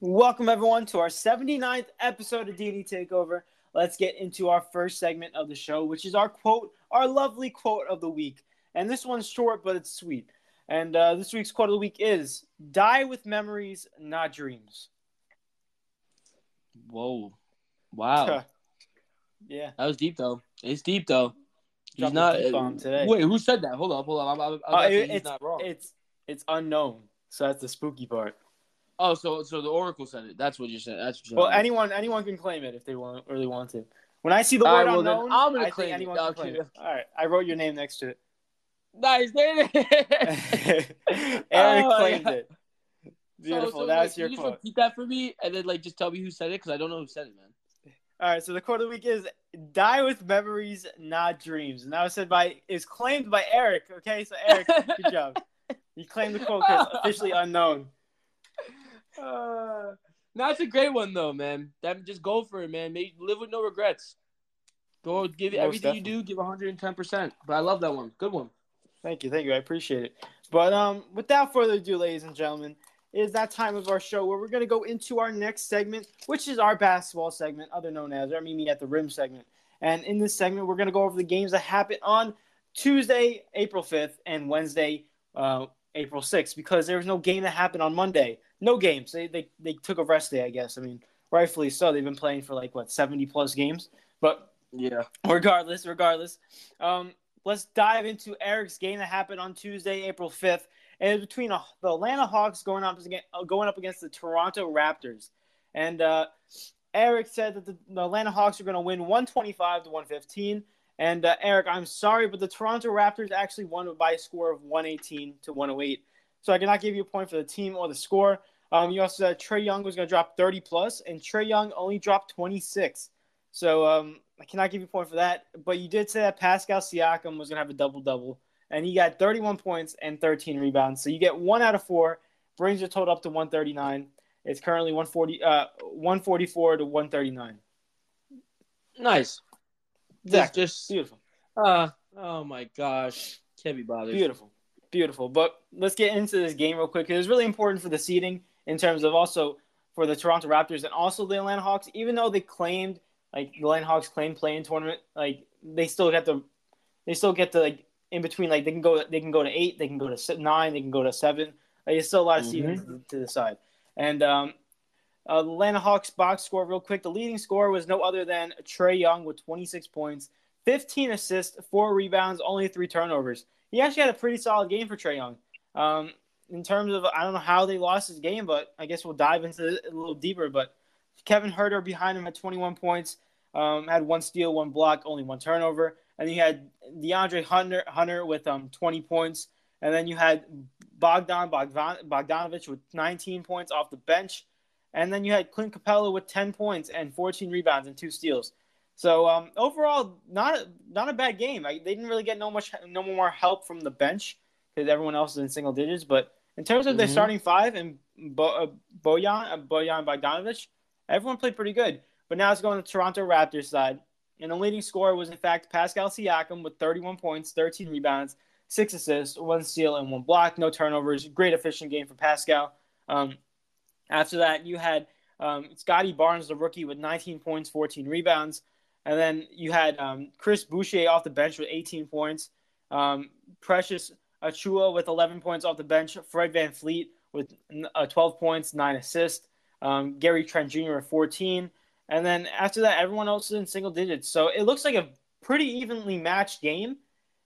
Welcome everyone to our 79th episode of D&D Takeover. Let's get into our first segment of the show, which is our quote, our lovely quote of the week. And this one's short, but it's sweet. And uh, this week's quote of the week is Die with memories, not dreams. Whoa. Wow. yeah. that was deep though. It's deep though. He's Dropped not. deep bomb today. Wait, who said that? Hold up, hold up. I'm, I'm, Uh, it- it's, not wrong. it's it's unknown. So that's the spooky part. oh, so so the Oracle said it. That's what you said. That's Well, said. anyone anyone can claim it if they want really want to. When I see the All word right, well, unknown, I'm gonna I claim think it. can claim it. All right, I wrote your name next to it. Nice. Is. Eric Oh, claimed it. So- Beautiful. So, That's like, your can you quote. just repeat that for me, and then like just tell me who said it because I don't know who said it, man. All right, so the quote of the week is "Die with memories, not dreams," and that was said by is claimed by Eric. Okay, so Eric, good job. You claimed the quote it's officially unknown. Uh, no, it's a great one though, man. That just go for it, man. Make, live with no regrets. Go give Most everything you do. Give 110. percent But I love that one. Good one. Thank you, thank you. I appreciate it. But um, without further ado, ladies and gentlemen, it is that time of our show where we're going to go into our next segment, which is our basketball segment, other known as our Mimi at the Rim segment. And in this segment, we're going to go over the games that happened on Tuesday, April 5th, and Wednesday, uh, April 6th, because there was no game that happened on Monday. No games. They, they, they took a rest day, I guess. I mean, rightfully so. They've been playing for like, what, 70 plus games? But Yeah. regardless, regardless, um, let's dive into Eric's game that happened on Tuesday, April fifth, and between uh, the Atlanta Hawks going up against going up against the Toronto Raptors, and uh, Eric said that the, Atlanta Hawks are going to win one twenty five to one fifteen. And uh, Eric, I'm sorry, but the Toronto Raptors actually won by a score of 118 to 108. So I cannot give you a point for the team or the score. Um, you also said Trae Young was going to drop 30 plus, and Trae Young only dropped 26. So um, I cannot give you a point for that. But you did say that Pascal Siakam was going to have a double double, and he got 31 points and 13 rebounds. So you get one out of four, brings your total up to 139. It's currently 140, uh, 144 to 139. Nice. Exactly. Just, Beautiful. uh, oh my gosh, can't be bothered. Beautiful. Beautiful. But let's get into this game real quick. 'cause It's really important for the seeding in terms of also for the Toronto Raptors and also the Atlanta Hawks. Even though they claimed, like the Atlanta Hawks claimed playing tournament, like they still get the, they still get the like in between. Like they can go, they can go to eight, they can go to nine, they can go to seven. Like, there's still a lot of seeding to, to decide. And um, uh, the Atlanta Hawks box score real quick. The leading scorer was no other than Trae Young with 26 points, 15 assists, four rebounds, only three turnovers. He actually had a pretty solid game for Trae Young. Um, in terms of, I don't know how they lost this game, but I guess we'll dive into it a little deeper. But Kevin Huerter behind him at 21 points, um, had one steal, one block, only one turnover. And you had DeAndre Hunter, Hunter with um, 20 points. And then you had Bogdan Bogdan, Bogdanovich with 19 points off the bench. And then you had Clint Capela with 10 points and 14 rebounds and two steals. So um, overall, not a, not a bad game. I, they didn't really get no much no more help from the bench because everyone else is in single digits. But in terms of their Mhm. starting five and Bo, uh, Bojan uh, Bojan Bogdanovich, everyone played pretty good. But now it's going to the Toronto Raptors side, and the leading scorer was in fact Pascal Siakam with 31 points, 13 rebounds, six assists, one steal, and one block. No turnovers. Great efficient game for Pascal. Um, after that, you had um, Scottie Barnes, the rookie, with 19 points, 14 rebounds. And then you had um, Chris Boucher off the bench with 18 points. Um, Precious Achiuwa with 11 points off the bench. Fred VanVleet with uh, 12 points, 9 assists. Um, Gary Trent Jr. with 14. And then after that, everyone else is in single digits. So it looks like a pretty evenly matched game.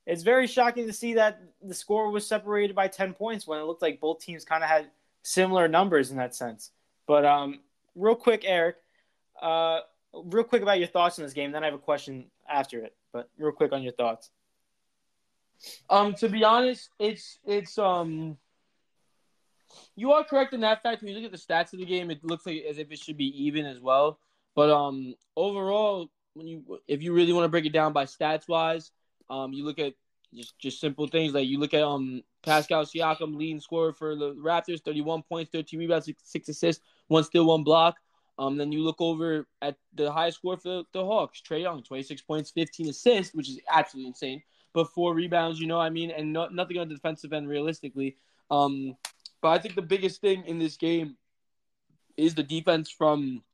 It's very shocking to see that the score was separated by 10 points when it looked like both teams kind of had similar numbers in that sense. But um, real quick, Eric, uh, real quick about your thoughts on this game. Then I have a question after it. But real quick on your thoughts. Um, to be honest, it's it's um. You are correct in that fact. When you look at the stats of the game, it looks like as if it should be even as well. But um, overall, when you if you really want to break it down by stats wise, um, you look at just just simple things like you look at um Pascal Siakam leading scorer for the Raptors, thirty one points, thirteen rebounds, six, assists, one steal, one block. Um, then you look over at the highest score for the, the Hawks, Trae Young, 26 points, 15 assists, which is absolutely insane. But four rebounds, you know what I mean? And no, nothing on the defensive end realistically. Um, but I think the biggest thing in this game is the defense from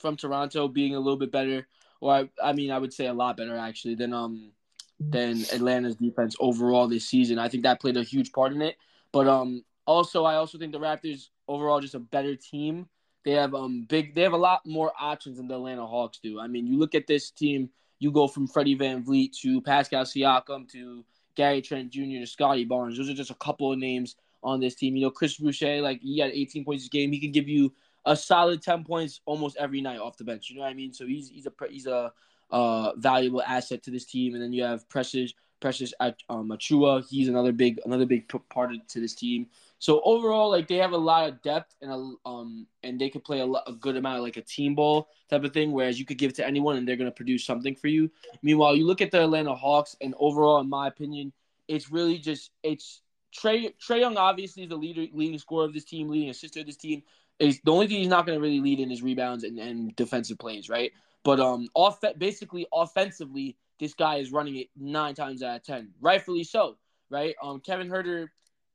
from Toronto being a little bit better, or I, I mean, I would say a lot better actually than um than Atlanta's defense overall this season. I think that played a huge part in it. But um also I also think the Raptors overall just a better team. They have um big they have a lot more options than the Atlanta Hawks do. I mean, you look at this team, you go from Freddie VanVleet to Pascal Siakam to Gary Trent Jr. to Scottie Barnes. Those are just a couple of names on this team. You know, Chris Boucher, like he had 18 points a game. He can give you a solid 10 points almost every night off the bench. You know what I mean? So he's he's a he's a uh, valuable asset to this team. And then you have Precious Precious um, Achiuwa. He's another big another big part of, to this team. So overall, like they have a lot of depth and a, um and they could play a, a good amount of like a team ball type of thing. Whereas you could give it to anyone and they're gonna produce something for you. Meanwhile, you look at the Atlanta Hawks and overall, in my opinion, it's really just it's Trae Trae Young obviously is the leader leading scorer of this team, leading assist of this team. The only thing he's not going to really lead in is rebounds and, and defensive plays, right? But um, off basically offensively, this guy is running it nine times out of ten, rightfully so, right? Um, Kevin Huerter,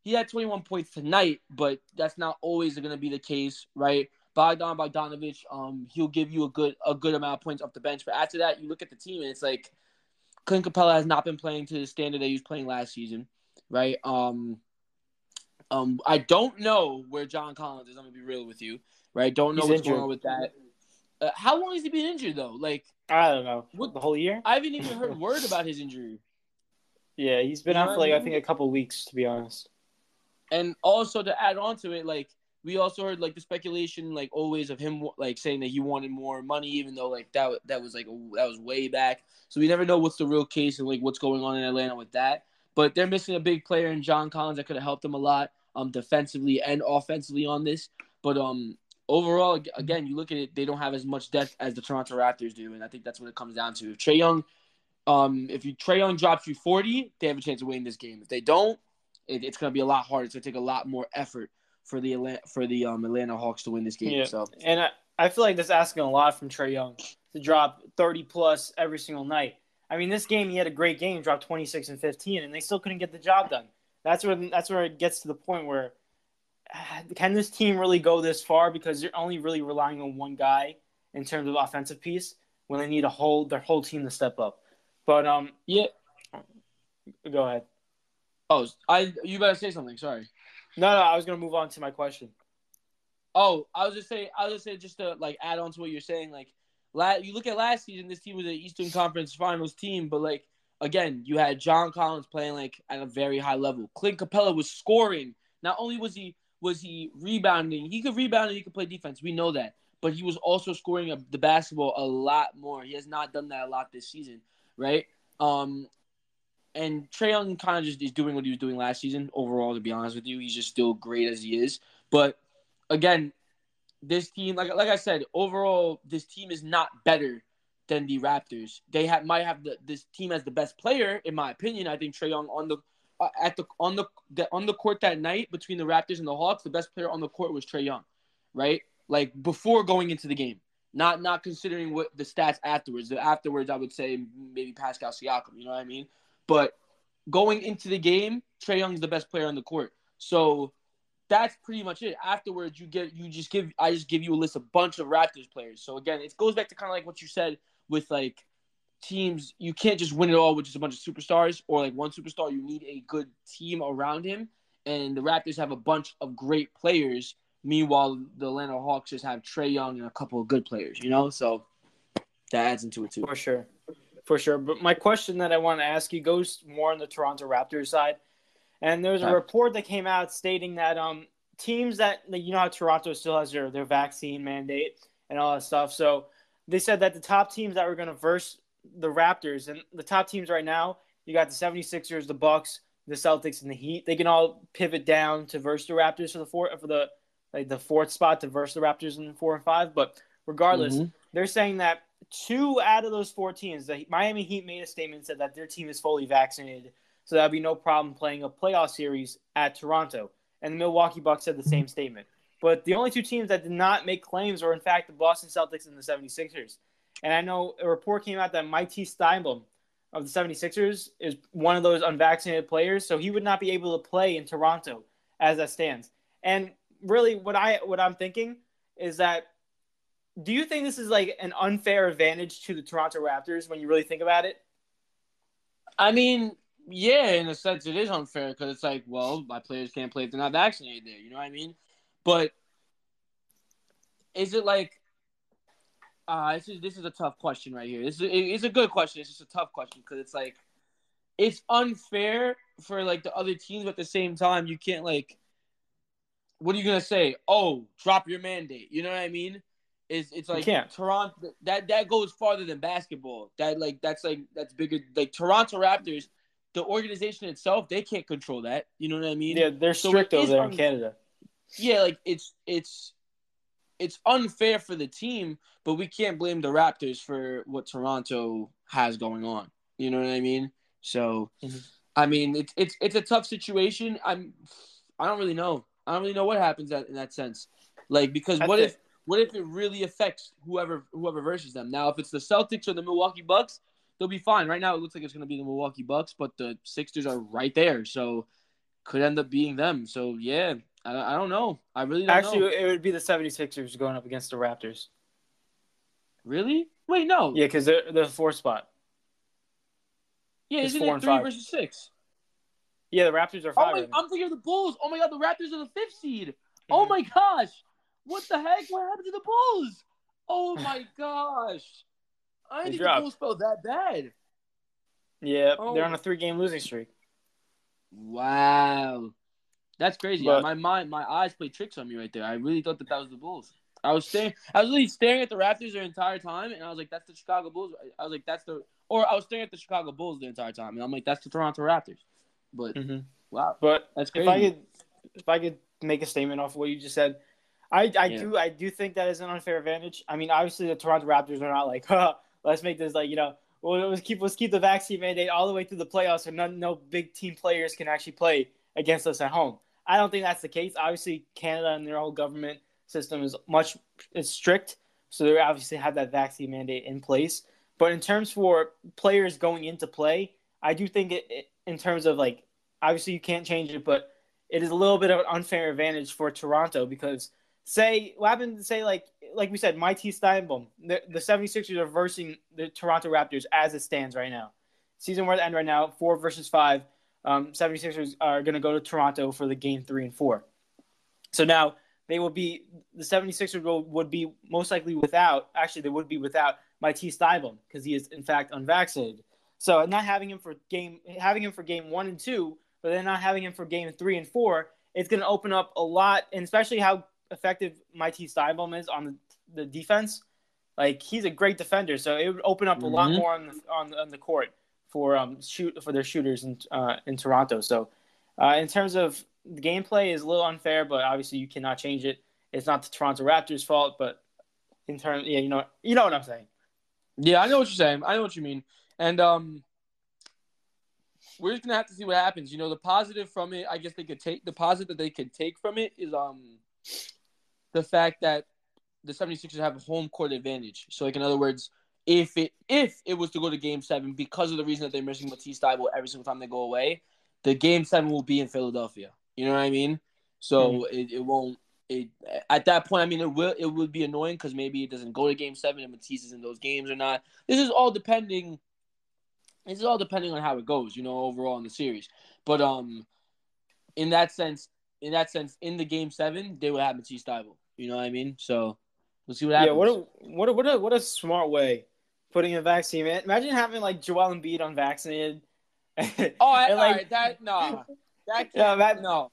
he had 21 points tonight, but that's not always going to be the case, right? Bogdan Bogdanovich, um, he'll give you a good a good amount of points off the bench, but after that, you look at the team and it's like Clint Capela has not been playing to the standard that he was playing last season, right? Um, um, I don't know where John Collins is. I'm gonna be real with you, right? Don't know He's what's injured. going on with that. Uh, how long has he been injured though? Like I don't know. What the whole year? I haven't even heard word about his injury. Yeah, he's been you out for like I think a couple weeks to be honest. And also to add on to it, like we also heard like the speculation, like always of him like saying that he wanted more money, even though like that that was like that was way back. So we never know what's the real case and like what's going on in Atlanta with that. But they're missing a big player in John Collins that could have helped them a lot, um, defensively and offensively on this. But um, overall, again, you look at it, they don't have as much depth as the Toronto Raptors do, and I think that's what it comes down to. If Trae Young, um, if you Trae Young drops you forty, they have a chance of winning this game. If they don't, it, it's going to be a lot harder. It's going to take a lot more effort for the Atlanta, for the um, Atlanta Hawks to win this game. Yeah. So, and I, I feel like that's asking a lot from Trae Young to drop thirty plus every single night. I mean, this game he had a great game, dropped twenty six and fifteen, and they still couldn't get the job done. That's where that's where it gets to the point where can this team really go this far because they're only really relying on one guy in terms of offensive piece when they need a whole their whole team to step up. But um yeah go ahead. Oh, I you better say something. Sorry. No, no, I was gonna move on to my question. Oh, I was just saying. I was just saying just to like add on to what you're saying. Like, you look at last season, this team was an Eastern Conference Finals team, but like again, you had John Collins playing like at a very high level. Clint Capela was scoring. Not only was he was he rebounding, he could rebound and he could play defense. We know that, but he was also scoring a, the basketball a lot more. He has not done that a lot this season, right? Um, and Trae Young kind of just is doing what he was doing last season. Overall, to be honest with you, he's just still great as he is. But again, this team, like like I said, overall, this team is not better than the Raptors. They have might have the this team as the best player, in my opinion. I think Trae Young on the uh, at the on the, the on the court that night between the Raptors and the Hawks, the best player on the court was Trae Young, right? Like before going into the game, not not considering what the stats afterwards. The afterwards, I would say maybe Pascal Siakam. You know what I mean? But going into the game, Trae Young is the best player on the court. So that's pretty much it. Afterwards, you get you just give I just give you a list of bunch of Raptors players. So again, it goes back to kind of like what you said with like teams, you can't just win it all with just a bunch of superstars or like one superstar. You need a good team around him. And the Raptors have a bunch of great players. Meanwhile, the Atlanta Hawks just have Trae Young and a couple of good players, you know? So that adds into it too. For sure. For sure. But my question that I want to ask you goes more on the Toronto Raptors side. And there's a report that came out stating that um teams that you know how Toronto still has their, their vaccine mandate and all that stuff. So they said that the top teams that were going to verse the Raptors and the top teams right now, you got the 76ers, the Bucks, the Celtics, and the Heat. They can all pivot down to verse the Raptors for the four for the like the fourth spot to verse the Raptors in four and five. But regardless, mm-hmm. they're saying that two out of those four teams, the Miami Heat made a statement said that their team is fully vaccinated, so that'd be no problem playing a playoff series at Toronto. And the Milwaukee Bucks said the same statement. But the only two teams that did not make claims were, in fact, the Boston Celtics and the 76ers. And I know a report came out that Matisse Thybulle of the 76ers is one of those unvaccinated players, so he would not be able to play in Toronto as that stands. And really, what I what I'm thinking is that do you think this is like an unfair advantage to the Toronto Raptors when you really think about it? I mean, yeah, in a sense, it is unfair because it's like, well, my players can't play if they're not vaccinated. There, you know what I mean? But is it like? Uh, this is this is a tough question right here. This is it's a good question. It's just a tough question because it's like it's unfair for like the other teams, but at the same time, you can't like. What are you gonna say? Oh, drop your mandate. You know what I mean? Is it's like Toronto that that goes farther than basketball. That like that's like that's bigger. Like Toronto Raptors, the organization itself, they can't control that. You know what I mean? Yeah, they're strict so over there un- in Canada. Yeah, like it's it's it's unfair for the team, but we can't blame the Raptors for what Toronto has going on. You know what I mean? So, mm-hmm. I mean, it's it's it's a tough situation. I'm I don't really know. I don't really know what happens in that sense. Like because That's what it. if what if it really affects whoever whoever versus them? Now, if it's the Celtics or the Milwaukee Bucks, they'll be fine. Right now, it looks like it's going to be the Milwaukee Bucks, but the Sixers are right there, so could end up being them. So yeah, I, I don't know. I really don't Actually, know. it would be the 76ers going up against the Raptors. Really? Wait, no. Yeah, because they're, they're the fourth spot. Yeah, it's isn't it three five. versus six? Yeah, the Raptors are five. Oh my, I'm thinking of the Bulls. Oh my god, the Raptors are the fifth seed. Mm-hmm. Oh my gosh. What the heck? What happened to the Bulls? Oh my gosh. I didn't think the Bulls felt that bad. Yeah, oh. they're on a three game losing streak. Wow. That's crazy. But, my mind, my eyes played tricks on me right there. I really thought that that was the Bulls. I was staring. I was really staring at the Raptors the entire time, and I was like, "That's the Chicago Bulls." I was like, "That's the," or I was staring at the Chicago Bulls the entire time, and I'm like, "That's the Toronto Raptors." But mm-hmm. wow, but that's crazy. If I could, if I could make a statement off of what you just said, I, I yeah. do I do think that is an unfair advantage. I mean, obviously the Toronto Raptors are not like, huh, let's make this like you know, well, let's keep let's keep the vaccine mandate all the way through the playoffs, so no no big team players can actually play against us at home. I don't think that's the case. Obviously, Canada and their whole government system is much is strict, so they obviously have that vaccine mandate in place. But in terms for players going into play, I do think it, it in terms of like obviously you can't change it, but it is a little bit of an unfair advantage for Toronto because say what happened to say like like we said, Matisse Thybulle, the, the 76ers are versing the Toronto Raptors as it stands right now. Season where the end right now, four versus five. Um, 76ers are going to go to Toronto for the game three and four. So now they will be the 76ers will, would be most likely without actually they would be without Matisse Thybulle because he is in fact unvaccinated. So not having him for game having him for game one and two, but then not having him for game three and four, it's going to open up a lot, and especially how effective Matisse Thybulle is on the, the defense. Like he's a great defender, so it would open up a mm-hmm. lot more on the on, on the court for um shoot for their shooters in uh, in Toronto. So uh, in terms of the gameplay is a little unfair, but obviously you cannot change it. It's not the Toronto Raptors' fault, but in terms, yeah, you know, you know what I'm saying. Yeah, I know what you're saying. I know what you mean, and um, we're just gonna have to see what happens. You know, the positive from it, I guess they could take the positive that they could take from it is um the fact that the 76ers have a home court advantage. So like in other words, if it if it was to go to game seven because of the reason that they're missing Matisse Thybulle every single time they go away, the game seven will be in Philadelphia. You know what I mean? So mm-hmm. it, it won't it at that point, I mean, it will it would be annoying because maybe it doesn't go to Game Seven and Matisse is in those games or not. This is all depending. This is all depending on how it goes, you know, overall in the series. But um, in that sense, in that sense, in the Game Seven, they will have Matisse Thybulle. You know what I mean? So we'll see what happens. Yeah, what a what a what a, what a smart way putting a vaccine. Imagine having like Joel Embiid unvaccinated. oh, I, and, like, that no, that can't, yeah, that, no.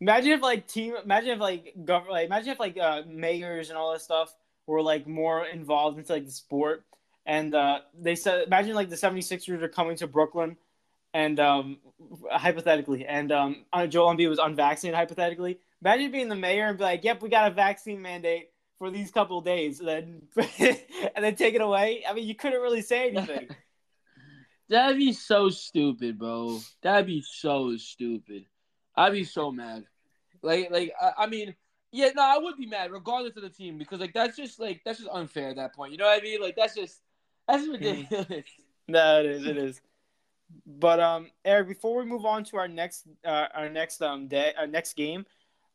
Imagine if like team, imagine if like government, like, imagine if like uh, mayors and all that stuff were like more involved into like the sport. And uh, they said, imagine like the 76ers are coming to Brooklyn, and um, hypothetically, and um, uh, Joel Embiid was unvaccinated hypothetically. Imagine being the mayor and be like, "Yep, we got a vaccine mandate for these couple days," and then and then take it away. I mean, you couldn't really say anything. That'd be so stupid, bro. That'd be so stupid. I'd be so mad. Like, like I, I mean, Yeah, no, I would be mad regardless of the team because like that's just like that's just unfair at that point. You know what I mean? Like that's just that's Hmm. ridiculous. No, it is. It is. But um, Eric, before we move on to our next uh, our next um day our next game,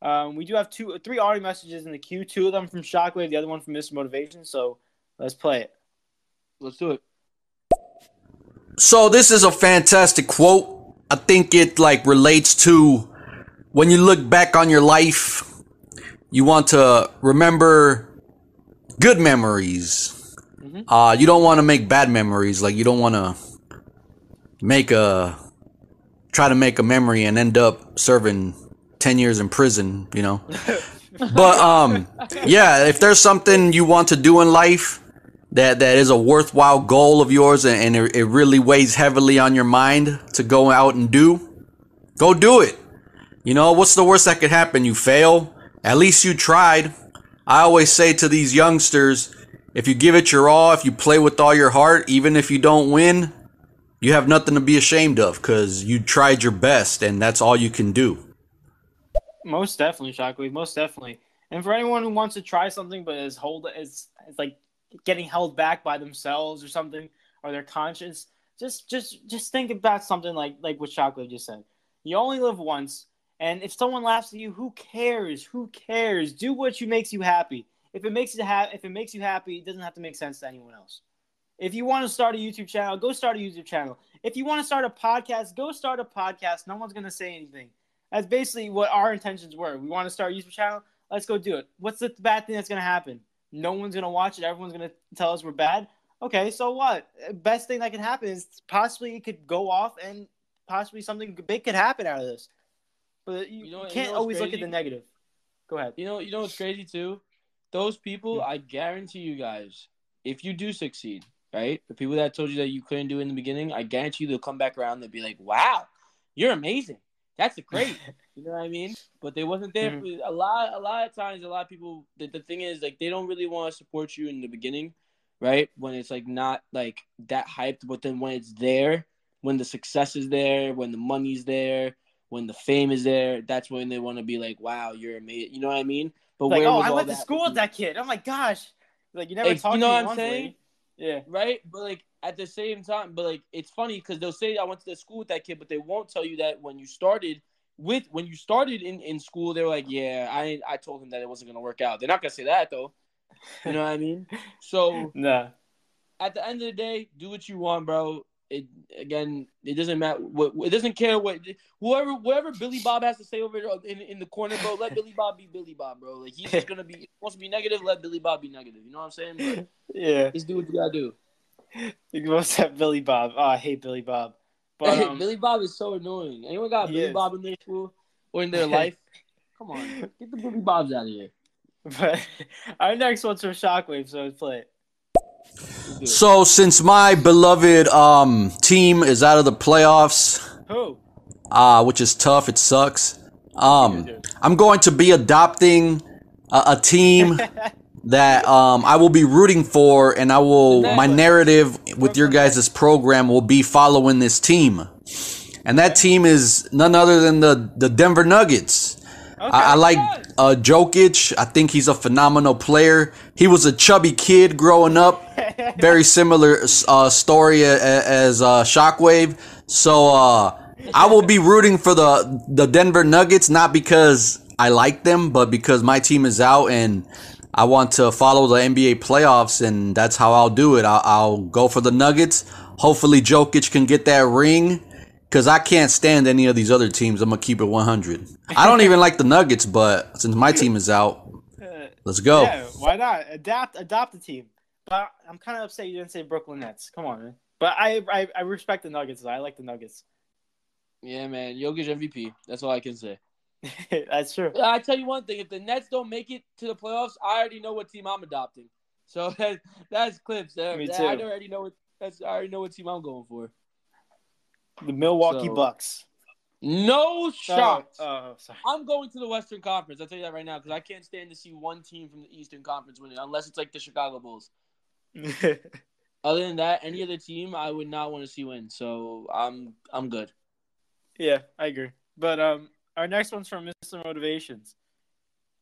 um, we do have two three audio messages in the queue. Two of them from Shockwave, the other one from Mr. Motivation. So let's play it. Let's do it. So this is a fantastic quote. I think it like relates to when you look back on your life, you want to remember good memories. Uh, you don't want to make bad memories. Like you don't want to make a try to make a memory and end up serving 10 years in prison, you know. but um yeah, if there's something you want to do in life, that that is a worthwhile goal of yours and, and it, it really weighs heavily on your mind to go out and do go do it. You know what's the worst that could happen? You fail? At least you tried. I always say to these youngsters if you give it your all if you play with all your heart even if you don't win you have nothing to be ashamed of because you tried your best and that's all you can do Most definitely, Shockwave. Most definitely. And for anyone who wants to try something but is hold is is like getting held back by themselves or something or their conscience, just just just think about something like like what Shockwave just said. You only live once, and if someone laughs at you, who cares? Who cares? Do what you makes you happy. If it makes you ha- if it makes you happy, it doesn't have to make sense to anyone else. If you want to start a YouTube channel, go start a YouTube channel. If you want to start a podcast, go start a podcast. No one's gonna say anything. That's basically what our intentions were. We want to start a YouTube channel. Let's go do it. What's the bad thing that's gonna happen? No one's gonna watch it. Everyone's gonna tell us we're bad. Okay, so what? Best thing that can happen is possibly it could go off and possibly something big could happen out of this. But you, You know can't know what's always look at the negative. Go ahead. You know, you know what's crazy too? Those people. I guarantee you guys, if you do succeed, right? The people that told you that you couldn't do it in the beginning, I guarantee you they'll come back around. They'll be like, "Wow, you're amazing. That's great." you know what I mean? But they wasn't there Mhm. for a lot. A lot of times, a lot of people. The, the thing is, like, they don't really want to support you in the beginning, right? When it's like not like that hyped, but then when it's there, when the success is there, when the money's there, when the fame is there, that's when they want to be like, "Wow, you're amazing." You know what I mean? But like, where oh, was I went to school with that kid. Oh my gosh. Like you never talked you know to me what I'm saying? Yeah. right? But like at the same time, but like it's funny because they'll say I went to the school with that kid, but they won't tell you that when you started with when you started in in school, they were like, yeah, I I told him that it wasn't gonna work out. They're not gonna say that though. You know what I mean? So Nah. at the end of the day, do what you want, bro. It again, it doesn't matter. What it doesn't care what whoever whatever Billy Bob has to say over there in in the corner, bro. Let Billy Bob be Billy Bob, bro. Like he's just gonna be wants to be negative. Let Billy Bob be negative. You know what I'm saying? But Yeah. just do what you gotta do. You must have Billy Bob. Oh, I hate Billy Bob. But um, Billy Bob is so annoying. Anyone got Billy is. Bob in their school or in their life? Come on, get the Billy Bobs out of here. but our next one's from Shockwave, so let's play it. It. so since my beloved um team is out of the playoffs Who? uh, which is tough. It sucks. Um, I'm going to be adopting a, a team that um, I will be rooting for, and I will. My narrative with your guys' program will be following this team, and that team is none other than the the Denver Nuggets. I, I like uh, Jokic. I think he's a phenomenal player. He was a chubby kid growing up. Very similar uh, story as uh, Shockwave. So uh, I will be rooting for the the Denver Nuggets, not because I like them, but because my team is out and I want to follow the NBA playoffs, and that's how I'll do it. I'll, I'll go for the Nuggets. Hopefully, Jokic can get that ring. Cause I can't stand any of these other teams. I'm gonna keep it 100. I don't even like the Nuggets, but since my team is out, let's go. Yeah, why not? Adapt, adopt the team. But I'm kind of upset you didn't say Brooklyn Nets. Come on, man. But I, I, I respect the Nuggets. I like the Nuggets. Yeah, man, Jokic MVP. That's all I can say. That's true. I tell you one thing: if the Nets don't make it to the playoffs, I already know what team I'm adopting. So that, that's clips. That, Me too. I already know what. That's I already know what team I'm going for. The Milwaukee So- Bucks. No shot. Oh, oh. I'm going to the Western Conference. I'll tell you that right now because I can't stand to see one team from the Eastern Conference win it unless it's like the Chicago Bulls. Other than that, any other team I would not want to see win. So I'm I'm good. yeah, I agree. But um, our next one's from Mr. Motivations.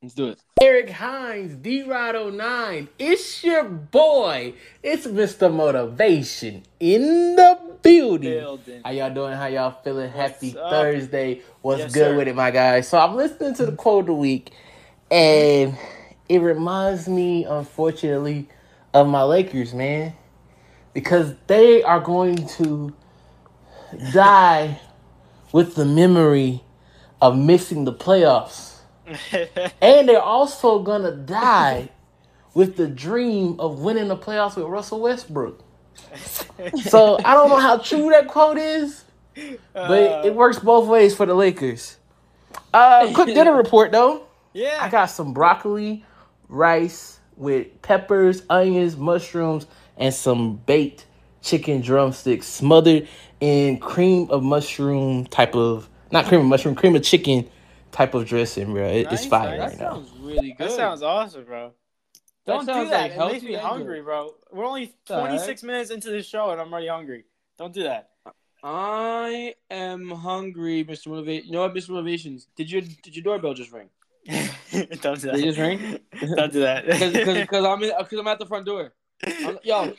Let's do it. Eric Hines, D Rod 09. It's your boy. It's Mr. Motivation in the building. Building. How y'all doing? How y'all feeling? Happy up? Thursday. What's Yes, good sir. with it, my guys? So I'm listening to the quote of the week, and it reminds me, unfortunately, of my Lakers, man. Because they are going to die with the memory of missing the playoffs. And they're also gonna die with the dream of winning the playoffs with Russell Westbrook. So I don't know how true that quote is, but it works both ways for the Lakers. Uh, quick dinner report though. yeah. I got some broccoli, rice with peppers, onions, mushrooms, and some baked chicken drumsticks smothered in cream of mushroom type of not cream of mushroom, cream of chicken type of dressing, bro. It, it's Nice, fire nice. right That now. sounds really good. That sounds awesome, bro. Don't do that. like it makes me hungry, good. bro. We're only The heck? 26 minutes into the show and I'm already hungry. Don't do that. I am hungry, Mr. Motivation. You know what, Mr. Motivations? Did your did your doorbell just ring? Don't do that. Did it just ring? Don't do that. Because I'm cause I'm at the front door. I'm- yo,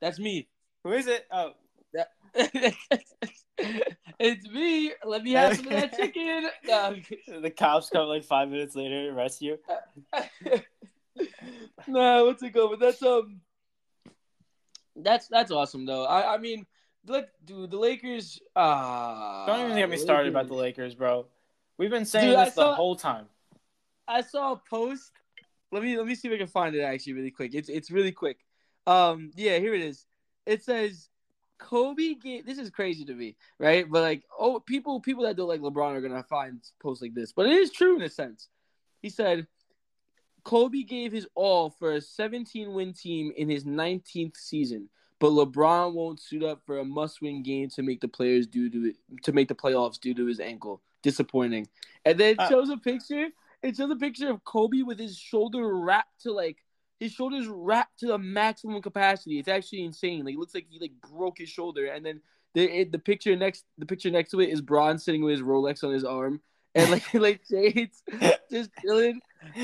that's me. Who is it? Oh, it's me. Let me have some of that chicken. No, the cops come like five minutes later to arrest you. no, what's it go? But that's um, that's that's awesome though. I I mean, look, dude, the Lakers. Uh, Don't even get me started about the Lakers, bro. We've been saying Dude, this the whole time. I saw a post. Let me let me see if I can find it actually really quick. It's it's really quick. Um yeah, here it is. It says Kobe gave this is crazy to me, right? But like oh people people that don't like LeBron are gonna find posts like this. But it is true in a sense. He said Kobe gave his all for a 17 win team in his 19th season, but LeBron won't suit up for a must win game to make the players due to it to make the playoffs due to his ankle. Disappointing. And then it Uh, shows a picture. It shows a picture of Kobe with his shoulder wrapped to like his shoulders wrapped to the maximum capacity. It's actually insane. Like it looks like he like broke his shoulder. And then the it, the picture next the picture next to it is Bron sitting with his Rolex on his arm and like like shades just chilling.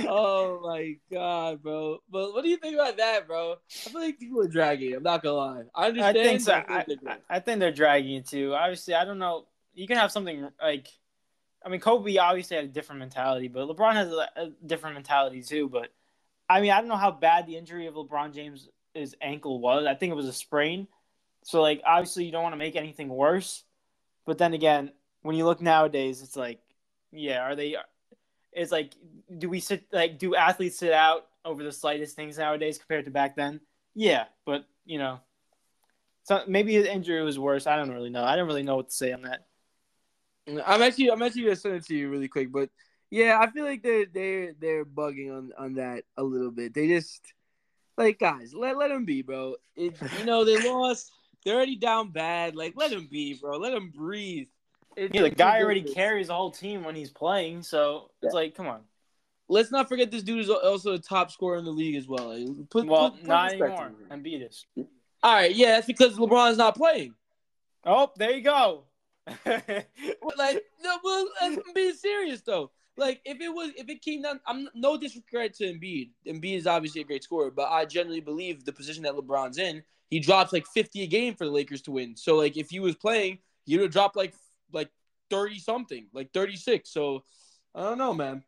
Oh my god, bro! But what do you think about that, bro? I feel like people are dragging. I'm not gonna lie. I understand. I think so. I, they're I, dragging. I think they're dragging too. Obviously, I don't know. You can have something like, I mean, Kobe obviously had a different mentality, but LeBron has a, a different mentality too. But I mean, I don't know how bad the injury of LeBron James' his ankle was. I think it was a sprain. So like, obviously, you don't want to make anything worse. But then again, when you look nowadays, it's like, yeah, are they? It's like, do we sit like do athletes sit out over the slightest things nowadays compared to back then? Yeah, but you know, so maybe his injury was worse. I don't really know. I don't really know what to say on that. I'm actually I'm actually gonna send it to you really quick, but yeah, I feel like they're they're they're bugging on on that a little bit. They just like guys, let let them be, bro. It, you know they lost. They're already down bad. Like let them be, bro. Let them breathe. It's Yeah, the guy already ridiculous. carries the whole team when he's playing, so it's like, come on. Let's not forget this dude is also a top scorer in the league as well. Like, put, Well, put- put not respect anymore. on him. Embiid. All right, yeah, that's because LeBron's not playing. Oh, there you go. Like no, well, I'm being serious though. Like if it was, if it came down, I'm no disrespect to Embiid. Embiid is obviously a great scorer, but I generally believe the position that LeBron's in, he drops like 50 a game for the Lakers to win. So like if he was playing, he would have dropped like like 30 something, like 36. So I don't know, man.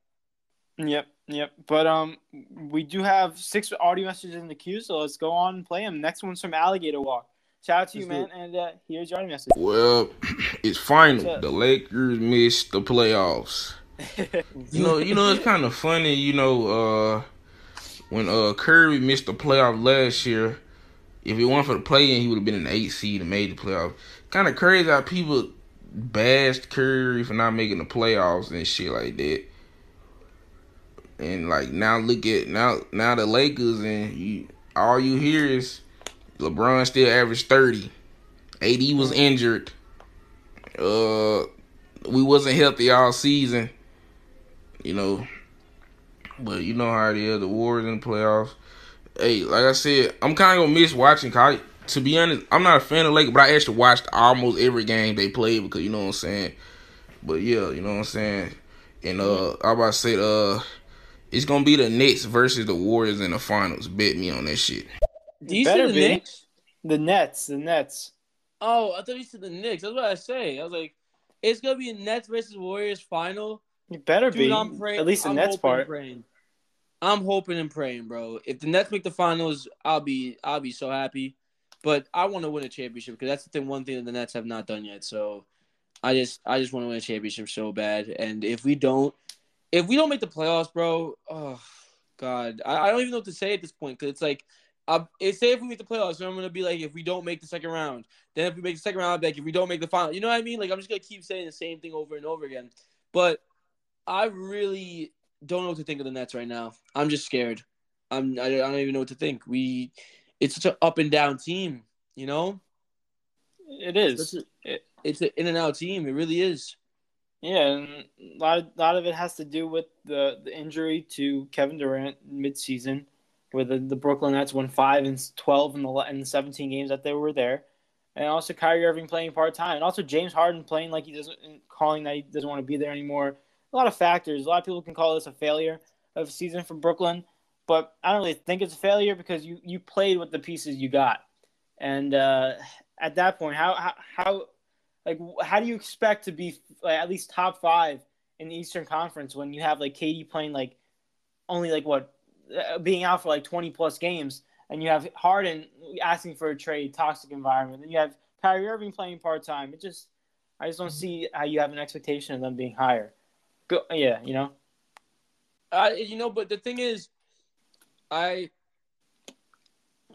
Yep, yep. But um, we do have six audio messages in the queue, so let's go on and play them. Next one's from Alligator Walk. Shout out to you, man, and uh, here's your message. Well, it's final. The Lakers missed the playoffs. You know, you know, it's kind of funny. You know, uh, when uh Curry missed the playoff last year, if it weren't for the play-in, he would have been an eight seed and made the playoff. Kind of crazy how people bashed Curry for not making the playoffs and shit like that. And like now, look at now now the Lakers and you, all you hear is LeBron still averaged thirty. AD was injured. Uh, we wasn't healthy all season. You know, but you know how it is. The Warriors in the playoffs. Hey, like I said, I'm kind of gonna miss watching. 'cause I- to be honest, I'm not a fan of Lakers, but I actually watched almost every game they played because you know what I'm saying. But yeah, you know what I'm saying. and uh, I about to say uh, it's gonna be the Nets versus the Warriors in the finals. Bet me on that shit. Do you better see the be. Knicks? The Nets, the Nets. Oh, I thought you said the Knicks. That's what I say. I was like, it's gonna be a Nets versus Warriors final. Better Dude, be. I'm praying. At least the I'm Nets part. Praying. I'm hoping and praying, bro. If the Nets make the finals, I'll be I'll be so happy. But I want to win a championship because that's the thing, one thing that the Nets have not done yet. So I just I just want to win a championship so bad. And if we don't, if we don't make the playoffs, bro, oh god, I, I don't even know what to say at this point because it's like. Uh, it say if we make the playoffs, then I'm gonna be like, if we don't make the second round, then if we make the second round, I'll be like, if we don't make the final, you know what I mean? Like I'm just gonna keep saying the same thing over and over again. But I really don't know what to think of the Nets right now. I'm just scared. I'm I, I don't even know what to think. We it's such an up and down team, you know? It is. It's, a, It- it's an in and out team. It really is. Yeah, and a lot of, lot of it has to do with the, the injury to Kevin Durant midseason, where the, the Brooklyn Nets won five and twelve in the in the seventeen games that they were there, and also Kyrie Irving playing part time, and also James Harden playing like he doesn't calling that he doesn't want to be there anymore. A lot of factors. A lot of people can call this a failure of a season for Brooklyn, but I don't really think it's a failure because you you played with the pieces you got, and uh, at that point, how how, how like how do you expect to be like, at least top five in the Eastern Conference when you have like KD playing like only like what uh, being out for like 20 plus games and you have Harden asking for a trade, toxic environment, and you have Kyrie Irving playing part time. It just I just don't see how you have an expectation of them being higher. Go, yeah, you know. I you know, but the thing is, I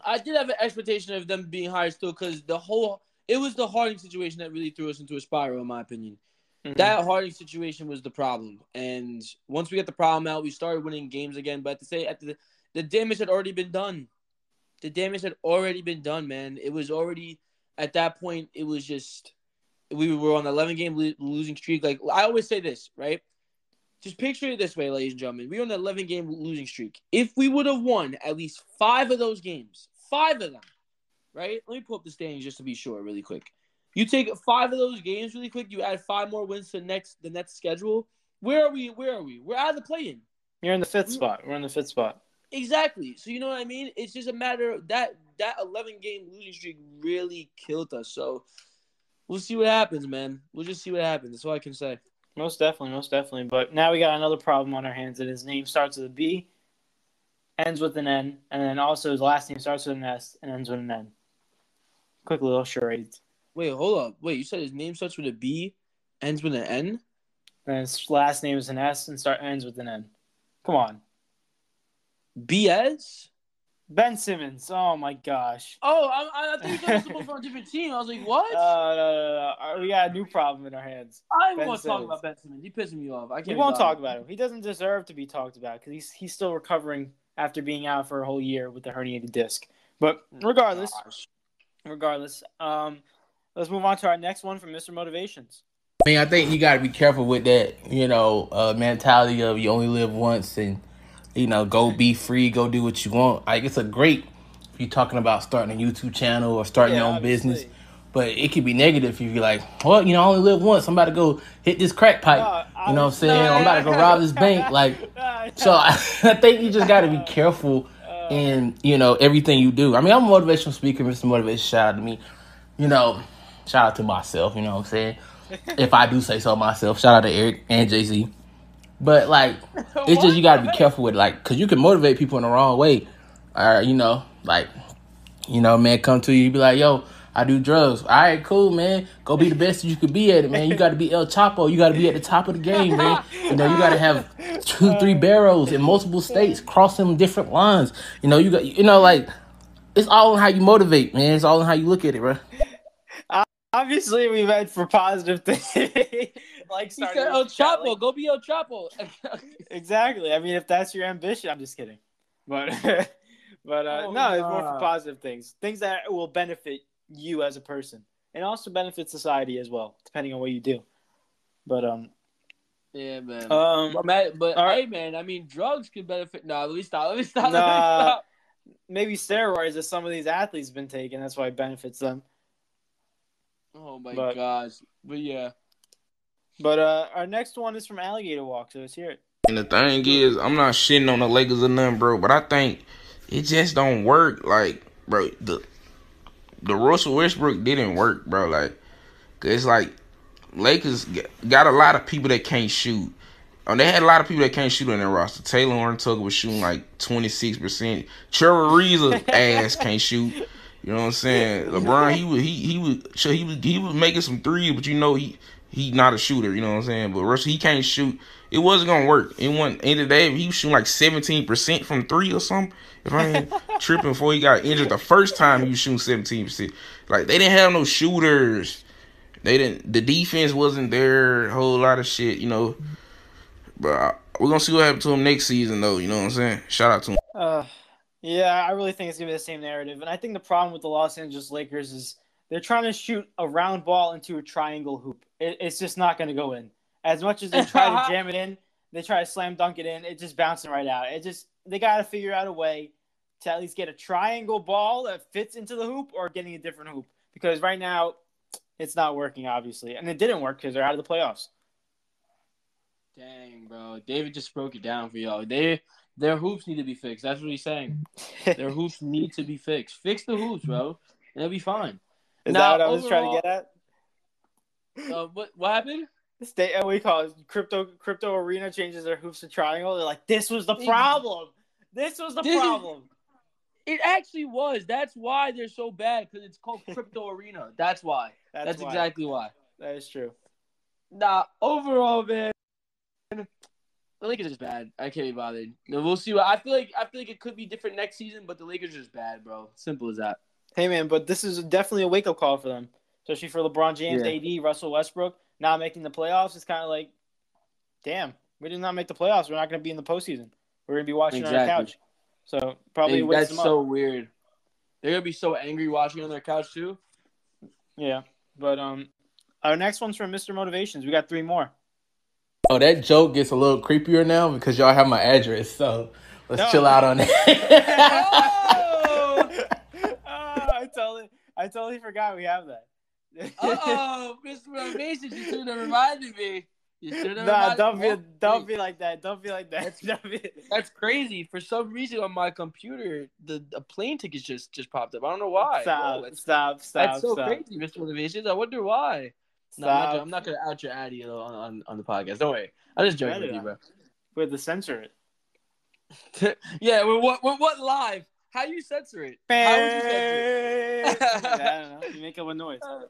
I did have an expectation of them being higher still because the whole it was the Harden situation that really threw us into a spiral, in my opinion. Mm-hmm. That Harden situation was the problem, and once we got the problem out, we started winning games again. But to say at the the damage had already been done. The damage had already been done, man. It was already at that point. It was just we were on an 11 game losing streak. Like I always say this, right? Just picture it this way, ladies and gentlemen. We're on an 11 game losing streak. If we would have won at least five of those games, five of them, right? Let me pull up the standings just to be sure, really quick. You take five of those games really quick. You add five more wins to the next the next schedule. Where are we? Where are we? We're out of the play-in. You're in the fifth spot. We're in the fifth spot. Exactly. So you know what I mean? It's just a matter of that that 11 game losing streak really killed us. So we'll see what happens, man. We'll just see what happens. That's all I can say. Most definitely, most definitely. But now we got another problem on our hands. That his name starts with a B, ends with an N, and then also his last name starts with an S and ends with an N. Quick little charade. Wait, hold up. Wait, you said his name starts with a B, ends with an N? And his last name is an S and start ends with an N. Come on, BS? Ben Simmons. Oh my gosh. Oh, I, I, I thought you guys were from a different team. I was like, what? Uh, no, no, no, no. We got a new problem in our hands. I Ben want to talk about Ben Simmons. He pissing me off. I can't. We won't bothered. talk about him. He doesn't deserve to be talked about because he's he's still recovering after being out for a whole year with the herniated disc. But regardless, Gosh. regardless, um, let's move on to our next one from Mr. Motivations. I mean, I think you got to be careful with that, you know, uh, mentality of you only live once and, you know, go be free, go do what you want. Like, it's a great, if you're talking about starting a YouTube channel or starting Yeah, your own obviously. business, but it could be negative if you're like, well, you know, I only live once. I'm about to go hit this crack pipe. No, you know what I'm saying? I'm about to go rob this bank. Like, so I, I think you just got to be careful in you know everything you do. I mean, I'm a motivational speaker, Mr. Motivation. Shout out to me. You know, shout out to myself. You know what I'm saying? if I do say so myself, shout out to Eric and Jay Z. But like, it's just you got to be careful with like, cause you can motivate people in the wrong way, or you know, like, you know, man, come to you, you be like, yo. I do drugs. All right, cool, man. Go be the best that you could be at it, man. You got to be El Chapo. You got to be at the top of the game, man. You know, you got to have two, uh, three barrels in multiple states, crossing different lines. You know, you got, you know, like it's all on how you motivate, man. It's all on how you look at it, bro. Obviously, we meant for positive things, like He said a El Chapo. like- Go be El Chapo. exactly. I mean, if that's your ambition, I'm just kidding. But, but uh, Oh, no, it's more for positive things, things that will benefit you as a person, and also benefit society as well, depending on what you do. But um, yeah, man. um, but but all right. hey, man. I mean, drugs can benefit. No, let me stop. Let me stop. Let me stop. maybe steroids that some of these athletes have been taking. That's why it benefits them. Oh my But- gosh. But yeah. But uh, our next one is from Alligator Walk, so let's hear it. And the thing is, I'm not shitting on the Lakers or nothing, bro, but I think it just don't work. Like, bro, the the Russell Westbrook didn't work, bro. Like, cause it's like Lakers got a lot of people that can't shoot. And they had a lot of people that can't shoot on their roster. Taylor Horton-Tucker was shooting like 26%. Trevor Ariza's ass can't shoot. You know what I'm saying? LeBron, he was he he was he was he was making some threes, but you know he he not a shooter. You know what I'm saying? But Russell, he can't shoot. It wasn't gonna work. It wasn't. End of the day, he was shooting like 17 percent from three or something. If I ain't tripping before he got injured the first time, he was shooting 17 percent. Like they didn't have no shooters. They didn't. The defense wasn't there. A whole lot of shit. You know. But we're gonna see what happens to him next season, though. You know what I'm saying? Shout out to him. Uh, yeah, I really think it's gonna be the same narrative, and I think the problem with the Los Angeles Lakers is they're trying to shoot a round ball into a triangle hoop. It, it's just not gonna go in. As much as they try to jam it in, they try to slam dunk it in. It's just bouncing right out. It just they got to figure out a way to at least get a triangle ball that fits into the hoop or getting a different hoop because right now it's not working obviously, and it didn't work because they're out of the playoffs. Dang, bro. David just broke it down for y'all. They their hoops need to be fixed. That's what he's saying. their hoops need to be fixed. Fix the hoops, bro. And it'll be fine. Is now, that what I was overall, trying to get at? Uh, what what happened? State what we call it crypto crypto arena changes their hoops to triangle. They're like, this was the problem. This was the this problem. Is, it actually was. That's why they're so bad because it's called crypto arena. That's why. That's, That's why. exactly why. That is true. Nah, overall, man, the Lakers are just bad. I can't be bothered. we'll see. What, I feel like I feel like it could be different next season, but the Lakers are just bad, bro. Simple as that. Hey man, but this is definitely a wake up call for them, especially for LeBron James, yeah. AD, Russell Westbrook not making the playoffs. It's kind of like, damn, we did not make the playoffs. We're not going to be in the postseason. We're going to be watching exactly. on our couch. So probably that's so weird. They're gonna be so angry watching on their couch too. Yeah, but um, our next one's from Mr. Motivations. We got three more. Oh, that joke gets a little creepier now because y'all have my address. So let's no. chill out on it. oh! oh, I totally, I totally forgot we have that. oh, Mr. Motivations, you should have reminded me. You should have. Nah, don't be, oh, don't be like that. Don't be like that. That's, that's crazy. For some reason on my computer, the, the plane tickets just just popped up. I don't know why. Stop, Whoa, stop, stop. That's so stop. crazy, Mr. Motivations. I wonder why. No, I'm not, I'm not, gonna out your addy on, on, on the podcast. Don't worry. I'm just joking with you, bro. We have to censor it. yeah, we what what live? How you censor it? How would you censor it? I don't know. You make up a noise. oh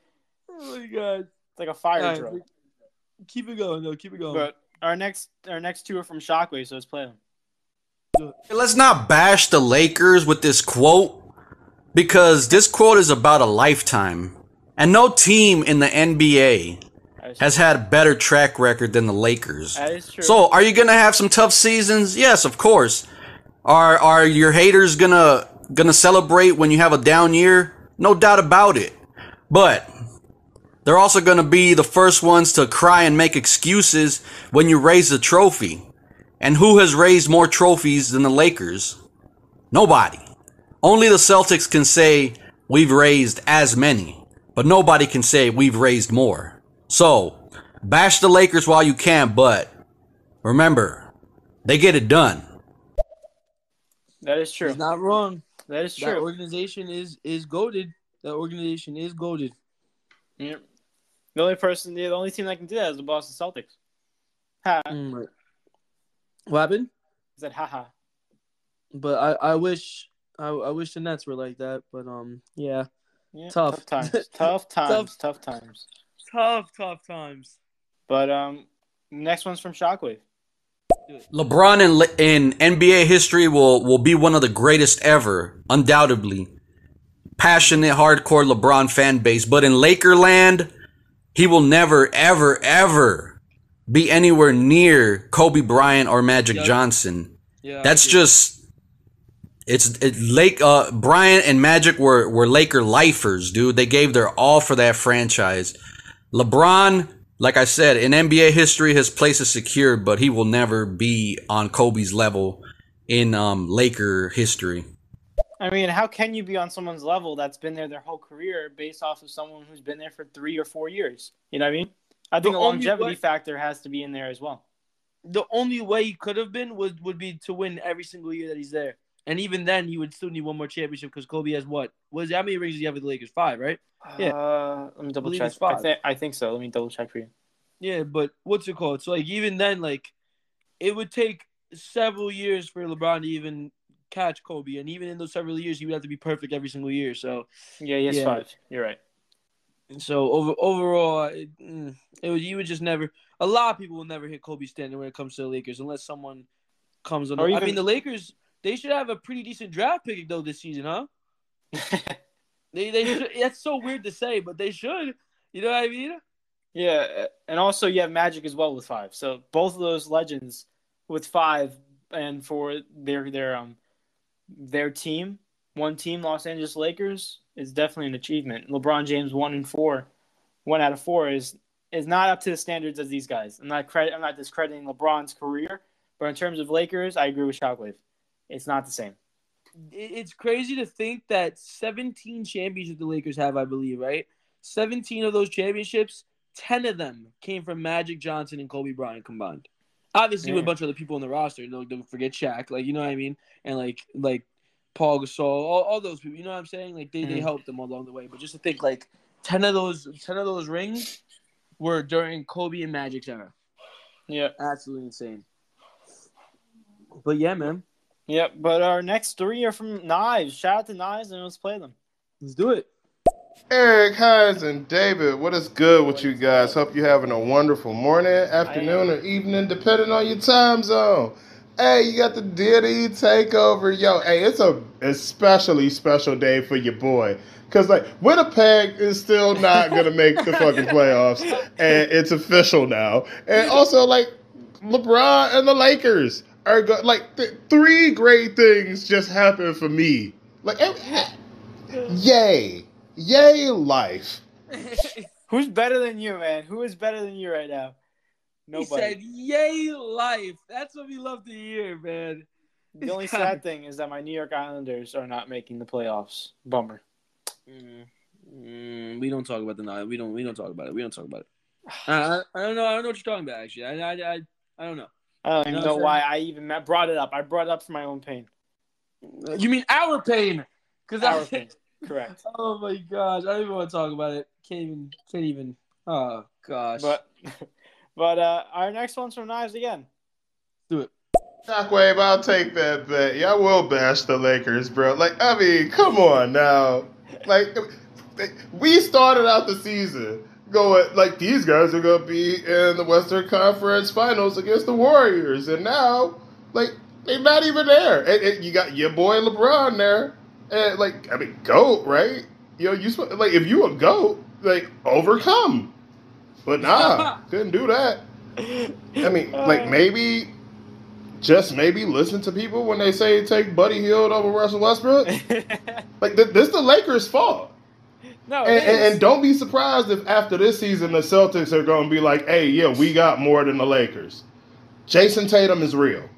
my god! It's like a fire right, drill. Keep it going, though. Keep it going. But our next our next two are from Shockwave, so let's play them. Let's not bash the Lakers with this quote because this quote is about a lifetime. And no team in the NBA has had a better track record than the Lakers. That is true. So, are you going to have some tough seasons? Yes, of course. Are are your haters going to celebrate when you have a down year? No doubt about it. But they're also to be the first ones to cry and make excuses when you raise the trophy. And who has raised more trophies than the Lakers? Nobody. Only the Celtics can say we've raised as many but nobody can say we've raised more. So, bash the Lakers while you can, but remember, they get it done. That is true. He's not wrong. That is true. That organization is is goaded. That organization is goaded. Yeah. The only person, the only team that can do that is the Boston Celtics. Ha. Mm. What happened? Is that haha? But I, I wish I, I wish the Nets were like that. But um, yeah. Yeah, tough. tough times. tough times. tough, times. Tough, tough times. But um, next one's from Shockwave. LeBron in in NBA history will will be one of the greatest ever, undoubtedly. Passionate, hardcore LeBron fan base, but in Lakerland, he will never, ever, ever be anywhere near Kobe Bryant or Magic yeah. Johnson. Yeah, That's just it's it, Lake uh, Bryant and Magic were were Laker lifers, dude. They gave their all for that franchise. LeBron, like I said, in NBA history, his place is secured, but he will never be on Kobe's level in um, Laker history. I mean, how can you be on someone's level that's been there their whole career based off of someone who's been there for three or four years? You know what I mean? I think The a longevity way- factor has to be in there as well. The only way he could have been would would be to win every single year that he's there, and even then he would still need one more championship because Kobe has what? Was how many rings does he have with the Lakers? Five, right? Yeah. Uh, let me double believe check. I, five. I think so. Let me double check for you. Yeah, but what's it called? So like even then, like it would take several years for LeBron to even catch Kobe, and even in those several years, he would have to be perfect every single year. So Yeah, he has Yeah. five. You're right. And so over overall, it, mm, it was you would just never. A lot of people will never hit Kobe's standard when it comes to the Lakers unless someone comes on. Or I mean, the Lakers they should have a pretty decent draft pick though this season, huh? They they should, that's so weird to say, but they should. You know what I mean? yeah, and also you have Magic as well with five. So both of those legends with five, and for their their um their team, one team, Los Angeles Lakers, is definitely an achievement. LeBron James one and four, one out of four is is not up to the standards as these guys. I'm not credit. I'm not discrediting LeBron's career, but in terms of Lakers, I agree with Shockwave. It's not the same. it's crazy to think that 17 championships the Lakers have, I believe, right? 17 of those championships, 10 of them came from Magic Johnson and Kobe Bryant combined. Obviously, with a bunch of other people in the roster. Don't, don't forget Shaq, like you know what I mean, and like like Paul Gasol, all, all those people. You know what I'm saying? Like they, they Mhm. helped them along the way. But just to think, like 10 of those 10 of those rings were during Kobe and Magic's era. Yeah. Absolutely insane. But yeah, man, Yep, but our next three are from Knives. Shout out to Knives and let's play them. let's do it. Eric, Hines, and David, what is good with you guys? Hope you're having a wonderful morning, afternoon, or evening, depending on your time zone. Hey, you got the Diddy takeover. Yo, hey, it's a especially special day for your boy. Cause like Winnipeg is still not gonna make the fucking playoffs, and it's official now. And also like LeBron and the Lakers are go- like th- three great things just happened for me. Like, yay, yay, life. Who's better than you, man? Who is better than you right now? He Nobody. said, "Yay, life!" That's what we love to hear, man. the only sad thing is that my New York Islanders are not making the playoffs. Bummer. Mm, mm, we don't talk about the night. We don't. We don't talk about it. We don't talk about it. I, I, I don't know. I don't know what you're talking about. Actually, I, I, I, I don't know. I don't even No, know sir. why I even brought it up. I brought it up for my own pain. You mean our pain? Because Our I. pain. Correct. Oh my gosh! I don't even want to talk about it. Can't even. Can't even. Oh gosh. But but uh, our next one's from Knives again. do it. Shockwave, I'll take that bet. Y'all will bash the Lakers, bro. Like, I mean, come on now. Like, we started out the season going like these guys are gonna be in the Western Conference Finals against the Warriors, and now like they're not even there. And, and you got your boy LeBron there, and like I mean, goat, right? You know, you sp- like if you a goat, like overcome, but nah, couldn't do that. I mean, like maybe, just maybe listen to people when they say take Buddy Hield over Russell Westbrook. like th- this, is the Lakers' fault, no, and, and, and don't be surprised if after this season the Celtics are going to be like, "Hey, yeah, we got more than the Lakers." Jayson Tatum is real.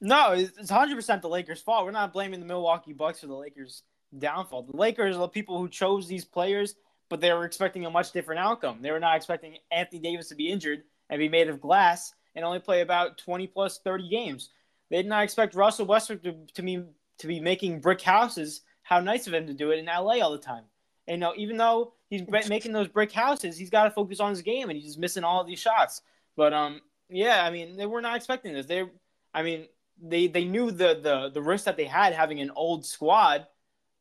No, it's it's 100% the Lakers' fault. We're not blaming the Milwaukee Bucks for the Lakers' downfall. The Lakers are the people who chose these players, but they were expecting a much different outcome. They were not expecting Anthony Davis to be injured and be made of glass and only play about 20 plus 30 games. They did not expect Russell Westbrook to, to be to be making brick houses. How nice of him to do it in LA all the time. And you know, even though he's making those brick houses, he's got to focus on his game, and he's just missing all of these shots. But um, yeah, I mean, they were not expecting this. They, I mean, they they knew the the the risk that they had having an old squad,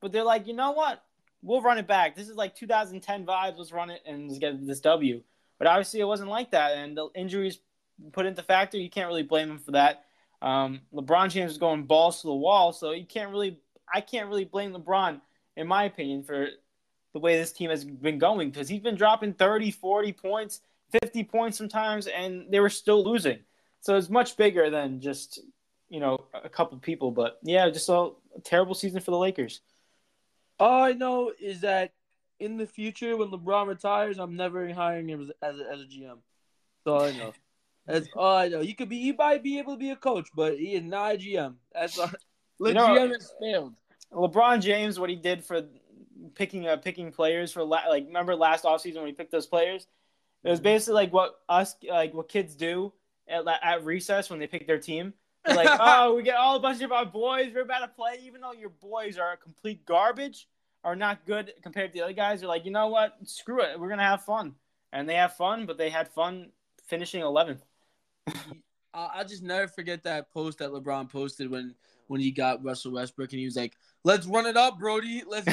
but they're like, you know what? We'll run it back. This is like 2010 vibes. Let's run it and let's get this W. But obviously, it wasn't like that, and the injuries put into factor. You can't really blame him for that. Um, LeBron James is going balls to the wall, so you can't really. I can't really blame LeBron, in my opinion, for the way this team has been going because he's been dropping 30, 40 points, 50 points sometimes, and they were still losing. So it's much bigger than just you know a couple people. But yeah, just a, terrible season for the Lakers. All I know is that in the future, when LeBron retires, I'm never hiring him as, as, a, as a GM. That's all I know. That's all I know. He could be, he might be able to be a coach, but he is not a GM. That's all. The You know- GM has failed. LeBron James, what he did for picking uh, picking players for la- like remember last offseason when we picked those players, It was basically like what us like what kids do at, at recess when they pick their team. They're like, oh, we get all a bunch of our boys. We're about to play, even though your boys are complete garbage, are not good compared to the other guys. They're like, you know what? Screw it. We're gonna have fun, and they have fun, but they had fun finishing 11th. I'll just never forget that post that LeBron posted when when he got Russell Westbrook, and he was like, "Let's run it up, Brody. Let's."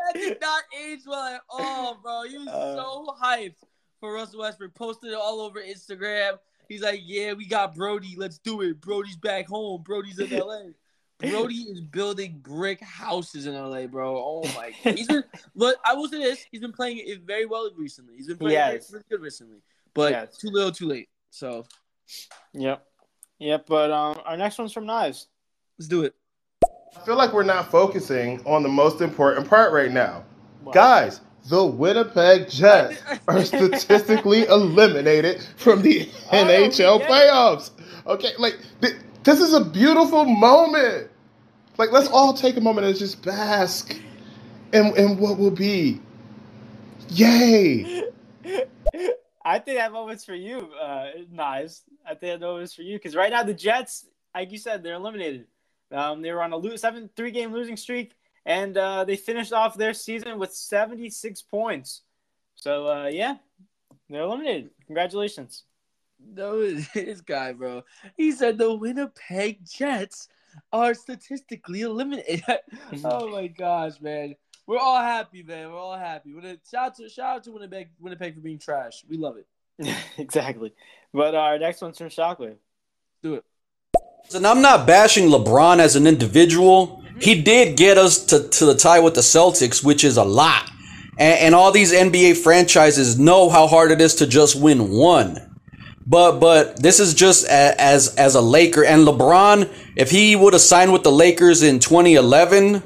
that did not age well at all, bro. He was uh, so hyped for Russell Westbrook. Posted it all over Instagram. He's like, "Yeah, we got Brody. Let's do it. Brody's back home. Brody's in LA." Brody is building brick houses in LA, bro. Oh my! He's been, but I will say this: he's been playing it very well recently. He's been playing yes. very, good recently, but yes. too little, too late. So, yep, yep. But um, our next one's from Knives. Let's do it. I feel like we're not focusing on the most important part right now, guys. The Winnipeg Jets are statistically eliminated from the oh, NHL playoffs. Okay, like th- this is a beautiful moment. Like let's all take a moment and just bask in, in what will be. Yay! I think that moment's for you, uh, Knives. I think that moment's for you because right now the Jets, like you said, they're eliminated. Um, they were on a lo- seven three game losing streak, and uh, they finished off their season with seventy six points. So uh, yeah, they're eliminated. Congratulations. No, this guy, bro. He said the Winnipeg Jets are statistically eliminated. oh my gosh, man. We're all happy, man. We're all happy. Shout out to shout out to Winnipeg, Winnipeg for being trash. We love it. exactly. But our next one's from Shockwave. Do it. And I'm not bashing LeBron as an individual. Mm-hmm. He did get us to, to the tie with the Celtics, which is a lot. And, and all these NBA franchises know how hard it is to just win one. But but this is just a, as as a Laker and LeBron. If he would have signed with the Lakers in 2011,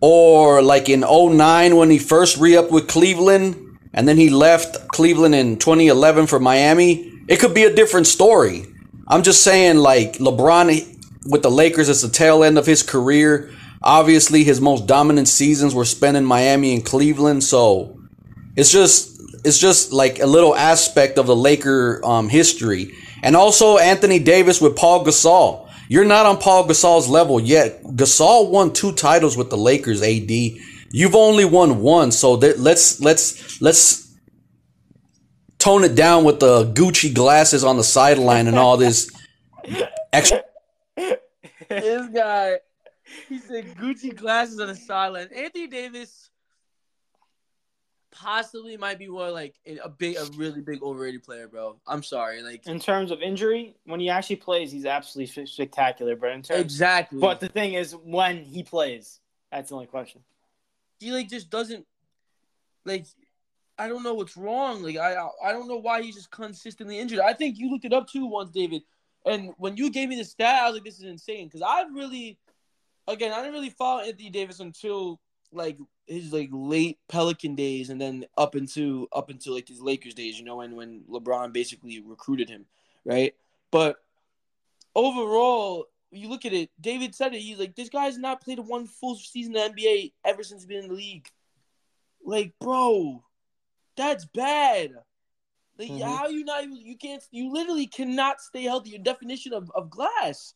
or like in 09 when he first re-upped with Cleveland and then he left Cleveland in 2011 for Miami, it could be a different story. I'm just saying like LeBron with the Lakers it's the tail end of his career. Obviously his most dominant seasons were spent in Miami and Cleveland, so it's just it's just like a little aspect of the Laker um, history. And also Anthony Davis with Paul Gasol. You're not on Paul Gasol's level yet. Gasol won two titles with the Lakers, AD. You've only won one, so let's let's let's tone it down with the Gucci glasses on the sideline and all this extra. This guy, he said Gucci glasses on the sideline. Anthony Davis possibly might be one like a big, a really big overrated player, bro. I'm sorry, like in terms of injury, when he actually plays, he's absolutely spectacular. But in terms, exactly. But the thing is, when he plays, that's the only question. He like just doesn't like. I don't know what's wrong. Like I, I don't know why he's just consistently injured. I think you looked it up too once, David. And when you gave me the stat, I was like, "This is insane." Because I've really, again, I didn't really follow Anthony Davis until like his like late Pelican days and then up into up into like his Lakers days, you know, and when LeBron basically recruited him, right? But overall, you look at it, David said it, he's like, this guy's not played one full season in the NBA ever since he's been in the league. Like, bro, that's bad. Like, mm-hmm. how you not you can't you literally cannot stay healthy. Your definition of, of glass.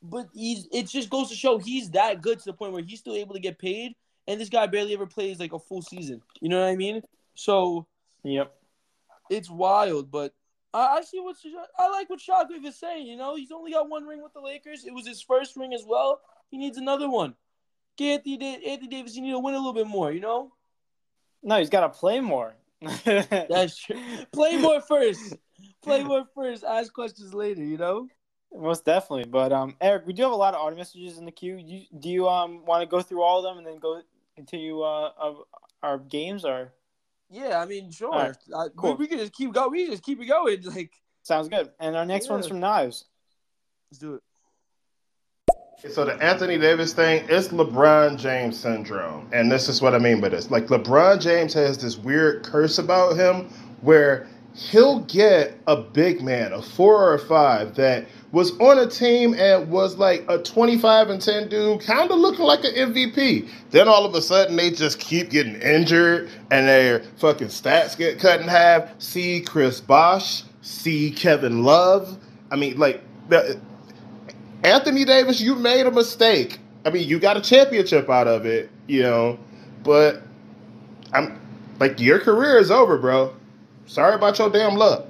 But he's it just goes to show he's that good to the point where he's still able to get paid and this guy barely ever plays like a full season. You know what I mean? So, yep, it's wild. But I, I see what I like what Shockwave is saying. You know, he's only got one ring with the Lakers. It was his first ring as well. He needs another one. Get Anthony, Anthony Davis, you need to win a little bit more. You know? No, he's got to play more. That's true. Play more first. Play more first. Ask questions later. You know. Most definitely, but um, Eric, we do have a lot of audio messages in the queue. You, do you um want to go through all of them and then go continue uh, of our games or? Yeah, I mean, sure. Right, cool. we, we, can just keep going. We just keep it going. Like sounds good. And our next yeah. one's from Knives. Let's do it. So the Anthony Davis thing is LeBron James syndrome, and this is what I mean by this. Like LeBron James has this weird curse about him where he'll get a big man, a four or a five that was on a team and was like a 25 and 10 dude, kind of looking like an MVP. Then all of a sudden they just keep getting injured and their fucking stats get cut in half. See Chris Bosh, see Kevin Love. I mean, like, Anthony Davis, you made a mistake. I mean, you got a championship out of it, you know, but I'm like, your career is over, bro. Sorry about your damn luck.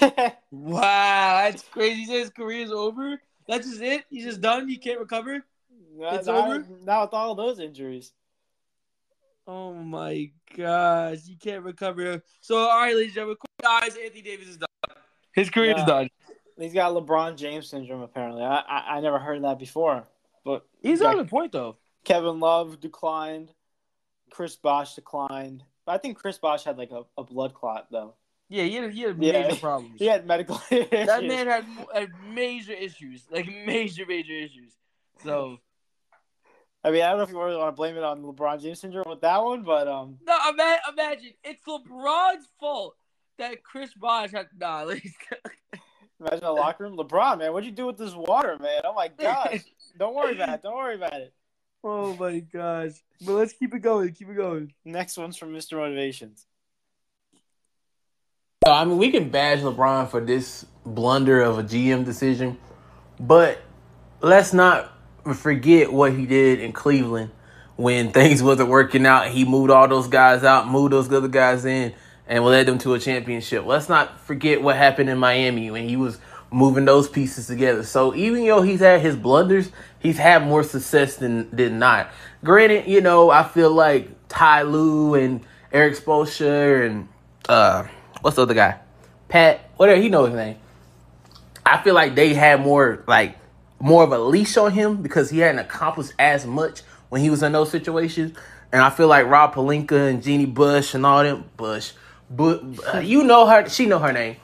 wow, that's crazy. His career is over. That's just it. He's just done. You can't recover. It's not, over. Not with all those injuries. Oh my gosh, you can't recover. So, all right, ladies and gentlemen, guys, Anthony Davis is done. His career yeah. is done. He's got LeBron James syndrome. Apparently, I I, I never heard that before. But he's on the point though. Kevin Love declined. Chris Bosh declined. But I think Chris Bosh had like a, a blood clot though. Yeah, he had he had yeah. major problems. He had medical issues. That man had, had major issues, like major major issues. So, I mean, I don't know if you really want to blame it on LeBron James syndrome with that one, but um. No, imagine, imagine it's LeBron's fault that Chris Bosh had. Nah, least. Imagine the locker room, LeBron, man, what'd you do with this water, man? Oh my gosh! don't worry about it. Don't worry about it. Oh my gosh. But let's keep it going. Keep it going. Next one's from Mr. Motivations. I mean, we can bash LeBron for this blunder of a GM decision, but let's not forget what he did in Cleveland when things wasn't working out. He moved all those guys out, moved those other guys in, and led them to a championship. Let's not forget what happened in Miami when he was moving those pieces together. So even though he's had his blunders, he's had more success than than not. Granted, you know, I feel like Ty Lue and Erik Spoelstra and uh what's the other guy? Pat, whatever he knows his name. I feel like they had more like more of a leash on him because he hadn't accomplished as much when he was in those situations. And I feel like Rob Pelinka and Jeannie Bush and all them Bush but uh, you know her. She know her name.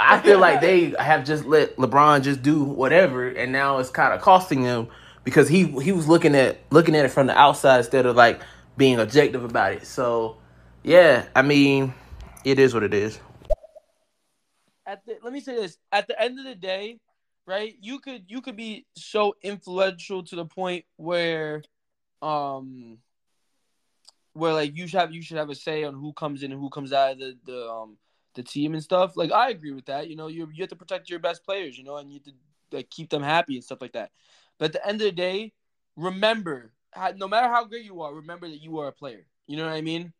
I feel like they have just let LeBron just do whatever, and now it's kind of costing him because he he was looking at looking at it from the outside instead of like being objective about it. So yeah, I mean, it is what it is. At the, let me say this: at the end of the day, right? You could you could be so influential to the point where, um, where like you should have you should have a say on who comes in and who comes out of the, the um the team and stuff. Like I agree with that. You know, you you have to protect your best players, you know, and you have to like keep them happy and stuff like that. But at the end of the day, remember, no matter how great you are, remember that you are a player. You know what I mean?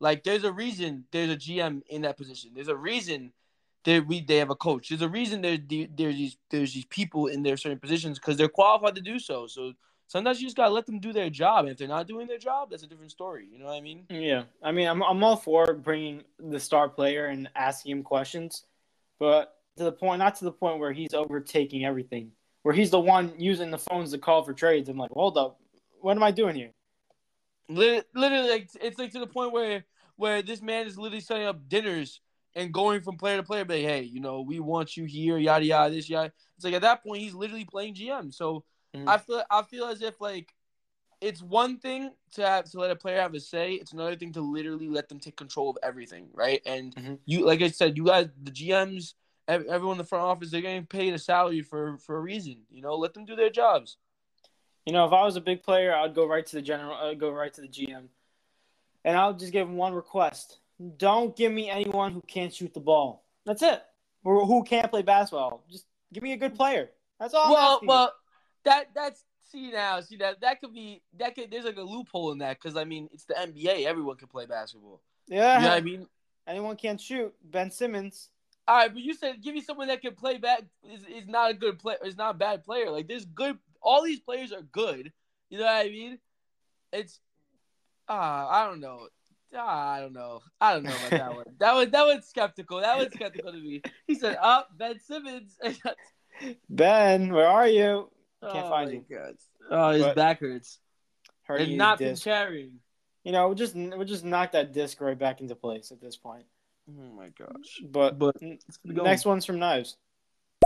Like there's a reason there's a GM in that position. There's a reason that we they have a coach. There's a reason there's there's these there's these people in their certain positions because they're qualified to do so. So sometimes you just gotta let them do their job. And if they're not doing their job, that's a different story. You know what I mean? Yeah, I mean, I'm I'm all for bringing the star player and asking him questions, but to the point, not to the point where he's overtaking everything, where he's the one using the phones to call for trades. I'm like, hold up, what am I doing here? Literally, like, it's like to the point where where this man is literally setting up dinners and going from player to player, but like, hey, you know, we want you here, yada yada, this yada. It's like at that point he's literally playing GM. So Mm-hmm. I feel I feel as if like it's one thing to have to let a player have a say. It's another thing to literally let them take control of everything, right? And mm-hmm. you, like I said, you guys, the GMs, everyone in the front office, they're getting paid a salary for for a reason. You know, let them do their jobs. You know, if I was a big player, I'd go right to the general, I'd go right to the GM, and I'll just give him one request: don't give me anyone who can't shoot the ball. That's it. Or who can't play basketball. Just give me a good player. That's all. Well, well, that that's see now see that that could be that could there's like a loophole in that because I mean it's the NBA everyone can play basketball. Yeah, you know I mean anyone can shoot. Ben Simmons. All right, but you said give me someone that can play back is is not a good player. Is not a bad player. Like there's good. All these players are good. You know what I mean? It's ah uh, I don't know. Ah, I don't know. I don't know about that one. That was that was skeptical. That was skeptical to me. He said, "Up, oh, Ben Simmons." ben, where are you? Can't oh find you. God. Oh, his but back hurts. And not from carrying. You know, we'll just we'll just knock that disc right back into place at this point. Oh my gosh! But but next one's from Knives.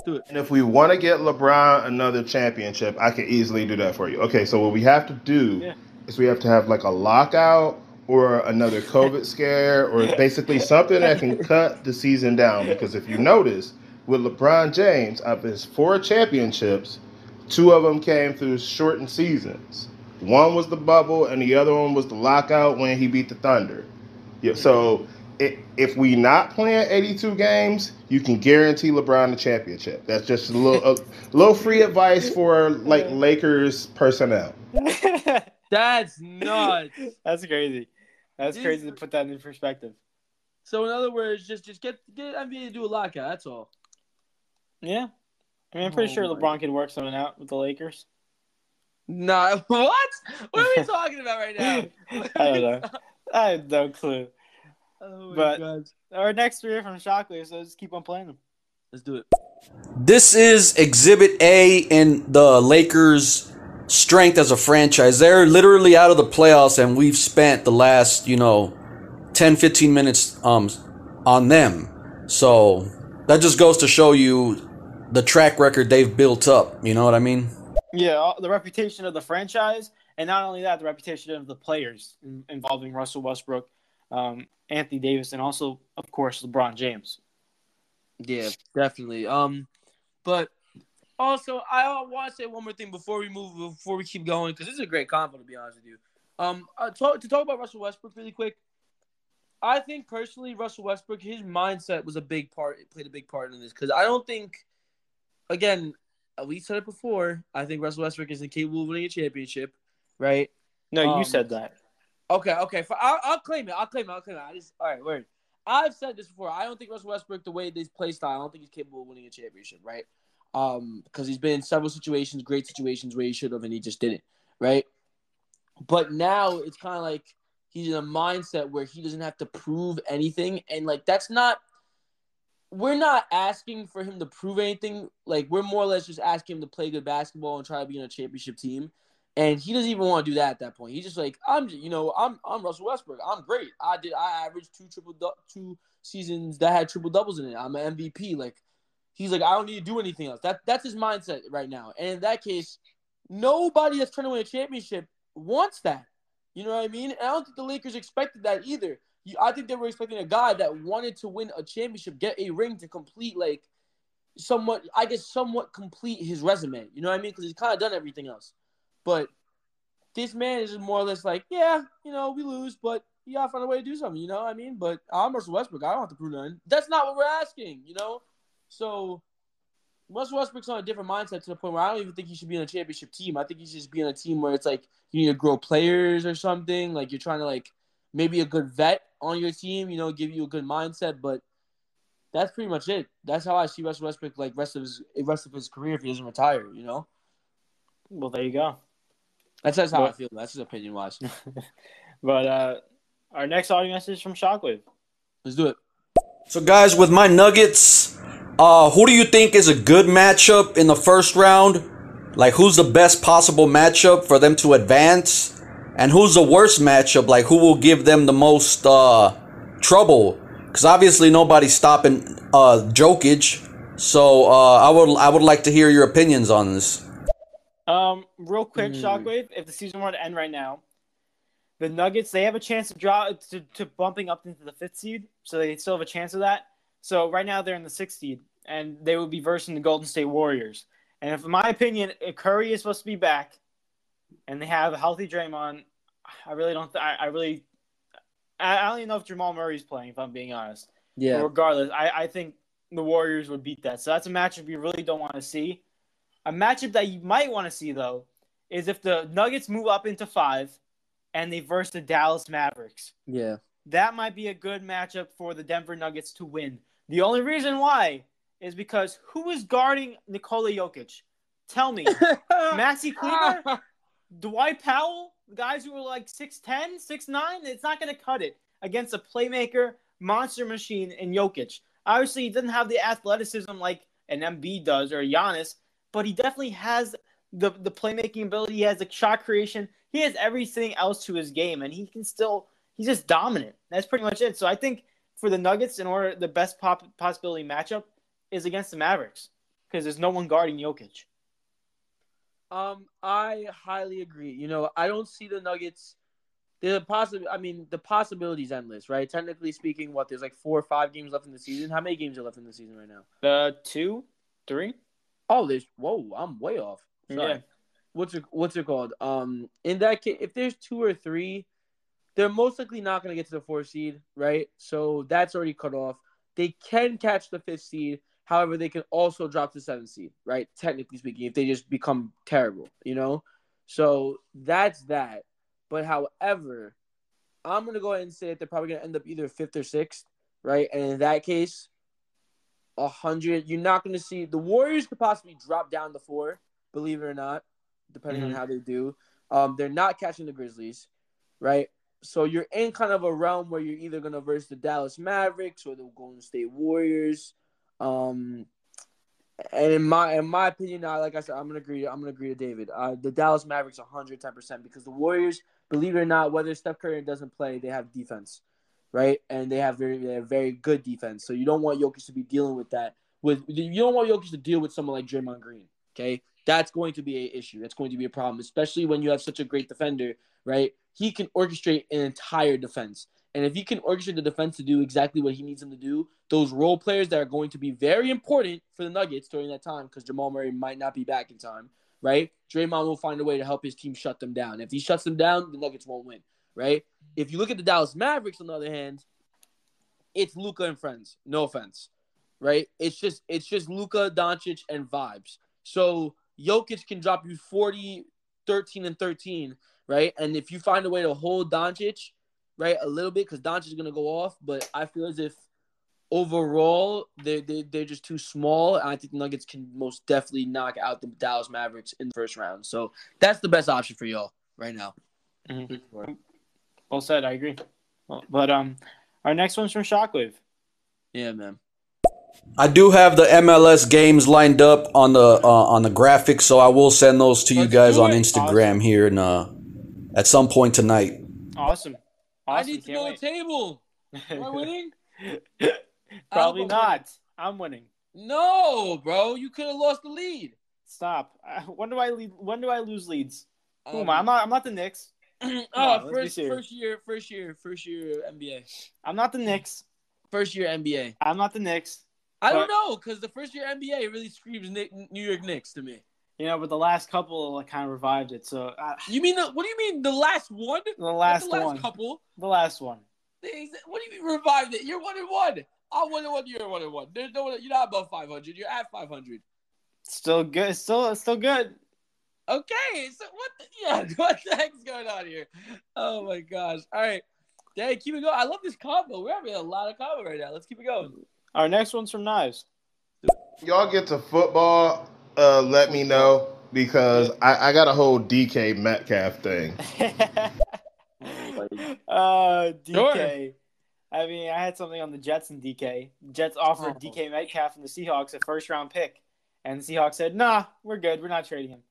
Do it. And if we want to get LeBron another championship, I can easily do that for you. Okay, so what we have to do yeah. is we have to have like a lockout or another COVID scare or basically something that can cut the season down. Because if you notice, with LeBron James, of his four championships, two of them came through shortened seasons. One was the bubble, and the other one was the lockout when he beat the Thunder. Yeah, so if we not playing 82 games, you can guarantee LeBron the championship. That's just a little a little free advice for like Lakers personnel. That's nuts. That's crazy. That's crazy to put that in perspective. So in other words, just just get get NBA to do a lockout. That's all. Yeah, I mean, I'm pretty oh sure LeBron could work something out with the Lakers. Nah, what? What are we talking about right now? I don't know. I have no clue. Oh but God. our next three are from Shockley, so let's keep on playing them. Let's do it. This is Exhibit A in the Lakers' strength as a franchise. They're literally out of the playoffs, and we've spent the last, you know, 10, 15 minutes um, on them. So that just goes to show you the track record they've built up. You know what I mean? Yeah, the reputation of the franchise, and not only that, the reputation of the players involving Russell Westbrook, um, Anthony Davis, and also, of course, LeBron James. Yeah, definitely. Um, but also, I want to say one more thing before we move, before we keep going, because this is a great convo, to be honest with you. Um, uh, talk, to talk about Russell Westbrook really quick. I think personally, Russell Westbrook, his mindset was a big part, played a big part in this, because I don't think, again, we said it before. I think Russell Westbrook is incapable of winning a championship, right? No, um, you said that. Okay, okay. I'll, I'll, claim it. I'll claim it. I'll claim it. I just all right. Word. I've said this before. I don't think Russell Westbrook, the way this play style, I don't think he's capable of winning a championship, right? Um, because he's been in several situations, great situations where he should have, and he just didn't, right? But now it's kind of like he's in a mindset where he doesn't have to prove anything, and like that's not. We're not asking for him to prove anything. Like we're more or less just asking him to play good basketball and try to be in a championship team. And he doesn't even want to do that at that point. He's just like, I'm, you know, I'm, I'm Russell Westbrook. I'm great. I did, I averaged two triple, two seasons that had triple doubles in it. I'm an MVP. Like, he's like, I don't need to do anything else. That, that's his mindset right now. And in that case, nobody that's trying to win a championship wants that. You know what I mean? And I don't think the Lakers expected that either. I think they were expecting a guy that wanted to win a championship, get a ring to complete, like, somewhat, I guess, somewhat complete his resume. You know what I mean? Because he's kind of done everything else. But this man is more or less like, yeah, you know, we lose, but you gotta find a way to do something, you know what I mean? But I'm Russell Westbrook. I don't have to prove nothing. That's not what we're asking, you know? So Russell Westbrook's on a different mindset to the point where I don't even think he should be on a championship team. I think he should just be on a team where it's like you need to grow players or something. Like you're trying to like maybe a good vet on your team, you know, give you a good mindset, but that's pretty much it. That's how I see Russell Westbrook like rest of his rest of his career if he doesn't retire, you know? Well, there you go. That's just how but, I feel. That's his opinion wise. but uh, our next audio message from Shockwave. Let's do it. So, guys, with my Nuggets, uh, who do you think is a good matchup in the first round? Like, who's the best possible matchup for them to advance? And who's the worst matchup? Like, who will give them the most uh, trouble? Because obviously nobody's stopping uh, Jokic. So uh, I would I would like to hear your opinions on this. Um, real quick, mm. Shockwave. If the season were to end right now, the Nuggets they have a chance to draw to, to bumping up into the fifth seed, so they still have a chance of that. So right now they're in the sixth seed, and they would be versing the Golden State Warriors. And if, in my opinion, Curry is supposed to be back, and they have a healthy Draymond, I really don't. Th- I, I really, I, I, don't even know if Jamal Murray's playing. If I'm being honest. Yeah. But regardless, I, I think the Warriors would beat that. So that's a matchup you really don't want to see. A matchup that you might want to see though is if the Nuggets move up into five and they verse the Dallas Mavericks. Yeah. That might be a good matchup for the Denver Nuggets to win. The only reason why is because who is guarding Nikola Jokic? Tell me. Maxi Kleber? Dwight Powell? Guys who are like 6'10, 6'9? It's not going to cut it against a playmaker, monster machine and Jokic. Obviously, he doesn't have the athleticism like an Embiid does or Giannis, but he definitely has the the playmaking ability. He has the shot creation. He has everything else to his game, and he can still he's just dominant. That's pretty much it. So I think for the Nuggets, in order the best pop, possibility matchup is against the Mavericks because there's no one guarding Jokic. Um, I highly agree. You know, I don't see the Nuggets The possible. I mean, the possibilities endless, right? Technically speaking, what there's like four or five games left in the season. How many games are left in the season right now? Uh, two, three. Oh, there's whoa, I'm way off. Sorry. Yeah. What's it what's it called? Um in that case if there's two or three, they're most likely not gonna get to the fourth seed, right? So that's already cut off. They can catch the fifth seed, however, they can also drop to seventh seed, right? Technically speaking, if they just become terrible, you know? So that's that. But however, I'm gonna go ahead and say that they're probably gonna end up either fifth or sixth, right? And in that case, a hundred. You're not going to see the Warriors could possibly drop down to four, believe it or not, depending Mhm. on how they do. Um, they're not catching the Grizzlies, right? So you're in kind of a realm where you're either going to verse the Dallas Mavericks or the Golden State Warriors. Um, and in my in my opinion, now, like I said, I'm gonna agree. I'm gonna agree to David. Uh, the Dallas Mavericks 110 percent because the Warriors, believe it or not, whether Steph Curry doesn't play, they have defense right? And they have very they have very good defense. So you don't want Jokic to be dealing with that. With you don't want Jokic to deal with someone like Draymond Green. Okay, that's going to be a issue. That's going to be a problem, especially when you have such a great defender, right? He can orchestrate an entire defense. And if he can orchestrate the defense to do exactly what he needs them to do, those role players that are going to be very important for the Nuggets during that time, because Jamal Murray might not be back in time, right? Draymond will find a way to help his team shut them down. If he shuts them down, the Nuggets won't win, right? If you look at the Dallas Mavericks, on the other hand, it's Luka and friends. No offense, right? It's just it's just Luka, Doncic, and vibes. So Jokic can drop you 40, 13, and 13, right? And if you find a way to hold Doncic, right, a little bit, because Doncic is gonna go off, but I feel as if overall they they they're just too small. And I think the Nuggets can most definitely knock out the Dallas Mavericks in the first round. So that's the best option for y'all right now. Mhm. Well said. I agree. Well, but um, our next one's from Shockwave. Yeah, man. I do have the MLS games lined up on the uh, on the graphics, so I will send those to you Let's guys on it. Instagram here and uh, at some point tonight. Awesome. I need to Can't know the table. Am I winning? Probably not. I'm winning. No, bro. You could have lost the lead. Stop. Uh, When do I lead? When do I lose leads? Who am Um, I? I'm not. I'm not the Knicks. oh, let's first first year, first year, first year NBA. I'm not the Knicks. First year NBA. I'm not the Knicks. I don't know because the first year NBA really screams Nick, New York Knicks to me. You know, but the last couple like, kind of revived it. So uh, You mean the, what do you mean the last one? the last, the last one. couple. The last one. What do you mean revived it? You're one and one. I'm one and one. You're one and one. There's no one. You're not above 500. You're at 500. Still good. Still, still good. Okay, so what? The, yeah, what the heck's going on here? Oh my gosh! All right, Dang, keep it going. I love this combo. We're having a lot of combo right now. Let's keep it going. Our next one's from Knives. Y'all get to football, uh, let me know because I, I got a whole DK Metcalf thing. uh, DK. I mean, I had something on the Jets and DK. Jets offered Oh. DK Metcalf and the Seahawks a first round pick, and the Seahawks said, "Nah, we're good. We're not trading him."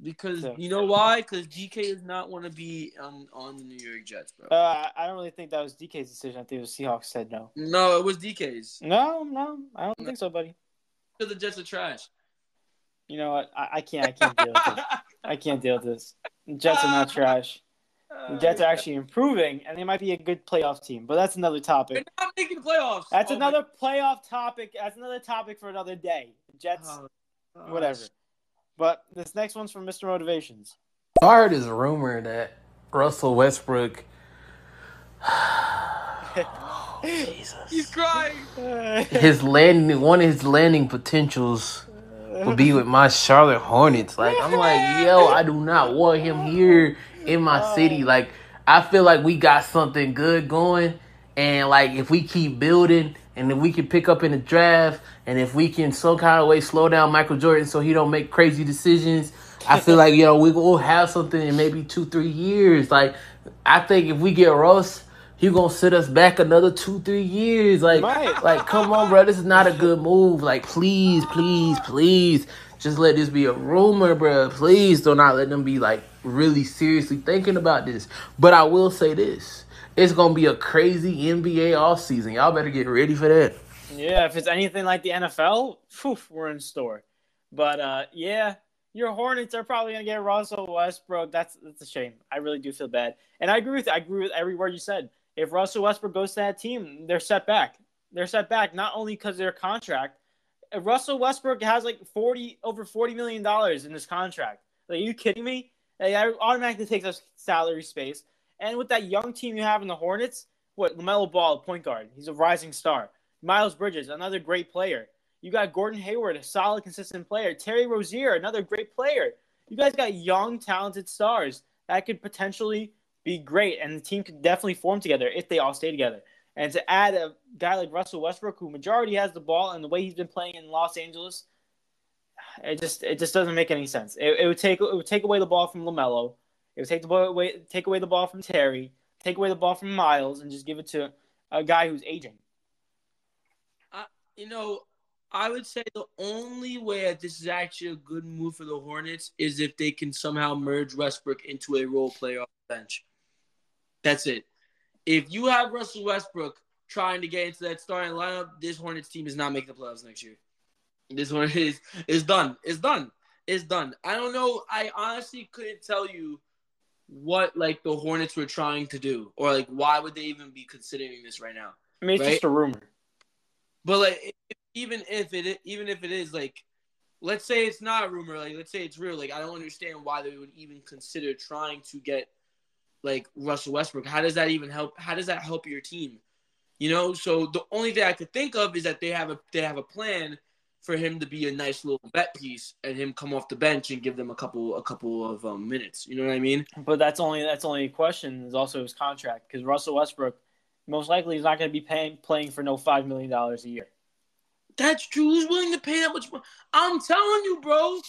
Because So- you know why? Because DK does not want to be on on the New York Jets, bro. Uh, I don't really think that was DK's decision. I think it was Seahawks said no. no, it was DK's. No, no, I don't think so, buddy. Because the Jets are trash. You know what? I, I can't. I can't deal with this. I can't deal with this. The Jets are not trash. The uh, Jets are actually improving, and they might be a good playoff team. But that's another topic. They're not making playoffs. That's Oh my- another playoff topic. That's another topic for another day. Jets, Oh, whatever. But this next one's from Mr. Motivations. I heard this rumor that Russell Westbrook. Jesus. He's crying. His landing, one of his landing potentials would be with my Charlotte Hornets. Like I'm like, yo, I do not want him here in my city. Oh. Like I feel like we got something good going, and like if we keep building, and if we can pick up in the draft, and if we can some kind of way slow down Michael Jordan so he don't make crazy decisions, I feel like yo we will have something in maybe two three years. Like I think if we get Russ. He gonna sit us back another two, three years. Like, Might. like, come on, bro. This is not a good move. Like, please, please, please, just let this be a rumor, bro. Please do not let them be like really seriously thinking about this. But I will say this: it's gonna be a crazy NBA offseason. Y'all better get ready for that. Yeah, if it's anything like the NFL, phew, we're in store. But uh, yeah, your Hornets are probably gonna get Russell Westbrook. That's that's a shame. I really do feel bad, and I agree with I agree with every word you said. If Russell Westbrook goes to that team, they're set back. They're set back not only because of their contract. If Russell Westbrook has like forty over forty million dollars in this contract. Like, are you kidding me? Like, that automatically takes up salary space. And with that young team you have in the Hornets, what LaMelo Ball, point guard, he's a rising star. Miles Bridges, another great player. You got Gordon Hayward, a solid, consistent player. Terry Rozier, another great player. You guys got young, talented stars that could potentially be great, and the team could definitely form together if they all stay together. And to add a guy like Russell Westbrook, who majority has the ball, and the way he's been playing in Los Angeles, it just it just doesn't make any sense. It, it would take it would take away the ball from LaMelo. It would take the ball away take away the ball from Terry, take away the ball from Miles, and just give it to a guy who's aging. You know, I would say the only way that this is actually a good move for the Hornets is if they can somehow merge Westbrook into a role player off the bench. That's it. If you have Russell Westbrook trying to get into that starting lineup, this Hornets team is not making the playoffs next year. This one is is done. It's done. It's done. I don't know. I honestly couldn't tell you what like the Hornets were trying to do, or like why would they even be considering this right now? I mean, it's right? just a rumor. But like, even if it even if it is like, let's say it's not a rumor. Like, let's say it's real. Like, I don't understand why they would even consider trying to get like Russell Westbrook. How does that even help? How does that help your team? You know. So the only thing I could think of is that they have a they have a plan for him to be a nice little bet piece and him come off the bench and give them a couple a couple of um, minutes. You know what I mean? But that's only that's only a question. Is also his contract because Russell Westbrook most likely is not going to be paying playing for no five million dollars a year. That's true. Who's willing to pay that much? I'm telling you, bro.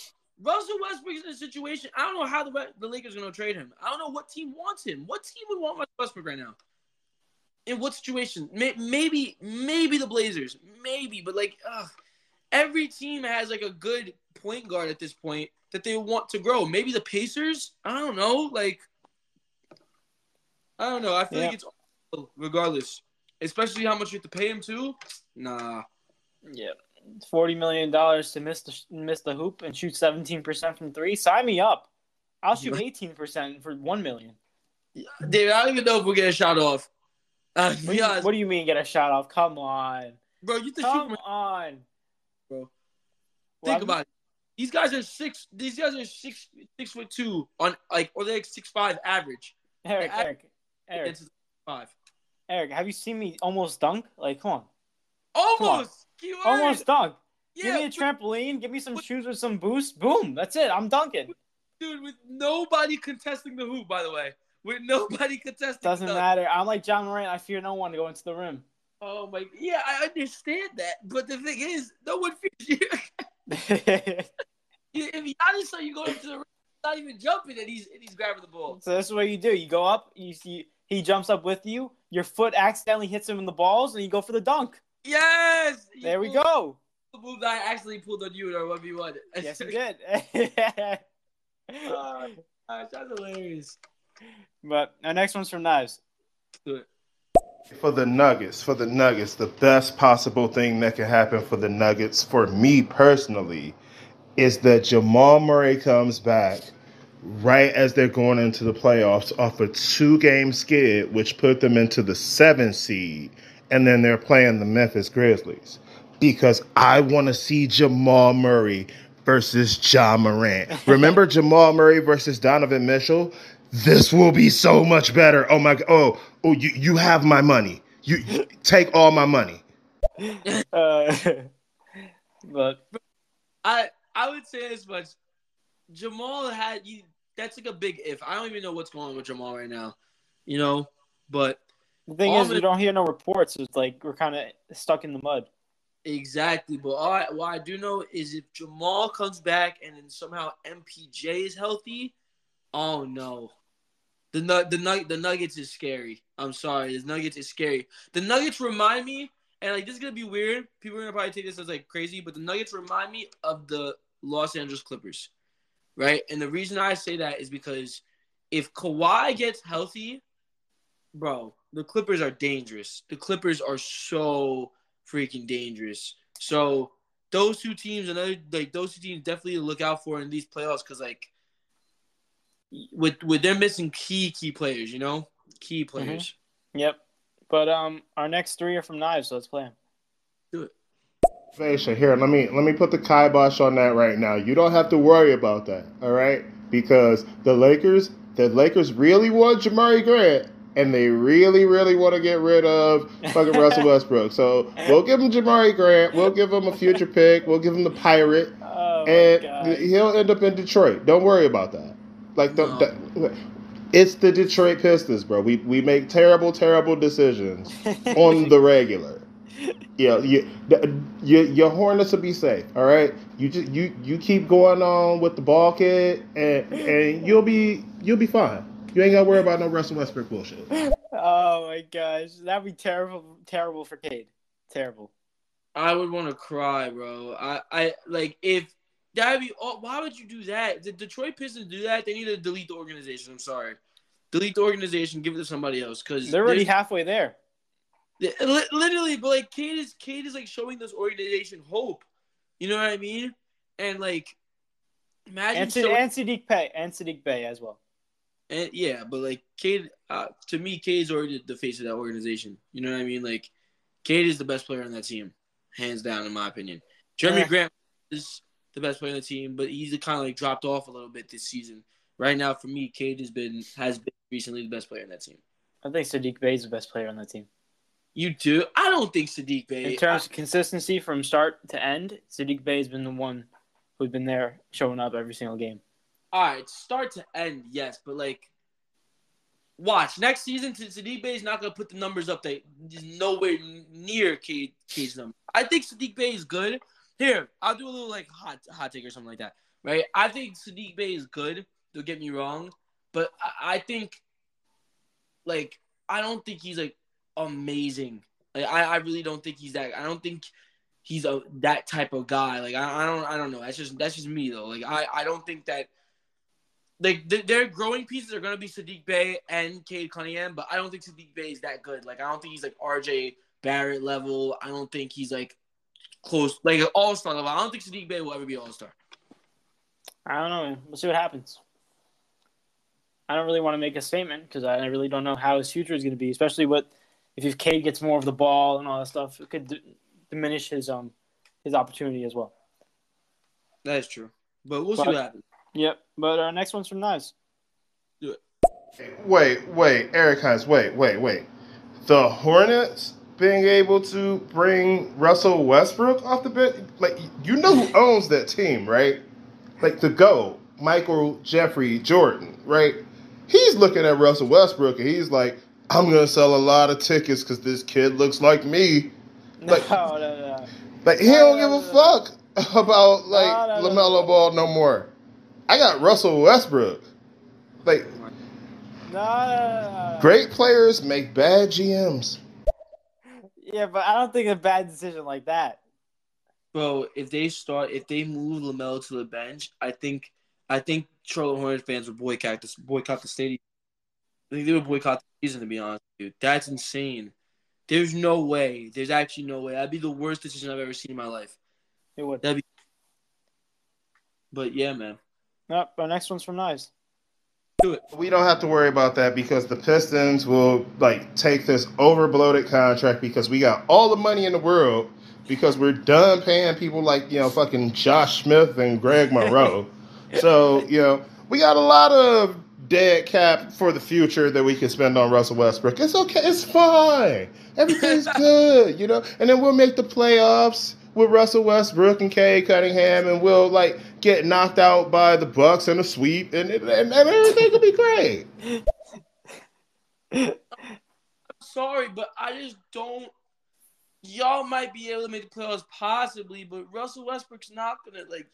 Russell Westbrook's in a situation. I don't know how the the Lakers are going to trade him. I don't know what team wants him. What team would want Russell Westbrook right now? In what situation? Maybe, maybe the Blazers. Maybe, but like, ugh, every team has like a good point guard at this point that they want to grow. Maybe the Pacers. I don't know. Like, I don't know. I feel Yeah. like it's regardless, especially how much you have to pay him too. Nah. Yeah, forty million dollars to miss the miss the hoop and shoot seventeen percent from three. Sign me up. I'll shoot eighteen percent for one million. Dude, I don't even know if we'll get a shot off. Uh, What, do you, what do you mean get a shot off? Come on, bro, you think come on, bro. Well, Think about it. These guys are six. These guys are six six foot two on like, or they're like six five average. Eric, I- Eric, Eric, five. Eric. Have you seen me almost dunk? Like, come on, Almost. Keyword. almost dunk. Yeah, Give me a trampoline. Give me some shoes with some boost. Boom. That's it. I'm dunking. dude, with nobody contesting the hoop. By the way, with nobody contesting. Doesn't matter. I'm like Ja Morant. I fear no one to go into the rim. Oh my. Yeah, I understand that, but the thing is, no one fears you. if Giannis saw you going to the rim, not even jumping, and he's and he's grabbing the ball. So that's what you do. You go up. You see he jumps up with you. Your foot accidentally hits him in the balls, and you go for the dunk. Yes. He There we go. The move that I actually pulled on you in our one v one. Yes, you did. Uh, gosh, that's hilarious. but our next one's from Knives. Do it. For the Nuggets, for the Nuggets, the best possible thing that can happen for the Nuggets, for me personally, is that Jamal Murray comes back right as they're going into the playoffs off a two game skid, which put them into the seven seed, and then they're playing the Memphis Grizzlies. Because I want to see Jamal Murray versus Ja Morant. Remember Jamal Murray versus Donovan Mitchell? This will be so much better. Oh my god. Oh, oh you, you have my money. You you take all my money. Uh, but I I would say as much. Jamal had you. That's like a big if. I don't even know what's going on with Jamal right now. You know, but the thing All is, the- we don't hear no reports. It's like we're kind of stuck in the mud. exactly. But all I, what I do know is if Jamal comes back and then somehow MPJ is healthy, oh no. The nug the nug the Nuggets is scary. I'm sorry, the Nuggets is scary. The Nuggets remind me, and like this is gonna be weird. People are gonna probably take this as like crazy, but the Nuggets remind me of the Los Angeles Clippers, right? And the reason I say that is because if Kawhi gets healthy, bro, the Clippers are dangerous. The Clippers are so freaking dangerous. So those two teams, another like those two teams, definitely look out for in these playoffs because like with with them missing key key players, you know, key players. Mm-hmm. Yep. But um, our next three are from Knives, so let's play them. Do it. Fasha, here, let me let me put the kibosh on that right now. You don't have to worry about that, all right? Because the Lakers, the Lakers really want Jerami Grant, and they really, really want to get rid of fucking Russell Westbrook. So we'll give him Jerami Grant, we'll give him a future pick, we'll give him the Pirate, Oh, and God. he'll end up in Detroit. Don't worry about that. Like the, the it's the Detroit Pistons, bro. We we make terrible, terrible decisions on the regular. Yeah, you, your your Hornets will be safe. All right, you just you you keep going on with the ball kid, and and you'll be you'll be fine. You ain't gotta worry about no Russell Westbrook bullshit. Oh my gosh, that'd be terrible, terrible for Cade. Terrible. I would want to cry, bro. I, I like if that'd be. Oh, why would you do that? The Detroit Pistons do that? They need to delete the organization. I'm sorry, delete the organization. Give it to somebody else because They're already halfway there. literally. But like, Cade is Cade is like showing this organization hope. You know what I mean? And like, imagine And, showing- and Sadiq Bey, and Sadiq Bey as well. And yeah, but like Cade, uh, to me, Cade's already the face of that organization. You know what I mean? Like, Cade is the best player on that team, hands down, in my opinion. Jeremy Yeah. Grant is the best player on the team, but he's kind of like dropped off a little bit this season. Right now, for me, Cade has been has been recently the best player on that team. I think Sadiq Bey is the best player on that team. You do? I don't think Sadiq Bey. In terms of consistency from start to end, Sadiq Bey has been the one who's been there showing up every single game. All right, start to end, yes, but like, watch next season. Sadiq Bey is not gonna put the numbers up is nowhere near Cade, Cade's number. I think Sadiq Bey is good. Here, I'll do a little like hot hot take or something like that, right? I think Sadiq Bey is good. Don't get me wrong, but I, I think, like, I don't think he's like amazing. Like, I, I really don't think he's that. I don't think he's a that type of guy. Like, I, I don't, I don't know. That's just that's just me though. Like, I, I don't think that like their growing pieces are gonna be Sadiq Bey and Cade Cunningham, but I don't think Sadiq Bey is that good. Like I don't think he's like RJ Barrett level. I don't think he's like close like an all star level. I don't think Sadiq Bey will ever be all star. I don't know. man. We'll see what happens. I don't really want to make a statement because I really don't know how his future is going to be, especially with if if Cade gets more of the ball and all that stuff. It could d- diminish his um his opportunity as well. That is true. But we'll see what happens. Yep. But our next one's from Nice. Wait, wait, Eric Hines, wait, wait, wait. The Hornets being able to bring Russell Westbrook off the bench, like you know who owns that team, right? Like the GO, Michael Jeffrey Jordan, right? He's looking at Russell Westbrook and he's like, I'm gonna sell a lot of tickets because this kid looks like me. Like- no, no, no. Like he don't give a fuck about like LaMelo. Ball no more. I got Russell Westbrook. Like no. great players make bad GMs. Yeah, but I don't think a bad decision like that. Bro, if they start if they move LaMelo to the bench, I think I think Charlotte Hornets fans would boycott this boycott the stadium. I think they would boycott the season to be honest with you. That's insane. There's no way. There's actually no way. That'd be the worst decision I've ever seen in my life. It would. That'd be But yeah, man. Nope. Our next one's from Nice. Do it. We don't have to worry about that because the Pistons will like take this overbloated contract because we got all the money in the world because we're done paying people like you know fucking Josh Smith and Greg Monroe. so you know we got a lot of dead cap for the future that we can spend on Russell Westbrook. It's okay. It's fine. Everything's good. You know, and then we'll make the playoffs with Russell Westbrook and Cade Cunningham, and we'll like get knocked out by the Bucks in a sweep, and and, and everything will be great. I'm sorry, but I just don't. Y'all might be able to make the playoffs possibly, but Russell Westbrook's not gonna like.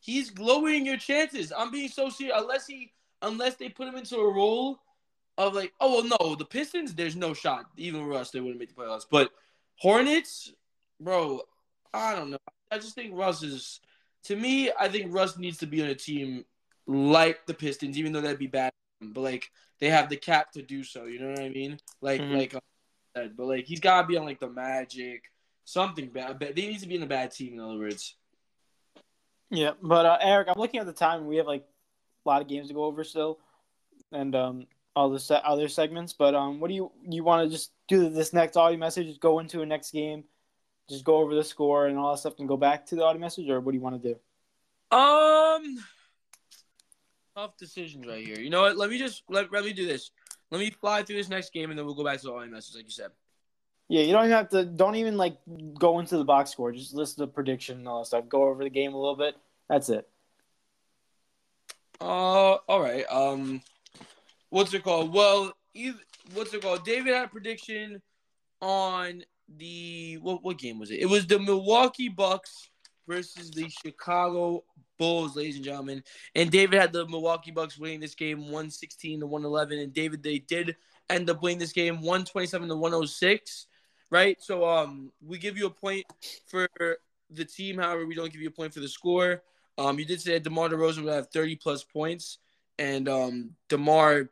He's lowering your chances. I'm being so serious. Unless he, unless they put him into a role of like, oh well, no, the Pistons, there's no shot. Even Russ, they wouldn't make the playoffs. But Hornets, bro, I don't know. I just think Russ is. To me, I think Russ needs to be on a team like the Pistons, even though that'd be bad. But like they have the cap to do so. You know what I mean? Like Mhm. like but like he's gotta be on like the Magic, something bad. But They need to be in a bad team. In other words. Yeah, but uh, Eric, I'm looking at the time. We have like a lot of games to go over still, and um, all the se- other segments. But um, what do you you want to just do this next audio message? Just go into a next game, just go over the score and all that stuff, and go back to the audio message, or what do you want to do? Um, tough decisions right here. You know what? Let me just let let me do this. Let me fly through this next game, and then we'll go back to the audio message, like you said. Yeah, you don't even have to. Don't even like go into the box score. Just list the prediction and all that stuff. Go over the game a little bit. That's it. Uh, all right. Um, what's it called? Well, either, what's it called? David had a prediction on the what what game was it? It was the Milwaukee Bucks versus the Chicago Bulls, ladies and gentlemen. And David had the Milwaukee Bucks winning this game 116 to 111. And David, they did end up winning this game 127 to 106. Right? So um we give you a point for the team, however, we don't give you a point for the score. Um, you did say that DeMar DeRozan would have 30 plus points, and um, DeMar,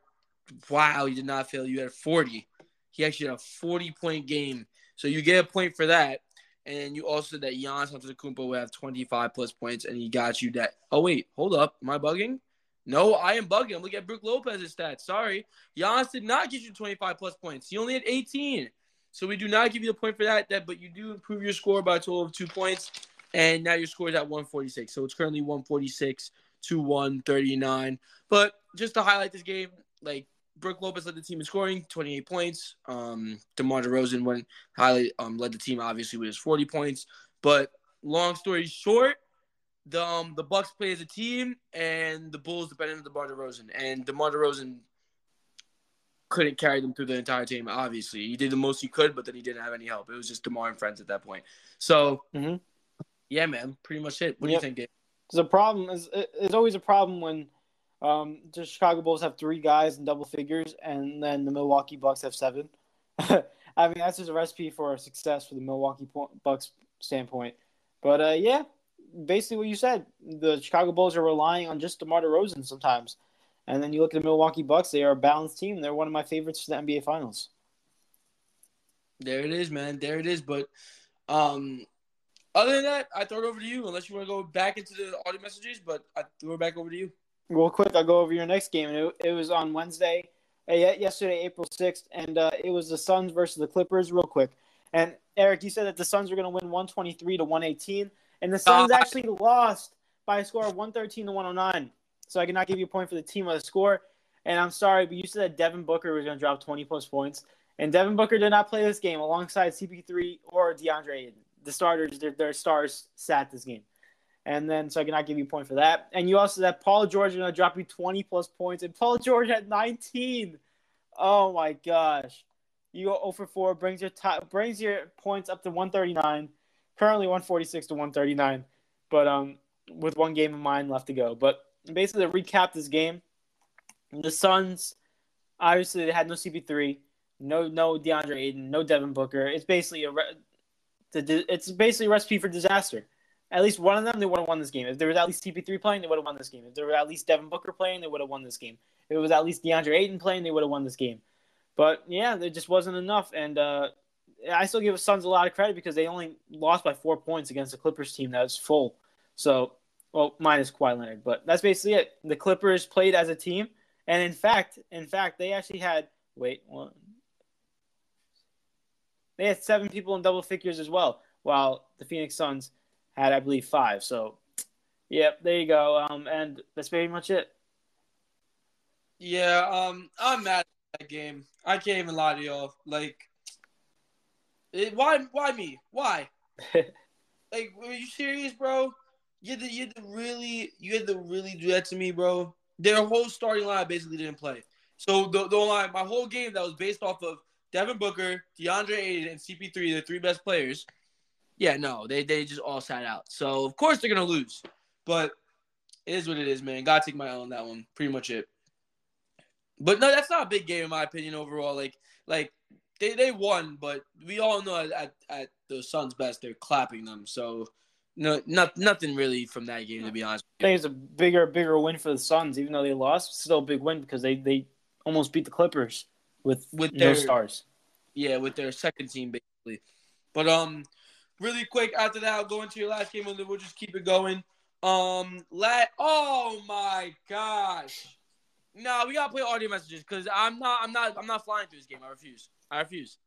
wow, you did not fail. You had 40. He actually had a 40 point game, so you get a point for that. And you also said that Giannis Antetokounmpo would have 25 plus points, and he got you that. Oh wait, hold up, am I bugging? No, I am bugging. I'm looking at Brook Lopez's stats. Sorry, Giannis did not get you 25 plus points. He only had 18. So we do not give you a point for that. That, but you do improve your score by a total of two points and now your score is at 146. So it's currently 146 to 139. But just to highlight this game, like Brook Lopez led the team in scoring, 28 points. Um, DeMar DeRozan went highly um, led the team obviously with his 40 points. But long story short, the um, the Bucks play as a team, and the Bulls depended on DeMar DeRozan, and DeMar DeRozan couldn't carry them through the entire team. Obviously, he did the most he could, but then he didn't have any help. It was just DeMar and friends at that point. So. Mm-hmm. Yeah, man, pretty much it. What yep. do you think, Dave? There's a problem. Is there's always a problem when um, the Chicago Bulls have three guys in double figures, and then the Milwaukee Bucks have seven. I mean, that's just a recipe for success for the Milwaukee Bucks standpoint. But uh, yeah, basically what you said. The Chicago Bulls are relying on just DeMar DeRozan sometimes, and then you look at the Milwaukee Bucks. They are a balanced team. They're one of my favorites for the NBA Finals. There it is, man. There it is. But um, other than that, I throw it over to you, unless you want to go back into the audio messages, but I throw it back over to you. Real quick, I'll go over your next game. It, it was on Wednesday, uh, yesterday, April 6th, and uh, it was the Suns versus the Clippers, real quick. And Eric, you said that the Suns were going to win 123 to 118, and the Suns actually lost by a score of 113 to 109. So I cannot give you a point for the team of the score. And I'm sorry, but you said that Devin Booker was going to drop 20 plus points. And Devin Booker did not play this game alongside CP3 or DeAndre Ayton the starters, their, their stars sat this game. And then, so I cannot give you a point for that. And you also said Paul George is going to drop you 20 plus points, and Paul George had 19. Oh my gosh. You go 0 for 4, brings your top, brings your points up to 139. Currently 146 to 139, but um, with one game of mine left to go. But basically, to recap this game, the Suns obviously they had no CP3, no no DeAndre Ayton, no Devin Booker. It's basically a it's basically a recipe for disaster. At least one of them, they would have won this game. If there was at least CP3 playing, they would have won this game. If there was at least Devin Booker playing, they would have won this game. If it was at least DeAndre Ayton playing, they would have won this game. But yeah, there just wasn't enough. And uh, I still give the Suns a lot of credit because they only lost by four points against the Clippers team that was full. So, well, minus Kawhi Leonard. But that's basically it. The Clippers played as a team. And in fact, in fact, they actually had, wait, one, they had seven people in double figures as well, while the Phoenix Suns had, I believe, five. So, yep, there you go. Um, and that's pretty much it. Yeah, um, I'm mad at that game. I can't even lie to y'all. Like, it, why, why me? Why? like, are you serious, bro? You had, to, you had to really, you had to really do that to me, bro. Their whole starting line basically didn't play. So the the line, my whole game that was based off of Devin Booker, DeAndre Ayton, and CP3, the three best players. Yeah, no, they they just all sat out. So of course they're gonna lose. But it is what it is, man. Gotta take my L on that one. Pretty much it. But no, that's not a big game in my opinion overall. Like like they, they won, but we all know at, at the Suns' best they're clapping them. So no, not nothing really from that game to be honest. I think it's a bigger bigger win for the Suns, even though they lost. Still a big win because they they almost beat the Clippers with with their no stars. Yeah, with their second team basically. But um, really quick after that, I'll go into your last game and then we'll just keep it going. Um, let oh my gosh. No, we gotta play audio messages because I'm not I'm not I'm not flying through this game. I refuse. I refuse.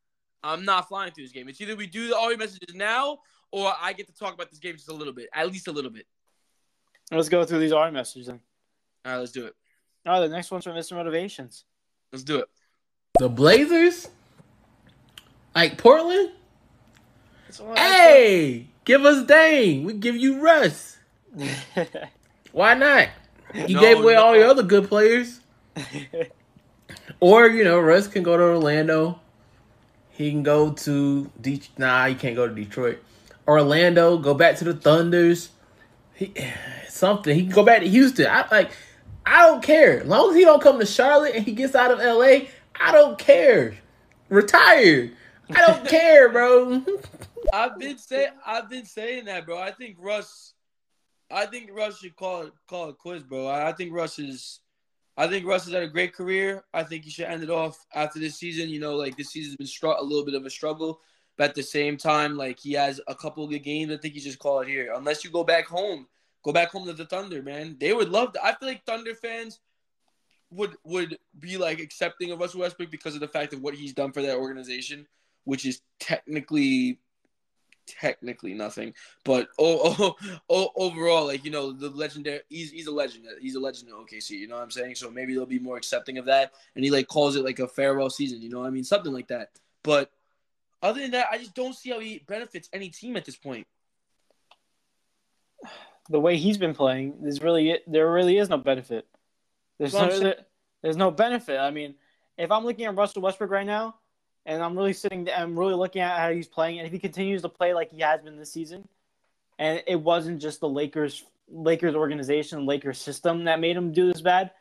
I'm not flying through this game. It's either we do the audio messages now or I get to talk about this game just a little bit. At least a little bit. Let's go through these audio messages then. All right, let's do it. Oh, the next one's from Mr. Motivations. Let's do it. The Blazers? Like Portland? Hey, give us Dame. We give you Russ. Why not? You No, gave away no. all your other good players. Or, you know, Russ can go to Orlando. He can go to De- nah, he can't go to Detroit. Orlando, go back to the Thunders. He, something. He can go back to Houston. I like I don't care. As long as he don't come to Charlotte and he gets out of LA, I don't care. Retired. I don't care, bro. I've been say I've been saying that, bro. I think Russ I think Russ should call it call it quits, bro. I, I think Russ is I think Russ has had a great career. I think he should end it off after this season. You know, like this season's been str- a little bit of a struggle, but at the same time, like he has a couple of good games. I think you just call it here. Unless you go back home, go back home to the Thunder, man. They would love to. I feel like Thunder fans would would be like accepting of Russell Westbrook because of the fact of what he's done for that organization, which is technically technically nothing. But oh, oh, oh, overall, like you know, the legendary he's he's a legend. He's a legend in OKC. You know what I'm saying? So maybe they'll be more accepting of that, and he like calls it like a farewell season. You know what I mean? Something like that. But other than that, I just don't see how he benefits any team at this point. the way he's been playing, there's really there really is no benefit. There's no, there's no benefit. I mean, if I'm looking at Russell Westbrook right now, and I'm really sitting, I'm really looking at how he's playing, and if he continues to play like he has been this season, and it wasn't just the Lakers Lakers organization, Lakers system that made him do this bad.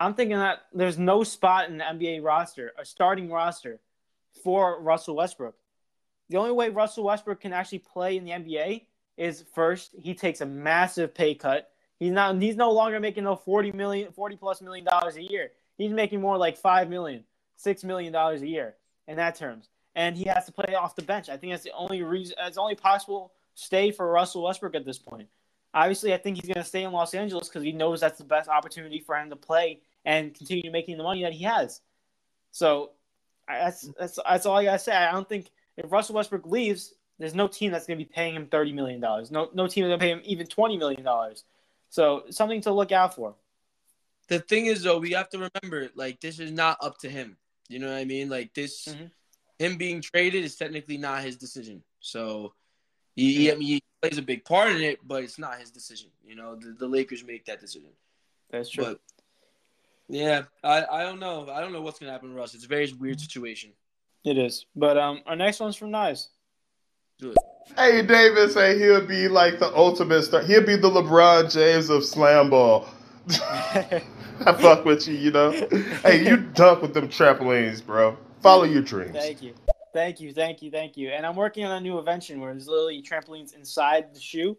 I'm thinking that there's no spot in the NBA roster, a starting roster, for Russell Westbrook. The only way Russell Westbrook can actually play in the NBA is first he takes a massive pay cut. He's not he's no longer making no 40 million 40 plus million dollars a year. He's making more like 5 million, 6 million dollars a year in that terms. And he has to play off the bench. I think that's the only reason that's the only possible stay for Russell Westbrook at this point. Obviously, I think he's going to stay in Los Angeles cuz he knows that's the best opportunity for him to play and continue making the money that he has. So, that's that's that's all I got to say. I don't think if Russell Westbrook leaves, there's no team that's going to be paying him thirty million dollars. No, no team is going to pay him even twenty million dollars. So something to look out for. The thing is, though, we have to remember, like, this is not up to him. You know what I mean? Like, this, Mhm. him being traded is technically not his decision. So, he, he, I mean, he plays a big part in it, but it's not his decision. You know, the, the Lakers make that decision. That's true. But, yeah, I, I don't know. I don't know what's going to happen to Russ. It's a very weird situation. it is. But um, our next one's from Nice. Do it. Hey, David say he'll be like the ultimate star. He'll be the LeBron James of slam ball. I fuck with you, you know. Hey, you dunk with them trampolines, bro. Follow your dreams. Thank you, thank you, thank you, thank you. And I'm working on a new invention where there's literally trampolines inside the shoe.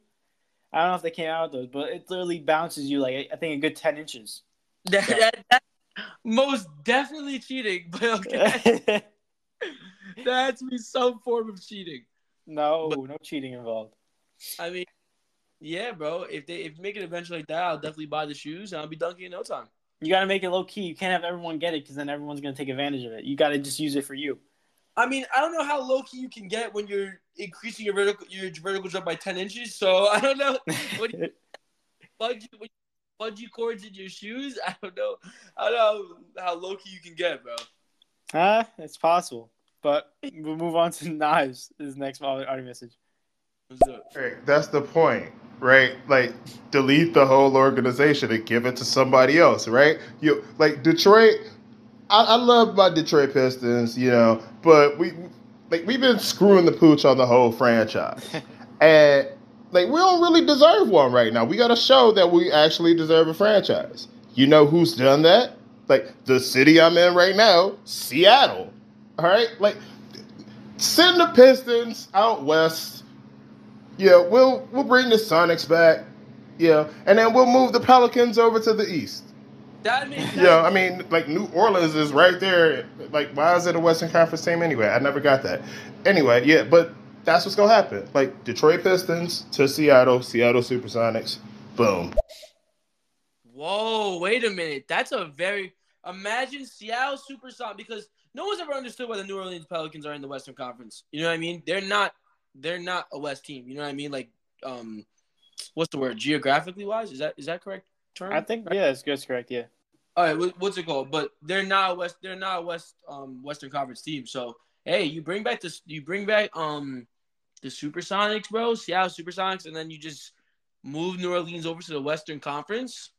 I don't know if they came out with those, but it literally bounces you like I think a good ten inches. That, that, that, most definitely cheating, but okay. that has to be some form of cheating. no, no cheating involved. I mean, yeah, bro. If they if you make an adventure like that, I'll definitely buy the shoes and I'll be dunking in no time. You got to make it low key. You can't have everyone get it because then everyone's gonna take advantage of it. You got to just use it for you. I mean, I don't know how low key you can get when you're increasing your vertical your vertical jump by ten inches. So I don't know. What do you bungee, what- bungee cords in your shoes? I don't know. I don't know how low key you can get, bro. Ah, it's possible. But we'll move on to knives. This next audio message. Let's do it. Right, that's the point, right? Like, delete the whole organization and give it to somebody else, right? You like Detroit. I, I love my Detroit Pistons, you know, but we like we've been screwing the pooch on the whole franchise, and like we don't really deserve one right now. We got to show that we actually deserve a franchise. You know who's done that? Like the city I'm in right now, Seattle. All right, like send the Pistons out west. Yeah, we'll we'll bring the Sonics back. Yeah, and then we'll move the Pelicans over to the east. That makes sense. Yeah, I mean, like New Orleans is right there. Like, why is it a Western Conference team anyway? I never got that. Anyway, yeah, but that's what's gonna happen. Like Detroit Pistons to Seattle, Seattle Supersonics, boom. Whoa, wait a minute. That's a very imagine Seattle Supersonics because no one's ever understood why the New Orleans Pelicans are in the Western Conference. You know what I mean? They're not they're not a West team. You know what I mean? Like um what's the word? Geographically wise? Is that is that correct term? I think yeah, it's good, correct, yeah. All right, what, what's it called? But they're not a West they're not a West um Western Conference team. So hey, you bring back this you bring back um the Supersonics, bro, Seattle Supersonics, and then you just move New Orleans over to the Western Conference.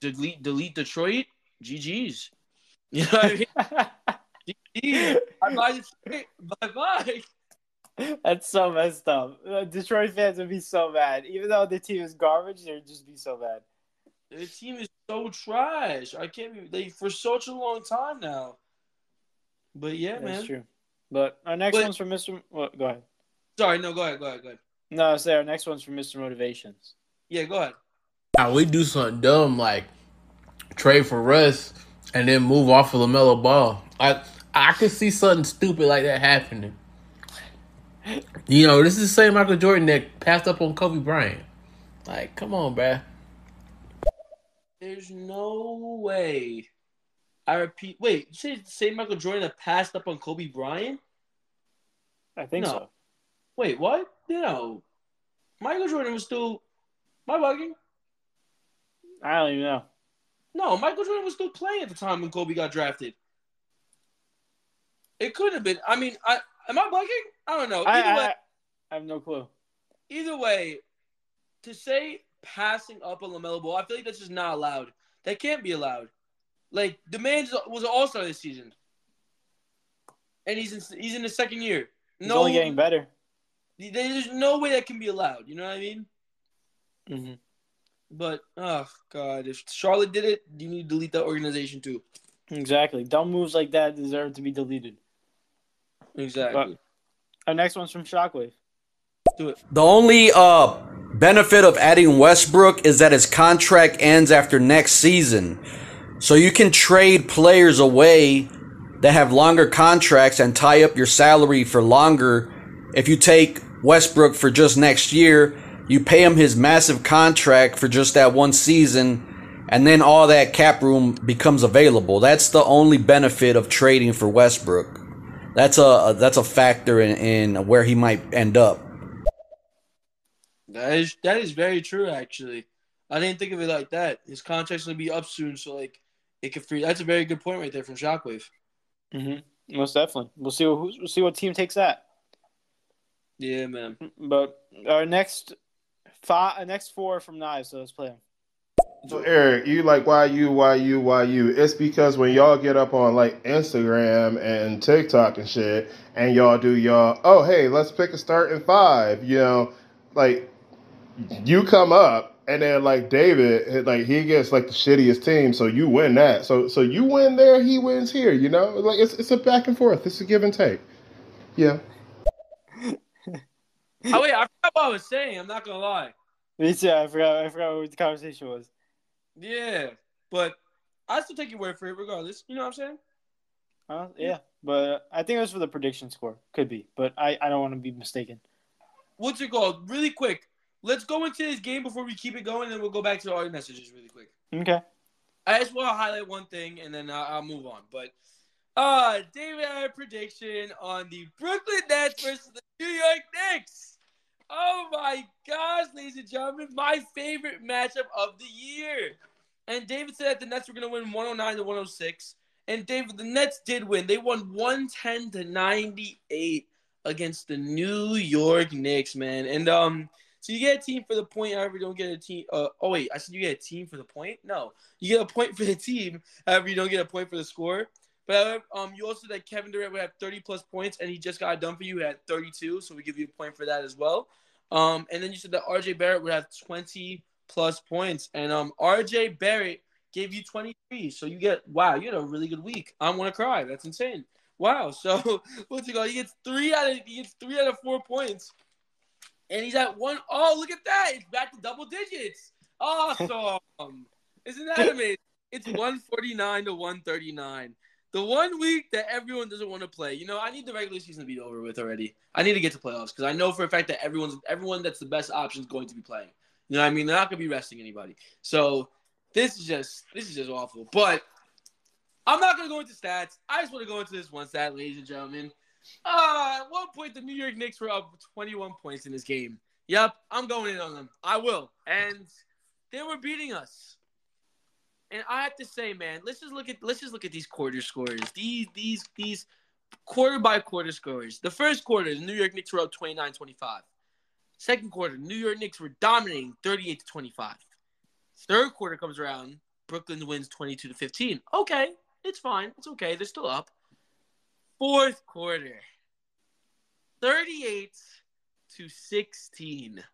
Delete delete Detroit. GG's. You know what I mean? GG's. Bye bye. Bye bye. That's so messed up. Uh, Detroit fans would be so mad. Even though the team is garbage, they'd just be so mad. The team is so trash. I can't be they for such a long time now. But yeah, That's man. true. But our next But- one's from Mr. Well, go ahead. Sorry, no, go ahead, go ahead, go ahead. No, say our next one's from Mr. Motivations. Yeah, go ahead. Now we do something dumb like trade for Russ and then move off of LaMelo Ball. I I could see something stupid like that happening. You know, this is the same Michael Jordan that passed up on Kobe Bryant. Like, come on, bruh. There's no way. I repeat. Wait, you say same Michael Jordan that passed up on Kobe Bryant? I think No. so. Wait, what? No. Michael Jordan was still. My bugging? I don't even know. No, Michael Jordan was still playing at the time when Kobe got drafted. It could have been. I mean, I am I bugging? I don't know. I, Either way, I, I have no clue. either way, to say passing up a LaMelo Ball, I feel like that's just not allowed. That can't be allowed. Like the man was an All Star this season, and he's in he's in his second year. He's no, only getting better. there's no way that can be allowed. You know what I mean? Mm-hmm. But oh god, if Charlotte did it, you need to delete that organization too. Exactly. Dumb moves like that deserve to be deleted. Exactly. Our next one's from Shockwave. Do it. The only uh benefit of adding Westbrook is that his contract ends after next season. So you can trade players away that have longer contracts and tie up your salary for longer. If you take Westbrook for just next year, you pay him his massive contract for just that one season, and then all that cap room becomes available. That's the only benefit of trading for Westbrook. That's a that's a factor in, in where he might end up. That is that is very true. Actually, I didn't think of it like that. His contract's gonna be up soon, so like it could free. That's a very good point right there from Shockwave. Mm-hmm. Most definitely. We'll see. Who, we'll see what team takes that. Yeah, man. But our next five, next four from Knives. So let's play them. So Eric, you like why you, why you, why you? It's because when y'all get up on like Instagram and TikTok and shit, and y'all do y'all, oh hey, let's pick a starting five. You know, like you come up and then like David, like he gets like the shittiest team, so you win that. So so you win there, he wins here. You know, like it's it's a back and forth. It's a give and take. Yeah. Oh wait, I forgot what I was saying. I'm not gonna lie. Me too. I forgot. I forgot what the conversation was. Yeah, but I still take your word for it, regardless. You know what I'm saying? Uh, yeah, but I think it was for the prediction score. Could be, but I, I don't want to be mistaken. What's it called? Really quick. Let's go into this game before we keep it going, and then we'll go back to our messages really quick. Okay. I just want to highlight one thing, and then I'll, I'll move on. But uh, David I had a prediction on the Brooklyn Nets versus the New York Knicks. Oh my gosh, ladies and gentlemen, my favorite matchup of the year. And David said that the Nets were going to win 109 to 106. And David, the Nets did win. They won 110 to 98 against the New York Knicks, man. And um, so you get a team for the point. However, you don't get a team. Uh, oh wait, I said you get a team for the point. No, you get a point for the team. However, you don't get a point for the score. But um, you also that Kevin Durant would have 30 plus points, and he just got done for you at 32, so we give you a point for that as well. Um, and then you said that RJ Barrett would have 20 plus points, and um, RJ Barrett gave you 23, so you get wow, you had a really good week. I want to cry. That's insane. Wow. So what's he got? He gets three out of he gets three out of four points, and he's at one oh look at that! It's back to double digits. Awesome. Isn't that amazing? It's 149 to 139. The one week that everyone doesn't want to play. You know, I need the regular season to be over with already. I need to get to playoffs because I know for a fact that everyone's everyone that's the best option is going to be playing. You know I mean? They're not going to be resting anybody. So this is just this is just awful. But I'm not going to go into stats. I just want to go into this one stat, ladies and gentlemen. Uh, at one point, the New York Knicks were up 21 points in this game. Yep, I'm going in on them. I will. And they were beating us. And I have to say, man, let's just look at let's just look at these quarter scores. These these these quarter by quarter scores. The first quarter, the New York Knicks were up 29-25. Second quarter, New York Knicks were dominating 38 to 25. Third quarter comes around, Brooklyn wins 22 to 15. Okay, it's fine. It's okay. They're still up. Fourth quarter, 38 to 16.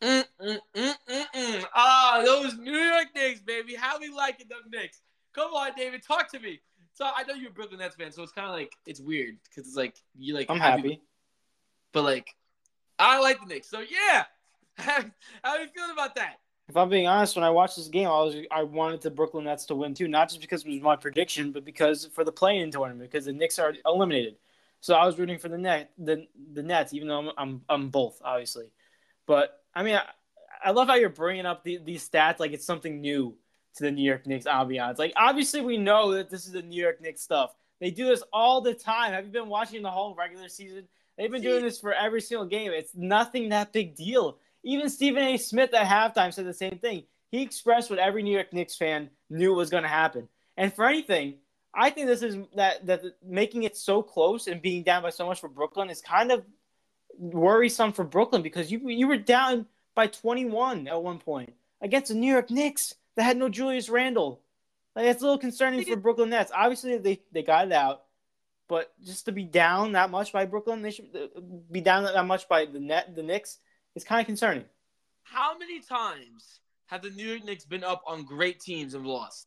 Mm, mm, mm, mm, mm. Ah, those New York Knicks, baby. How we liking them Knicks? Come on, David, talk to me. So I know you're a Brooklyn Nets fan, so it's kind of like it's weird because it's like you like. I'm happy, but like I like the Knicks. So yeah, how, how are you feeling about that? If I'm being honest, when I watched this game, I was I wanted the Brooklyn Nets to win too, not just because it was my prediction, but because for the play-in tournament, because the Knicks are eliminated. So I was rooting for the net the the Nets, even though I'm I'm, I'm both obviously. But I mean, I, I love how you're bringing up the, these stats like it's something new to the New York Knicks. Honest. Like obviously we know that this is the New York Knicks stuff. They do this all the time. Have you been watching the whole regular season? They've been doing this for every single game. It's nothing that big deal. Even Stephen A. Smith at halftime said the same thing. He expressed what every New York Knicks fan knew was going to happen. And for anything, I think this is that that making it so close and being down by so much for Brooklyn is kind of worrisome for Brooklyn because you you were down by 21 at one point against the New York Knicks that had no Julius Randle. Like it's a little concerning for Brooklyn Nets. Obviously, they they got it out, but just to be down that much by Brooklyn, they should uh, be down that much by the net the Knicks is kind of concerning. How many times have the New York Knicks been up on great teams and lost?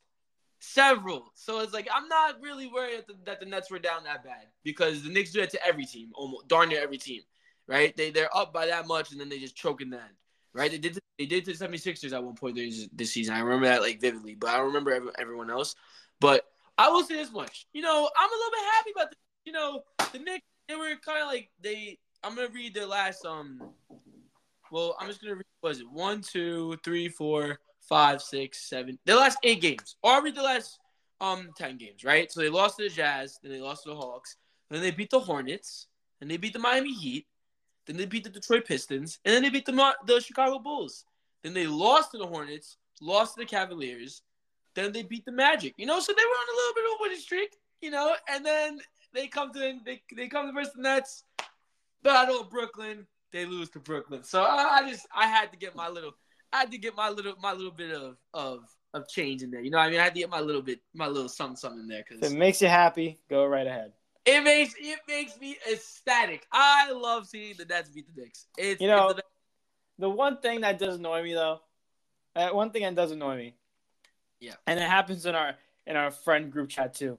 Several. So it's like I'm not really worried that the, that the Nets were down that bad because the Knicks do that to every team, almost darn near every team, right? They they're up by that much and then they just choke in the end, right? They did they did to the 76ers at one point this, season. I remember that like vividly, but I don't remember every, everyone else. But I will say this much, you know, I'm a little bit happy about the, you know, the Knicks. They were kind of like they. I'm gonna read their last um. Well, I'm just gonna read. Was it one, two, three, four? five, six, seven. The last eight games. Or read the last um ten games, right? So they lost to the Jazz, then they lost to the Hawks, then they beat the Hornets, then they beat the Miami Heat, then they beat the Detroit Pistons, and then they beat the the Chicago Bulls. Then they lost to the Hornets, lost to the Cavaliers, then they beat the Magic. You know, so they were on a little bit of a winning streak, you know, and then they come to they they come to versus the Nets, battle of Brooklyn, they lose to Brooklyn. So I, I just I had to get my little I had to get my little my little bit of of of change in there. You know I mean? I had to get my little bit my little something something in there because it makes you happy, go right ahead. It makes it makes me ecstatic. I love seeing the Nets beat the Knicks. It's, you know, it's the, the one thing that does annoy me though, uh, one thing that does annoy me, yeah, and it happens in our in our friend group chat too.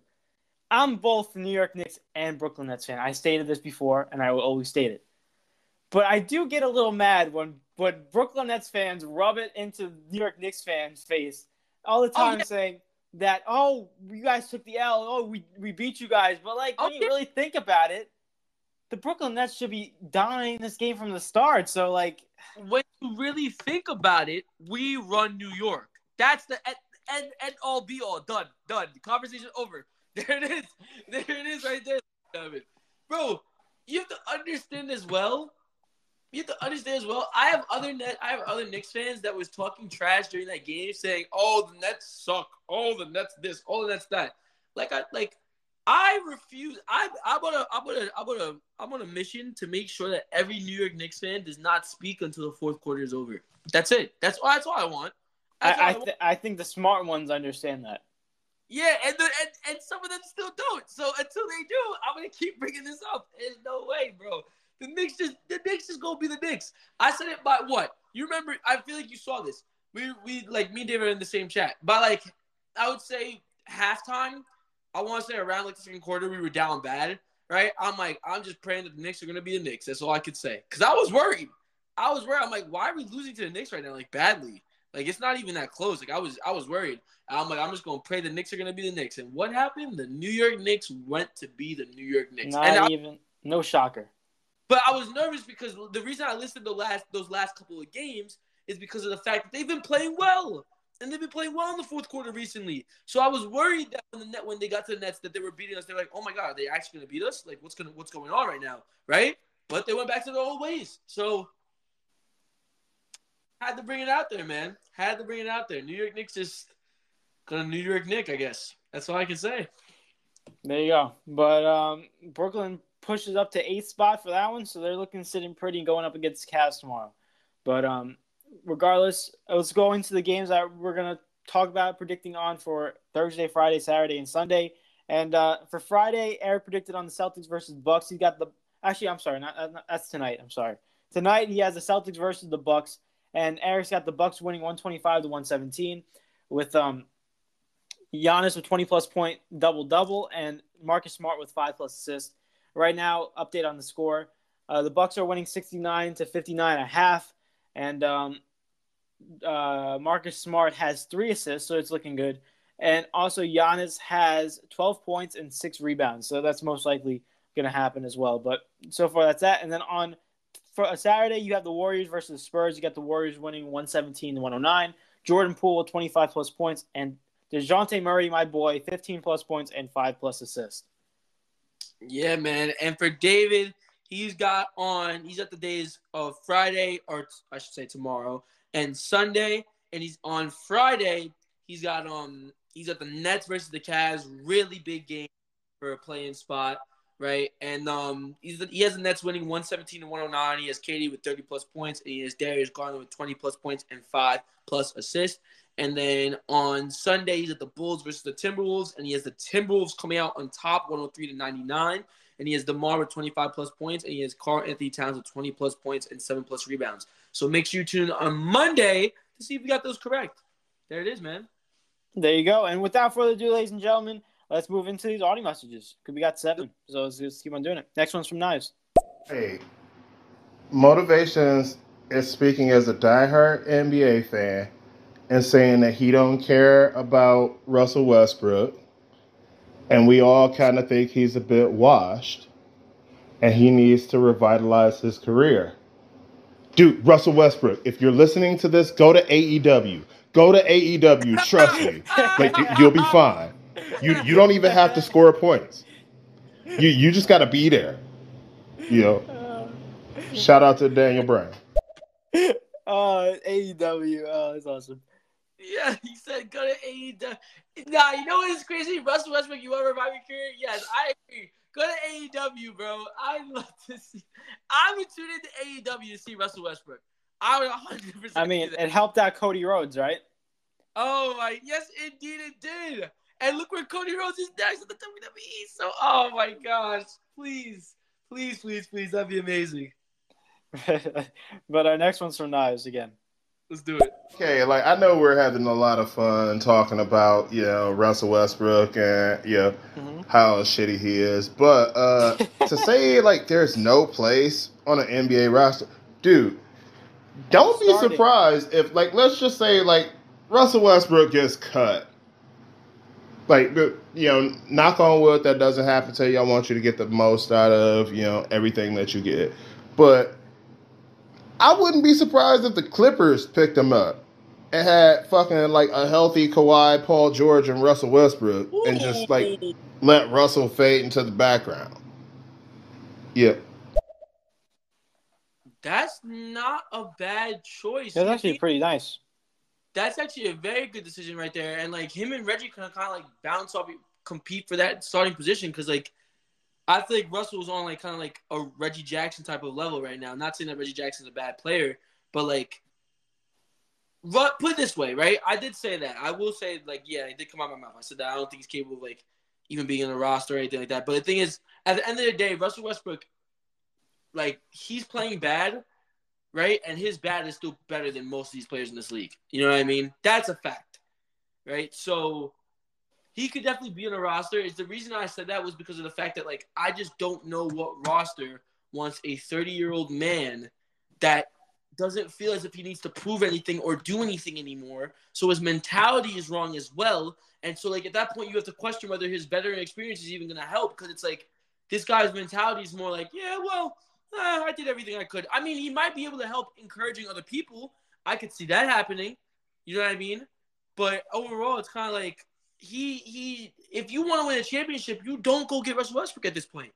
I'm both New York Knicks and Brooklyn Nets fan. I stated this before, and I will always state it. But I do get a little mad when when Brooklyn Nets fans rub it into New York Knicks fans' face all the oh, time, oh, yeah. saying that oh you guys took the L, oh we we beat you guys. But like when you really think about it, the Brooklyn Nets should be dominating this game from the start. So like when you really think about it, we run New York. That's the end end all be all done done. Conversation over. There it is. There it is right there. Bro. You have to understand as well you have to understand as well. I have other net, I have other Knicks fans that was talking trash during that game, saying, "Oh, the Nets suck. Oh, the Nets this. Oh, the Nets that." Like I like, I refuse. I I'm on a I'm on a I'm on a I'm on a mission to make sure that every New York Knicks fan does not speak until the fourth quarter is over. That's it. That's all. That's all I want. That's I I, th- I think the smart ones understand that. Yeah, and, the, and and some of them still don't. So until they do, I'm gonna keep bringing this up. There's no way, bro. The Knicks just the Knicks just gonna be the Knicks. I said it by what? You remember? I feel like you saw this. We we like me and David are in the same chat. By like I would say halftime. I want to say around like the second quarter, we were down bad, right? I'm like, I'm just praying that the Knicks are gonna be the Knicks. That's all I could say. Cause I was worried. I was worried. I'm like, why are we losing to the Knicks right now? Like badly. Like it's not even that close. Like I was I was worried. I'm like I'm just gonna pray the Knicks are gonna be the Knicks. And what happened? The New York Knicks went to be the New York Knicks. Not and I, even no shocker. But I was nervous because the reason I listed the last those last couple of games is because of the fact that they've been playing well. And they've been playing well in the fourth quarter recently. So I was worried that when the net when they got to the Nets that they were beating us, they were like, oh my god, are they actually gonna beat us? Like what's gonna what's going on right now? Right? But they went back to their old ways. So had to bring it out there, man. Had to bring it out there. New York Knicks just gonna New York Nick, I guess. That's all I can say. There you go. But um, Brooklyn pushes up to eighth spot for that one, so they're looking sitting pretty and going up against the Cavs tomorrow. But um, regardless, let's go into the games that we're gonna talk about predicting on for Thursday, Friday, Saturday, and Sunday. And uh, for Friday, Eric predicted on the Celtics versus Bucks. He got the actually, I'm sorry, not, not that's tonight. I'm sorry. Tonight he has the Celtics versus the Bucks, and Eric's got the Bucks winning 125 to 117 with um Giannis with 20 plus point double double and Marcus Smart with five plus assists. Right now, update on the score: uh, the Bucks are winning 69 to 59 and a half, and um, uh, Marcus Smart has three assists, so it's looking good. And also, Giannis has 12 points and six rebounds, so that's most likely going to happen as well. But so far, that's that. And then on for a Saturday, you have the Warriors versus the Spurs. You got the Warriors winning 117 to 109. Jordan Poole 25 plus points, and Dejounte Murray, my boy, 15 plus points and five plus assists. Yeah, man. And for David, he's got on. He's at the days of Friday, or I should say tomorrow, and Sunday. And he's on Friday. He's got um. He's at the Nets versus the Cavs. Really big game for a playing spot, right? And um, he's he has the Nets winning 117 to 109. He has KD with 30 plus points, and he has Darius Garland with 20 plus points and five plus assists. And then on Sunday, he's at the Bulls versus the Timberwolves, and he has the Timberwolves coming out on top, 103 to 99. And he has DeMar with 25 plus points, and he has Karl-Anthony Towns with 20 plus points and seven plus rebounds. So make sure you tune in on Monday to see if we got those correct. There it is, man. There you go. And without further ado, ladies and gentlemen, let's move into these audio messages because we got seven. So let's just keep on doing it. Next one's from Knives. Hey, Motivations is speaking as a diehard NBA fan and saying that he don't care about Russell Westbrook, and we all kind of think he's a bit washed, and he needs to revitalize his career. Dude, Russell Westbrook, if you're listening to this, go to AEW. Go to AEW. Trust me, like you, you'll be fine. You you don't even have to score points. You you just got to be there. You know. Shout out to Daniel Bryan. Uh, oh, AEW. Oh, uh, that's awesome. Yeah, he said go to AEW. Nah, you know what is crazy? Russell Westbrook, you want to revive your career? Yes, I agree. Go to AEW, bro. I'd love to see. I would tune into AEW to see Russell Westbrook. I would 100. percent I mean, it helped out Cody Rhodes, right? Oh my, yes, indeed it did. And look where Cody Rhodes is next at the WWE. So, oh my gosh, please, please, please, please, that'd be amazing. but our next one's from Knives again. Let's do it. Okay, like I know we're having a lot of fun talking about you know Russell Westbrook and you know Mhm. how shitty he is, but uh, to say like there's no place on an NBA roster, dude, don't be surprised if like let's just say like Russell Westbrook gets cut. Like you know, knock on wood that doesn't happen to you. I want you to get the most out of you know everything that you get, but I wouldn't be surprised if the Clippers picked him up and had fucking like a healthy Kawhi, Paul George, and Russell Westbrook, and just like let Russell fade into the background. Yeah, That's not a bad choice. That's actually pretty nice. That's actually a very good decision right there. And like him and Reggie can kind of like bounce off, compete for that starting position because like I think Russell was on like kind of like a Reggie Jackson type of level right now. Not saying that Reggie Jackson's a bad player, but like, put it this way, right? I did say that. I will say like, yeah, it did come out of my mouth. I said that I don't think he's capable of like even being in the roster or anything like that. But the thing is, at the end of the day, Russell Westbrook, like he's playing bad, right? And his bad is still better than most of these players in this league. You know what I mean? That's a fact, right? So he could definitely be on a roster. Is the reason I said that was because of the fact that like I just don't know what roster wants a 30 year old man that doesn't feel as if he needs to prove anything or do anything anymore. So his mentality is wrong as well. And so, like at that point, you have to question whether his veteran experience is even to help because it's like this guy's mentality is more like, yeah, well, eh, I did everything I could. I mean, he might be able to help encouraging other people. I could see that happening. You know what I mean? But overall, it's kind of like he he. If you want to win a championship, you don't go get Russell Westbrook at this point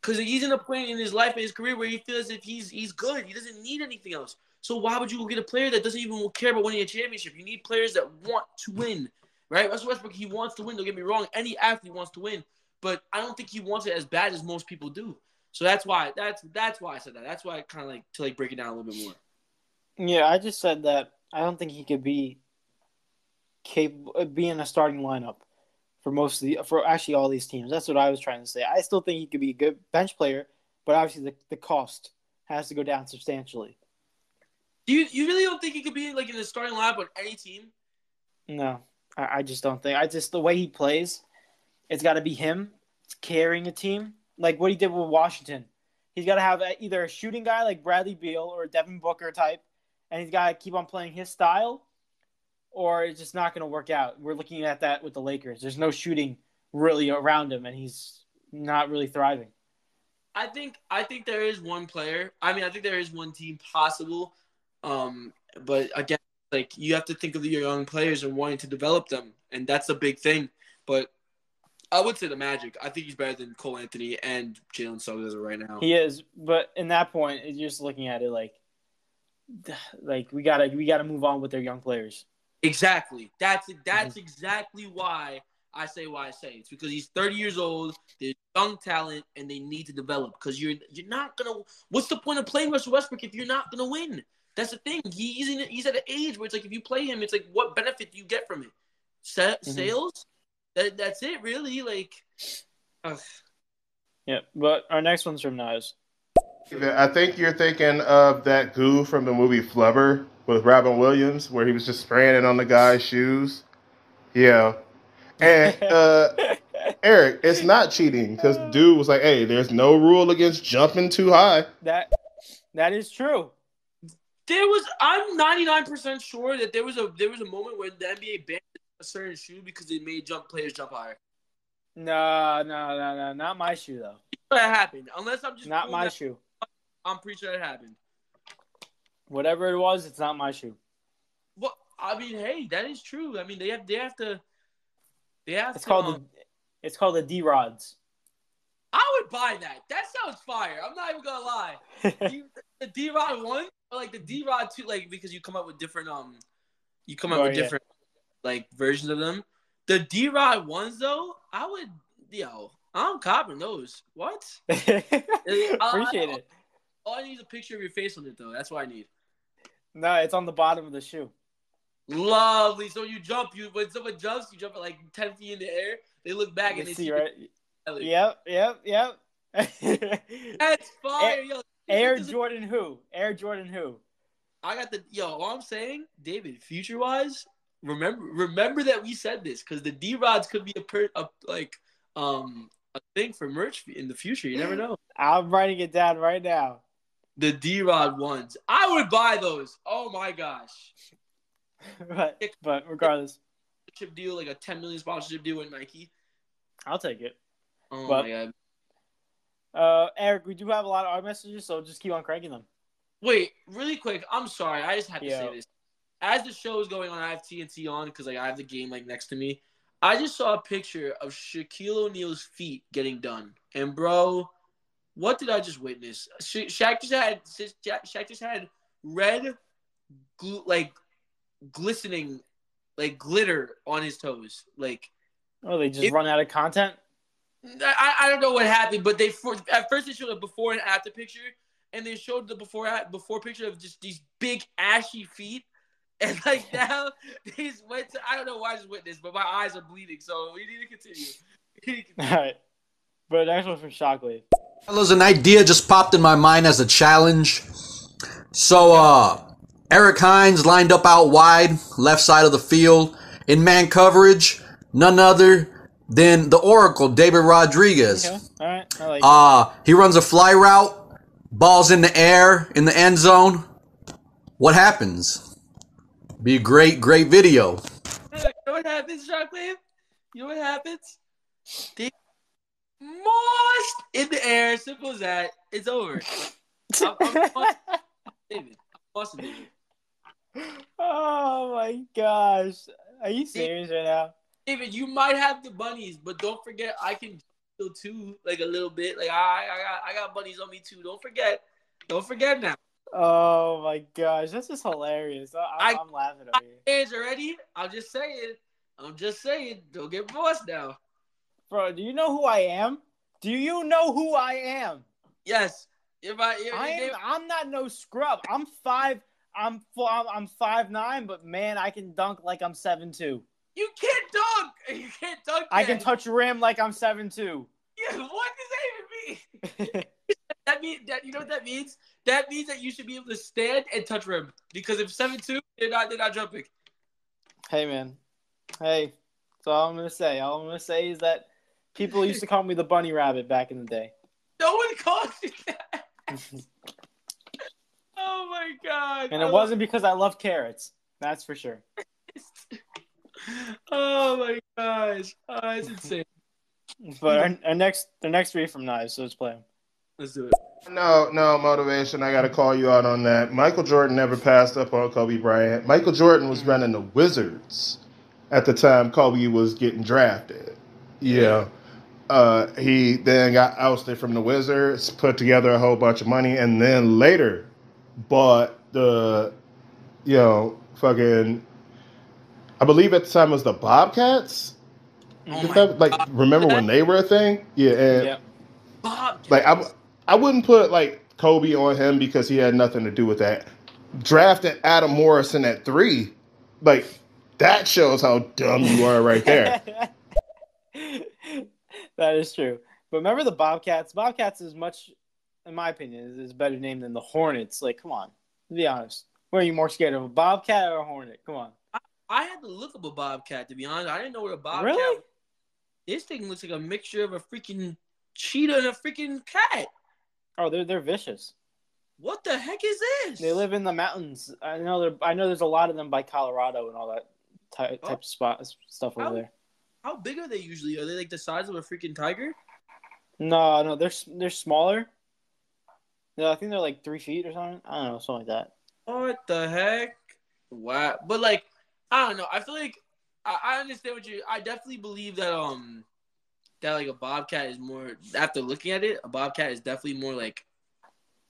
because he's in a point in his life and his career where he feels if he's he's good. He doesn't need anything else. So why would you go get a player that doesn't even care about winning a championship? You need players that want to win, right? Russell Westbrook, he wants to win. Don't get me wrong. Any athlete wants to win, but I don't think he wants it as bad as most people do. So that's why that's that's why I said that. That's why I kind of like to like break it down a little bit more. Yeah, I just said that I don't think he could be capable of uh, being a starting lineup for most of the for actually all these teams. That's what I was trying to say. I still think he could be a good bench player, but obviously the, the cost has to go down substantially. Do you you really don't think he could be like in the starting lineup on any team? No, I, I just don't think. I just the way he plays, it's got to be him carrying a team like what he did with Washington. He's got to have either a shooting guy like Bradley Beal or Devin Booker type, and he's got to keep on playing his style, or it's just not going to work out. We're looking at that with the Lakers. There's no shooting really around him, and he's not really thriving. I think I think there is one player. I mean, I think there is one team possible, um, but again, like you have to think of your young players and wanting to develop them, and that's a big thing. But I would say the Magic. I think he's better than Cole Anthony and Jalen Suggs right now. He is, but in that point, you're just looking at it like, like we gotta we gotta move on with their young players. Exactly. That's that's mm-hmm. exactly why I say why I say it's because he's 30 years old. They're young talent, and they need to develop. Because you're you're not gonna. What's the point of playing Russell Westbrook if you're not gonna win? That's the thing. He's in, he's at an age where it's like if you play him, it's like what benefit do you get from it? Sa- mm-hmm. Sales that, that's it, really. Like, ugh. yeah. But our next one's from Nas. I think you're thinking of that goo from the movie Flubber with Robin Williams, where he was just spraying it on the guy's shoes. Yeah. And uh, Eric, it's not cheating because dude was like, "Hey, there's no rule against jumping too high." That that is true. There was, I'm 99 percent sure that there was a there was a moment where the NBA banned a certain shoe because they made jump players jump higher. No, no, no, no, not my shoe though. That happened. Unless I'm just not my that, shoe. I'm pretty sure it happened. Whatever it was, it's not my shoe. Well, I mean, hey, that is true. I mean, they have they have to. They have it's to. Called um, the, it's called the D rods. I would buy that. That sounds fire. I'm not even gonna lie. the D rod one, or like the D rod two, like because you come up with different um, you come up oh, with yeah. different like versions of them. The D Rod ones though, I would yo, I'm copping those. What? Appreciate it. All I need is a picture of your face on it though. That's what I need. No, it's on the bottom of the shoe. Lovely. So you jump, you when someone jumps, you jump at like ten feet in the air. They look back and they see, see right. Yep, yep, yep. That's fire, Air, yo. Air Jordan who? Air Jordan who? I got the yo. All I'm saying, David, future wise, remember remember that we said this because the D rods could be a, per, a like um a thing for merch in the future. You never know. I'm writing it down right now. The D Rod ones, I would buy those. Oh my gosh! but but regardless, chip deal like a 10 million sponsorship deal with Nike. I'll take it. Oh but, my god. Uh, Eric, we do have a lot of our messages, so just keep on cranking them. Wait, really quick. I'm sorry. I just have to say this as the show is going on, I have TNT on because like I have the game like next to me. I just saw a picture of Shaquille O'Neal's feet getting done, and bro, what did I just witness? Sha- Shaq just had Shaq just had red, gl- like glistening, like glitter on his toes. Like, oh, they just it, run out of content. I, I don't know what happened, but they for, at first they showed a before and after picture, and they showed the before before picture of just these big ashy feet and like now these went to, I don't know why I just witnessed, but my eyes are bleeding, so we need to continue. Need to continue. All right. But next one from Shockwave. Fellas, an idea just popped in my mind as a challenge. So uh Eric Hines lined up out wide, left side of the field, in man coverage, none other than the Oracle, David Rodriguez. Okay. All right. I like uh, he runs a fly route, balls in the air in the end zone. what happens? Be a great, great video. You know what happens, Shockwave? You know what happens? They moist in the air. Simple as that. It's over. I'm, I'm, David. Awesome, David. oh my gosh. Are you serious right now? David, you might have the bunnies, but don't forget I can do too, like a little bit. Like I, I got, I got bunnies on me too. Don't forget. Don't forget now. Oh my gosh, this is hilarious. I, am laughing over here. Hands already. I'm just saying. I'm just saying. Don't get bossed now. Bro, do you know who I am? Do you know who I am? Yes. If I, if, I am, I'm not no scrub. I'm five. I'm I'm five nine, but man, I can dunk like I'm seven two. you can't dunk. You can't dunk. I can touch rim like I'm seven two. Yeah, what does that even mean? That means that you know what that means? That means that you should be able to stand and touch rim. Because if seven two, they're not they're not jumping. hey man, hey, So all I'm gonna say. All I'm gonna say is that people used to call me the bunny rabbit back in the day. No one calls you that. oh my god. And I it wasn't because I love carrots. That's for sure. Oh my gosh. Oh, that's insane. But our, our next, our next three from knives. So let's play them. Let's do it. No, no motivation. I got to call you out on that. Michael Jordan never passed up on Kobe Bryant. Michael Jordan was mm-hmm. running the Wizards at the time Kobe was getting drafted. Yeah. Uh, he then got ousted from the Wizards, put together a whole bunch of money, and then later bought the, you know, fucking. I believe at the time it was the Bobcats. Oh that- like, remember when they were a thing? Yeah, and Yep. Bob. like I, I wouldn't put like Kobe on him because he had nothing to do with that. Drafting Adam Morrison at three, like that shows how dumb you are right there. that is true. But remember the Bobcats? Bobcats is much, in my opinion, is, a better name than the Hornets. Like, come on, be honest. What are you more scared of, a Bobcat or a Hornet? Come on. I had to look up a bobcat to be honest. I didn't know what a bobcat. Really? was. This thing looks like a mixture of a freaking cheetah and a freaking cat. Oh, they're they're vicious. What the heck is this? They live in the mountains. I know. They're, I know. There's a lot of them by Colorado and all that oh. type, type Oh. of spot stuff over there. How big are they usually? Are they like the size of a freaking tiger? No, no, they're they're smaller. Yeah, I think they're like three feet or something. I don't know, something like that. What the heck? Wow. But like, I don't know. I feel like I, I understand what you. I definitely believe that um that like a bobcat is more. After looking at it, a bobcat is definitely more like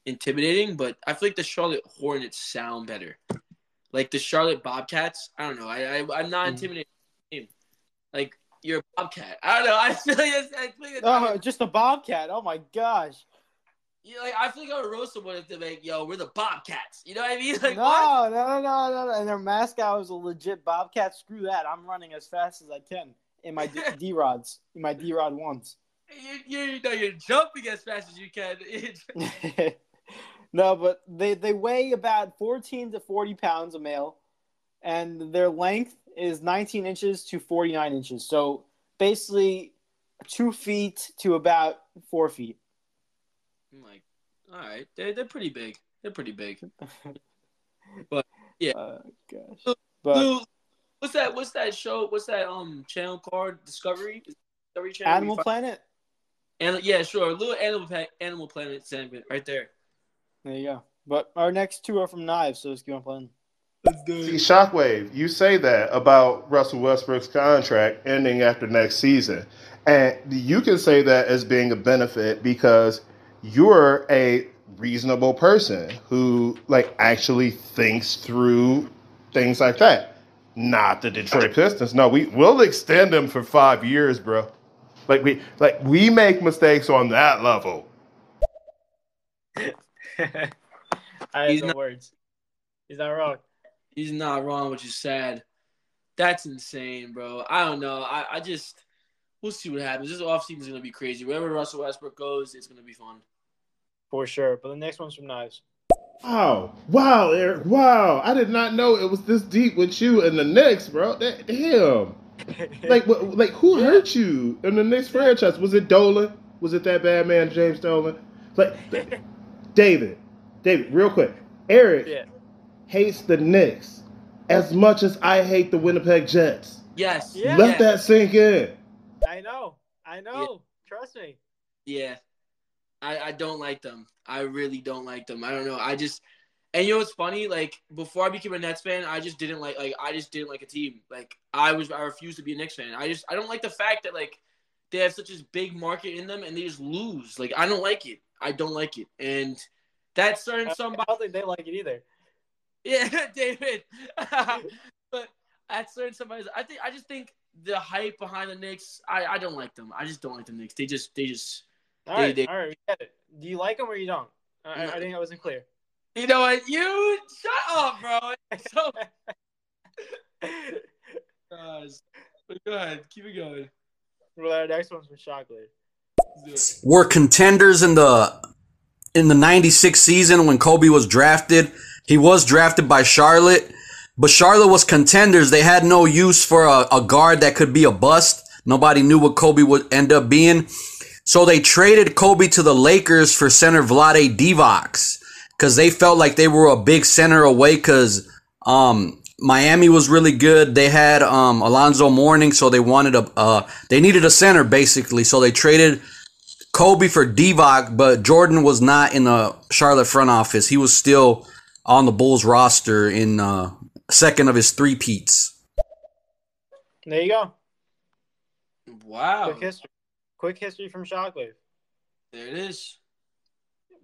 intimidating. But I feel like the Charlotte Hornets sound better. Like the Charlotte Bobcats. I don't know. I, I I'm not Mhm. intimidated. Like you're a bobcat. I don't know. I feel like it's, I feel like it's, Oh, just a bobcat. Oh my gosh. Yeah, like I feel like I would roast someone if they're like, "Yo, we're the Bobcats." You know what I mean? Like, no, what? no, no, no, no. And their mascot was a legit bobcat. Screw that. I'm running as fast as I can in my D- D-rods, in my D-rod ones. You, you, know, you're jumping as fast as you can. no, but they they weigh about 14 to 40 pounds a male, and their length is 19 inches to 49 inches. So basically, two feet to about four feet. I'm like, all right, they're they're pretty big. They're pretty big. But yeah. Uh, gosh. But what's that? What's that show? What's that um channel called? Discovery. Discovery Channel. Animal We Planet. find- Ani- yeah, sure. A little Animal Animal Planet segment right there. There you go. But our next two are from Knives, so let's keep on playing. See, Shockwave, you say that about Russell Westbrook's contract ending after next season. And you can say that as being a benefit because you're a reasonable person who like actually thinks through things like that. Not the Detroit Pistons. No, we will extend them for five years, bro. Like we like we make mistakes on that level. I have no words. He's not wrong. He's not wrong, which is sad. That's insane, bro. I don't know. I, I just we'll see what happens. This offseason is gonna be crazy. Wherever Russell Westbrook goes, it's gonna be fun. For sure. But the next one's from Knives. Wow, wow, Eric, wow! I did not know it was this deep with you and the Knicks, bro. That, damn. Like, what, like who hurt you in the Knicks franchise? Was it Dolan? Was it that bad man James Dolan? Like, David, David, real quick, Eric, yeah. Hates the Knicks as much as I hate the Winnipeg Jets. Yes. Yeah. Let that sink in. I know. I know. Trust me. Yeah. I, I don't like them. I really don't like them. I don't know. I just and you know what's funny? Like before I became a Nets fan, I just didn't like like I just didn't like a team. Like I was I refused to be a Knicks fan. I just I don't like the fact that like they have such a big market in them and they just lose. Like I don't like it. I don't like it. And that's certain I somebody don't think they like it either. Yeah, David. but at certain somebody I think I just think the hype behind the Knicks, I, I don't like them. I just don't like the Knicks. They just they just All They- right. they- all right. We get it. Do you like them or you don't? I, No. I think that wasn't clear. You know what? You shut up, bro. So gosh. But go ahead, keep it going. well, our next one's from Shockley. Let's were contenders in the in the 96 season when Kobe was drafted. He was drafted by Charlotte, but Charlotte was contenders. They had no use for a, a guard that could be a bust. Nobody knew what Kobe would end up being. So they traded Kobe to the Lakers for center Vlade Divac because they felt like they were a big center away because um, Miami was really good. They had um, Alonzo Mourning, so they wanted a uh, they needed a center basically. So they traded Kobe for Divac, but Jordan was not in the Charlotte front office. He was still on the Bulls roster in uh, second of his three peats. There you go. Wow. Quick history. Quick history from Shockley. There it is.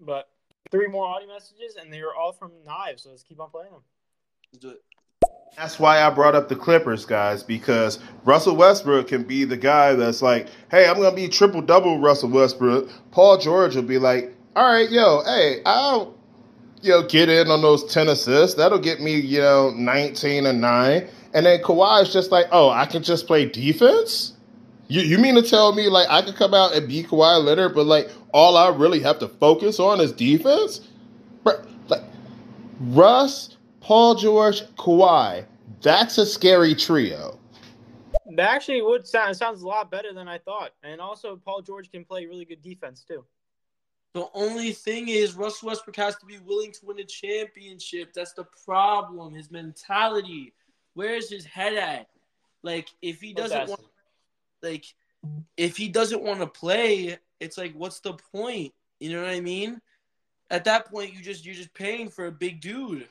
But three more audio messages, and they are all from Knives. So let's keep on playing them. Let's do it. That's why I brought up the Clippers, guys, because Russell Westbrook can be the guy that's like, hey, I'm gonna be triple double Russell Westbrook. Paul George will be like, all right, yo, hey, I'll you know get in on those ten assists. That'll get me, you know, 19 and nine. And then Kawhi's just like, oh, I can just play defense. You you mean to tell me like I could come out and be Kawhi Leonard, but like all I really have to focus on is defense? But, Like Russ, Paul George, Kawhi. That's a scary trio. That actually would sound sounds a lot better than I thought. And also, Paul George can play really good defense too. The only thing is Russell Westbrook has to be willing to win a championship. That's the problem. His mentality. Where's his head at? Like if he doesn't want like if he doesn't want to play, it's like what's the point? You know what I mean? At that point you just you're just paying for a big dude.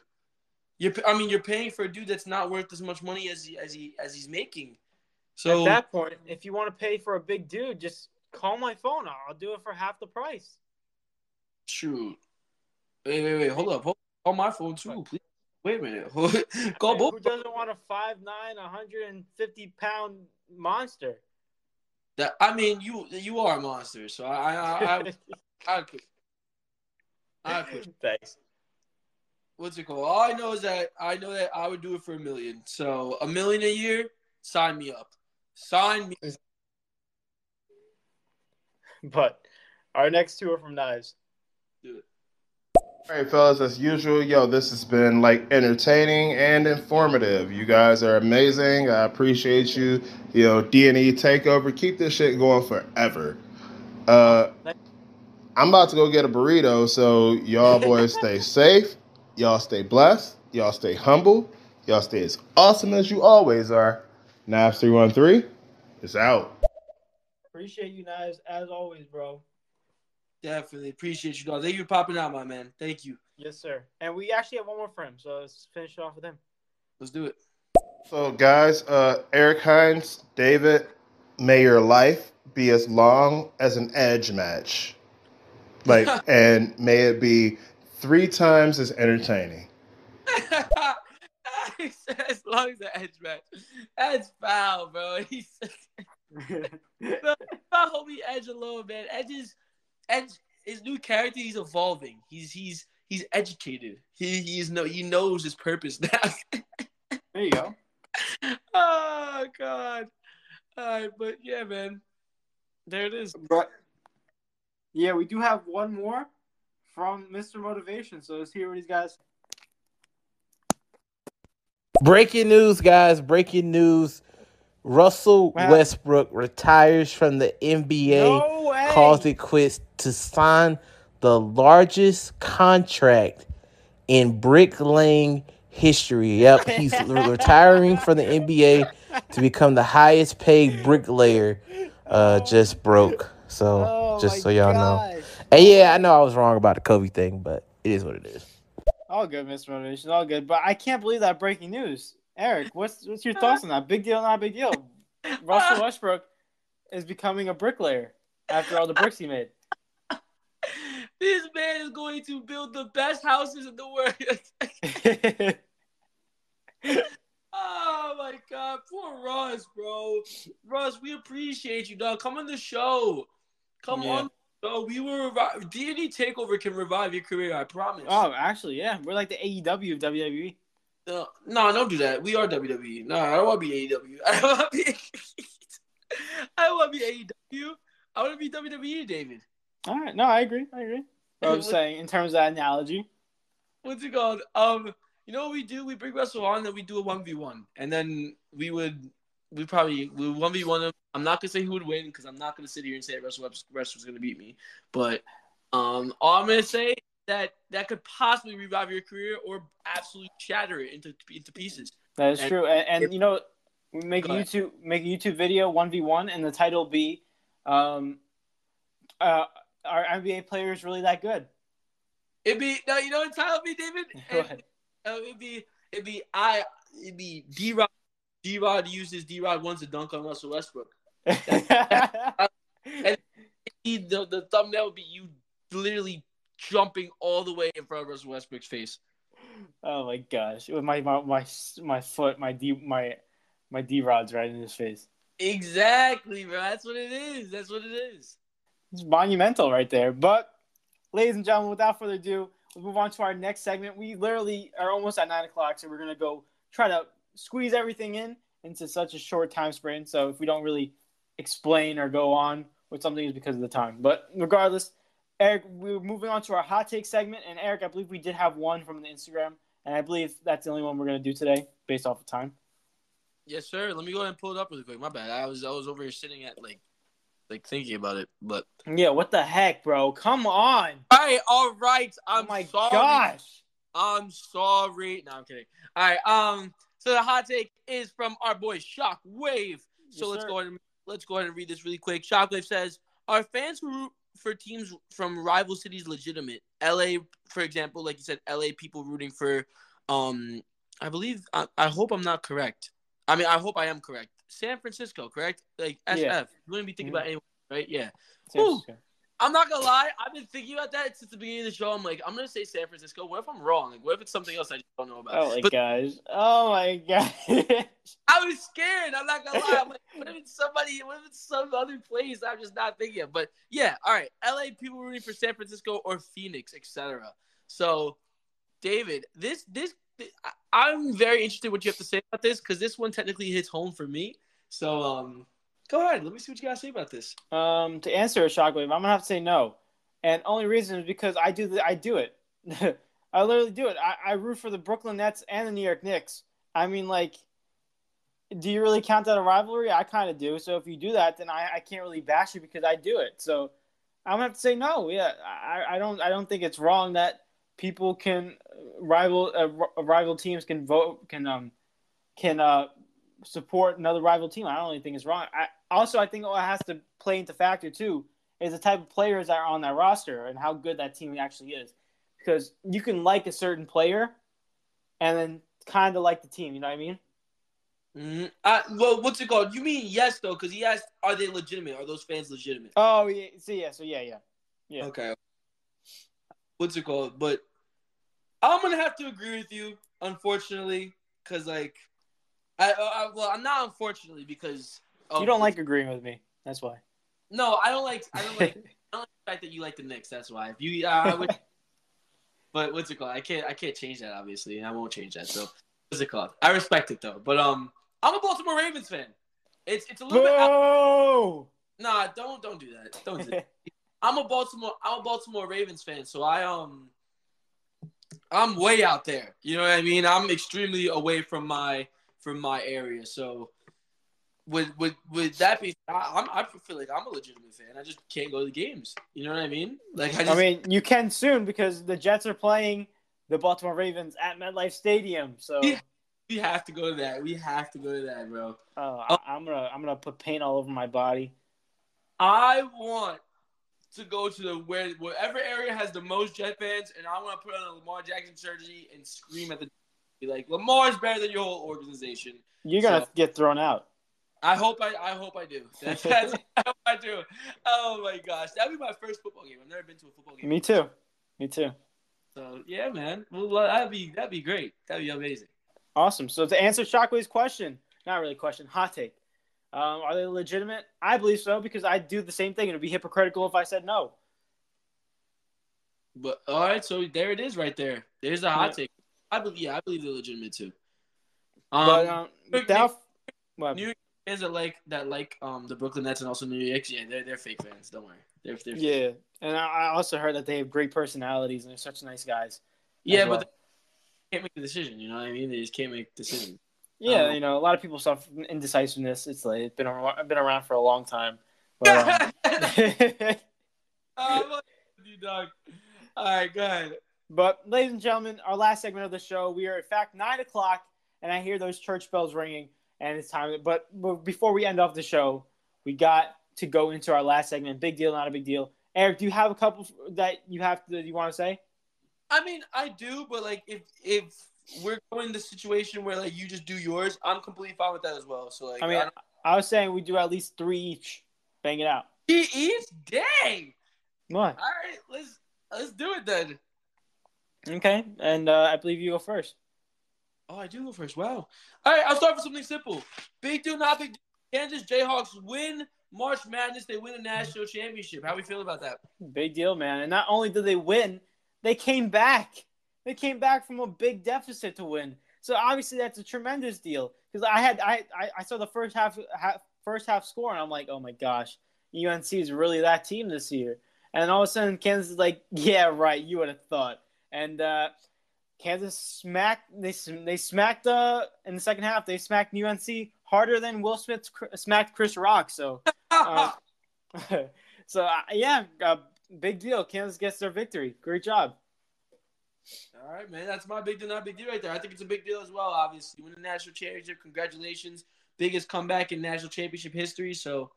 You're I mean you're paying for a dude that's not worth as much money as he as he as he's making. So At that point, if you want to pay for a big dude, just call my phone. I'll do it for half the price. Shoot. Wait, wait, wait. Hold up. Hold on my phone too, please. Wait a minute. Call both. Who doesn't want a 5'9", 150 pound monster? That I mean, you you are a monster, so I I I, I, I quit. I quit. Thanks. What's it called? All I know is that I know that I would do it for a million. So a million a year, sign me up. Sign me. But our next two are from Knives. Do it. All right, fellas, as usual, yo, this has been like entertaining and informative. You guys are amazing. I appreciate you. You know, D and E takeover. Keep this shit going forever. Uh, I'm about to go get a burrito, so y'all boys stay safe. Y'all stay blessed. Y'all stay humble. Y'all stay as awesome as you always are. One three is out. Appreciate you, Knives, as always, bro. Definitely appreciate you, dog. Thank you for popping out, my man. Thank you. Yes, sir. And we actually have one more for him, so let's finish it off with him. Let's do it. So, guys, uh, Eric Hines, David, may your life be as long as an edge match. Like, and may it be three times as entertaining. As long as the edge match. That's foul, bro. He said, my homie Edge alone, man. Edge is Edge. His new character, he's evolving. He's he's he's educated. He he's no he knows his purpose now. There you go. oh god. All right, but yeah, man. There it is. But yeah, we do have one more from Mr. Motivation. So let's hear what he's got. Breaking news, guys. Breaking news. Russell Wow. Westbrook retires from the NBA. No calls it quits to sign the largest contract in bricklaying history. Yep, he's retiring from the NBA to become the highest paid bricklayer. Uh, just broke. So Oh just so y'all know. And yeah, I know I was wrong about the Kobe thing, but it is what it is. All good, Mr. Motivation. All good. But I can't believe that breaking news. Eric, what's what's your thoughts uh, on that? Big deal, not a big deal. Russell uh, Westbrook is becoming a bricklayer after all the bricks he made. This man is going to build the best houses in the world. oh my god, poor Russ, bro. Russ, we appreciate you, dog. Come on the show. Come Yeah. on. So we will revive. D&D Takeover can revive your career. I promise. oh, actually, yeah, we're like the AEW of WWE. No, no, don't do that. We are WWE. No, I don't want to be AEW. I don't want to be. I don't want to be AEW. I want to be WWE, David. All right, no, I agree. I agree. But I'm What- saying in terms of that analogy. What's it called? Um, you know what we do? We bring Russell on, then we do a one v one, and then we would we probably we one v one. I'm not gonna say who would win because I'm not gonna sit here and say Russell Westbrook's gonna beat me. But um, all I'm gonna say that that could possibly revive your career or absolutely shatter it into into pieces. That is And- true. And, and you know, make a. YouTube make a YouTube video one v one, and the title be, um, uh, are NBA players really that good? It'd be no, you know what title be, David? Go ahead. Uh, it'd be it'd be I it'd be D Rod D Rod uses D Rod once to dunk on Russell Westbrook. and the the thumbnail would be you literally jumping all the way in front of Russell Westbrook's face. oh my gosh! With my my my, my foot, my D my my D rods right in his face. Exactly, bro. That's what it is. That's what it is. It's monumental right there. But, ladies and gentlemen, without further ado, we'll move on to our next segment. We literally are almost at nine o'clock, so we're gonna go try to squeeze everything in into such a short time span. So if we don't really explain or go on with something, it's because of the time. But regardless, Eric, we're moving on to our hot take segment. And Eric, I believe we did have one from the Instagram, and I believe that's the only one we're gonna do today, based off of time. Yes, sir. Let me go ahead and pull it up really quick. My bad. I was I was over here sitting at like like thinking about it, but Yeah, what the heck, bro? Come on! all right, all right. I'm oh my sorry. gosh! I'm sorry. No, I'm kidding. All right. Um. So the hot take is from our boy Shockwave. So Yes, let's sir. go ahead and let's go ahead and read this really quick. Shockwave says, "Are fans who for teams from rival cities legitimate? LA, for example, like you said, LA people rooting for, um, I believe. I, I hope I'm not correct. I mean, I hope I am correct. San Francisco, correct? Like SF. Yeah. You wouldn't be thinking Mhm. about anyone, right? Yeah. San Ooh. Francisco. I'm not gonna lie. I've been thinking about that since the beginning of the show. I'm like, I'm gonna say San Francisco. What if I'm wrong? Like, what if it's something else I just don't know about? Oh my but gosh! Oh my gosh! I was scared. I'm not gonna lie. I'm like, what if it's somebody? What if it's some other place I'm just not thinking of? But yeah, all right. LA people rooting for San Francisco or Phoenix, etc. So, David, this this I'm very interested what you have to say about this because this one technically hits home for me. So, um, go ahead. Let me see what you gotta say about this. um, to answer a shockwave, I'm gonna have to say no, and only reason is because I do the, I do it. I literally do it. I, I root for the Brooklyn Nets and the New York Knicks. I mean, like, do you really count that a rivalry? I kind of do. So if you do that, then I, I can't really bash you because I do it. So I'm gonna have to say no. Yeah, I, I don't I don't think it's wrong that people can rival uh, rival teams can vote can um can uh support another rival team. I don't think it's wrong. I also I think what has to play into factor too is the type of players that are on that roster and how good that team actually is. Because you can like a certain player and then kind of like the team. You know what I mean? Mm-hmm. Uh, well, what's it called? You mean yes though? Because he asked, "Are they legitimate? Are those fans legitimate?" Oh yeah. So yeah. So yeah. Yeah. Yeah. Okay. What's it called? But I'm gonna have to agree with you, unfortunately, because like, I, I well, I'm not unfortunately because of- You don't like agreeing with me. That's why. No, I don't like. I don't like. I don't like the fact that you like the Knicks. That's why. If you, uh, I would. but what's it called? I can't. I can't change that. Obviously, and I won't change that. So what's it called? I respect it though. But um, I'm a Baltimore Ravens fan. It's it's a little bit. Boo! Nah, don't don't do that. Don't do that. I'm a Baltimore I'm a Baltimore Ravens fan, so I um I'm way out there. You know what I mean? I'm extremely away from my from my area. So with with with that being I, I'm I feel like I'm a legitimate fan. I just can't go to the games. You know what I mean? Like I just I mean, you can soon because the Jets are playing the Baltimore Ravens at MetLife Stadium. So Yeah. We have to go to that. We have to go to that, bro. uh, I, I'm gonna I'm gonna put paint all over my body. I want to go to the where wherever area has the most Jet fans, and I want to put on a Lamar Jackson jersey and scream at the be like Lamar's better than your whole organization. You're gonna So- get thrown out. I hope I I hope I do. That's, that's I hope I do. Oh my gosh, that'd be my first football game. I've never been to a football game. Me too. Me too. So yeah, man. Well, that'd be that'd be great. That'd be amazing. Awesome. So to answer Shockwave's question, not really a question, hot take. Um, are they legitimate? I believe so because I'd do the same thing. It'd be hypocritical if I said no. But all right, so there it is, right there. There's a hot Yeah. take. I believe, yeah, I believe they're legitimate too. Um, But um, New- that, what? New York fans that like that like um the Brooklyn Nets and also New York, yeah, they're they're fake fans. Don't worry, they're they're yeah, and I also heard that they have great personalities and they're such nice guys. yeah, well. but they can't make a decision. You know what I mean? They just can't make decisions. Yeah, Um, you know, a lot of people suffer from indecisiveness. It's like it's been around, been around for a long time. But, um, oh, you dog. All right, go ahead. But, ladies and gentlemen, our last segment of the show, we are in fact nine o'clock, and I hear those church bells ringing, and it's time. But, before we end off the show, we got to go into our last segment. Big deal, not a big deal. Eric, do you have a couple that you have to you want to say? I mean, I do, but like if if we're going in the situation where like you just do yours, I'm completely fine with that as well. So like, I mean, don't- I was saying we do at least three each. Bang it out. each dang. What? All right, let's let's do it then. Okay, and uh, I believe you go first. Oh, I do go first. Wow. All right, I'll start with something simple. Big deal, not big deal. Kansas Jayhawks win March Madness. They win a national championship. How we feel about that? Big deal, man. And not only did they win, they came back. They came back from a big deficit to win. So obviously that's a tremendous deal. Because I had I, I I saw the first half, half first half score and I'm like, oh my gosh, UNC is really that team this year. And all of a sudden Kansas is like, yeah, right, you would have thought. And uh, Kansas smacked they they smacked uh in the second half they smacked UNC harder than Will Smith smacked Chris Rock. So uh, so uh, yeah, uh, big deal. Kansas gets their victory. Great job. All right, man. That's my big deal, not big deal right there. I think it's a big deal as well. Obviously, you win the national championship. Congratulations, biggest comeback in national championship history. So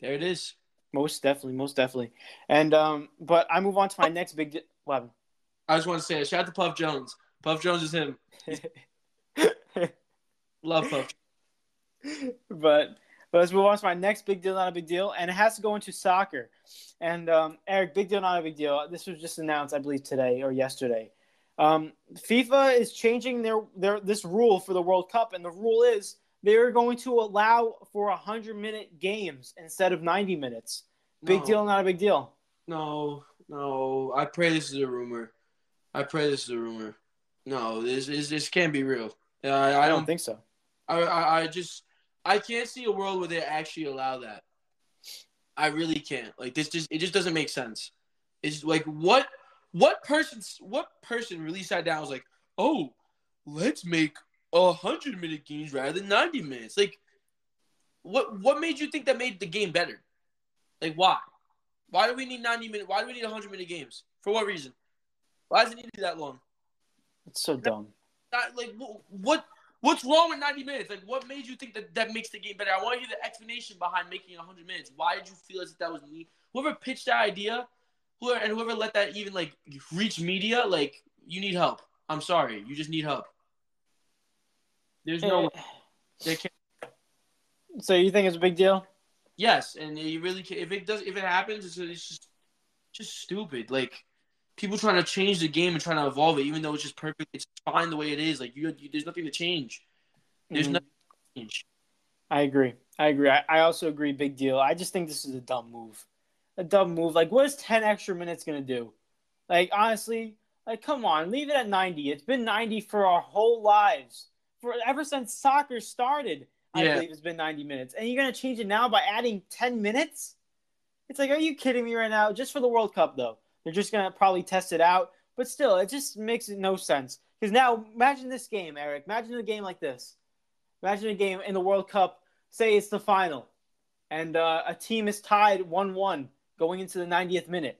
there it is. Most definitely, most definitely. And um, but I move on to my next big. Di- what happened? I just want to say, a shout out to Puff Jones. Puff Jones is him. Love Puff. but but let's move on to my next big deal, not a big deal, and it has to go into soccer. And um, Eric, big deal, not a big deal. This was just announced, I believe, today or yesterday. Um, FIFA is changing their their this rule for the World Cup, and the rule is they are going to allow for hundred minute games instead of ninety minutes. Big No. deal, not a big deal. No, no. I pray this is a rumor. I pray this is a rumor. No, this this, this can't be real. Uh, I, I, I don't think so. I, I I just I can't see a world where they actually allow that. I really can't. Like this just it just doesn't make sense. It's like what what person what person really sat down and was like, oh, let's make a hundred minute games rather than ninety minutes. Like what what made you think that made the game better? Like why? Why do we need ninety minute why do we need hundred minute games? For what reason? Why does it need to be that long? It's so dumb. not like what, what what's wrong with 90 minutes like what made you think that that makes the game better i want to hear the explanation behind making 100 minutes why did you feel as if that was me? whoever pitched that idea whoever and whoever let that even like reach media like you need help i'm sorry you just need help there's no Eh, there So you think it's a big deal? yes and you really can't. if it does if it happens it's, it's just just stupid like people trying to change the game and trying to evolve it even though it's just perfect it's fine the way it is like you, you there's nothing to change there's Mhm. nothing to change I agree. I agree. I, I also agree. Big deal. I just think this is a dumb move. A dumb move. Like, what is ten extra minutes gonna do? Like, honestly, like, come on, leave it at ninety. It's been ninety for our whole lives. For ever since soccer started, I Yeah. believe it's been ninety minutes. And you're gonna change it now by adding ten minutes? It's like, are you kidding me right now? Just for the World Cup, though. They're just gonna probably test it out. But still, it just makes no sense. Because now, imagine this game, Eric. Imagine a game like this. Imagine a game in the World Cup. Say it's the final, and uh, a team is tied one-one going into the 90th minute,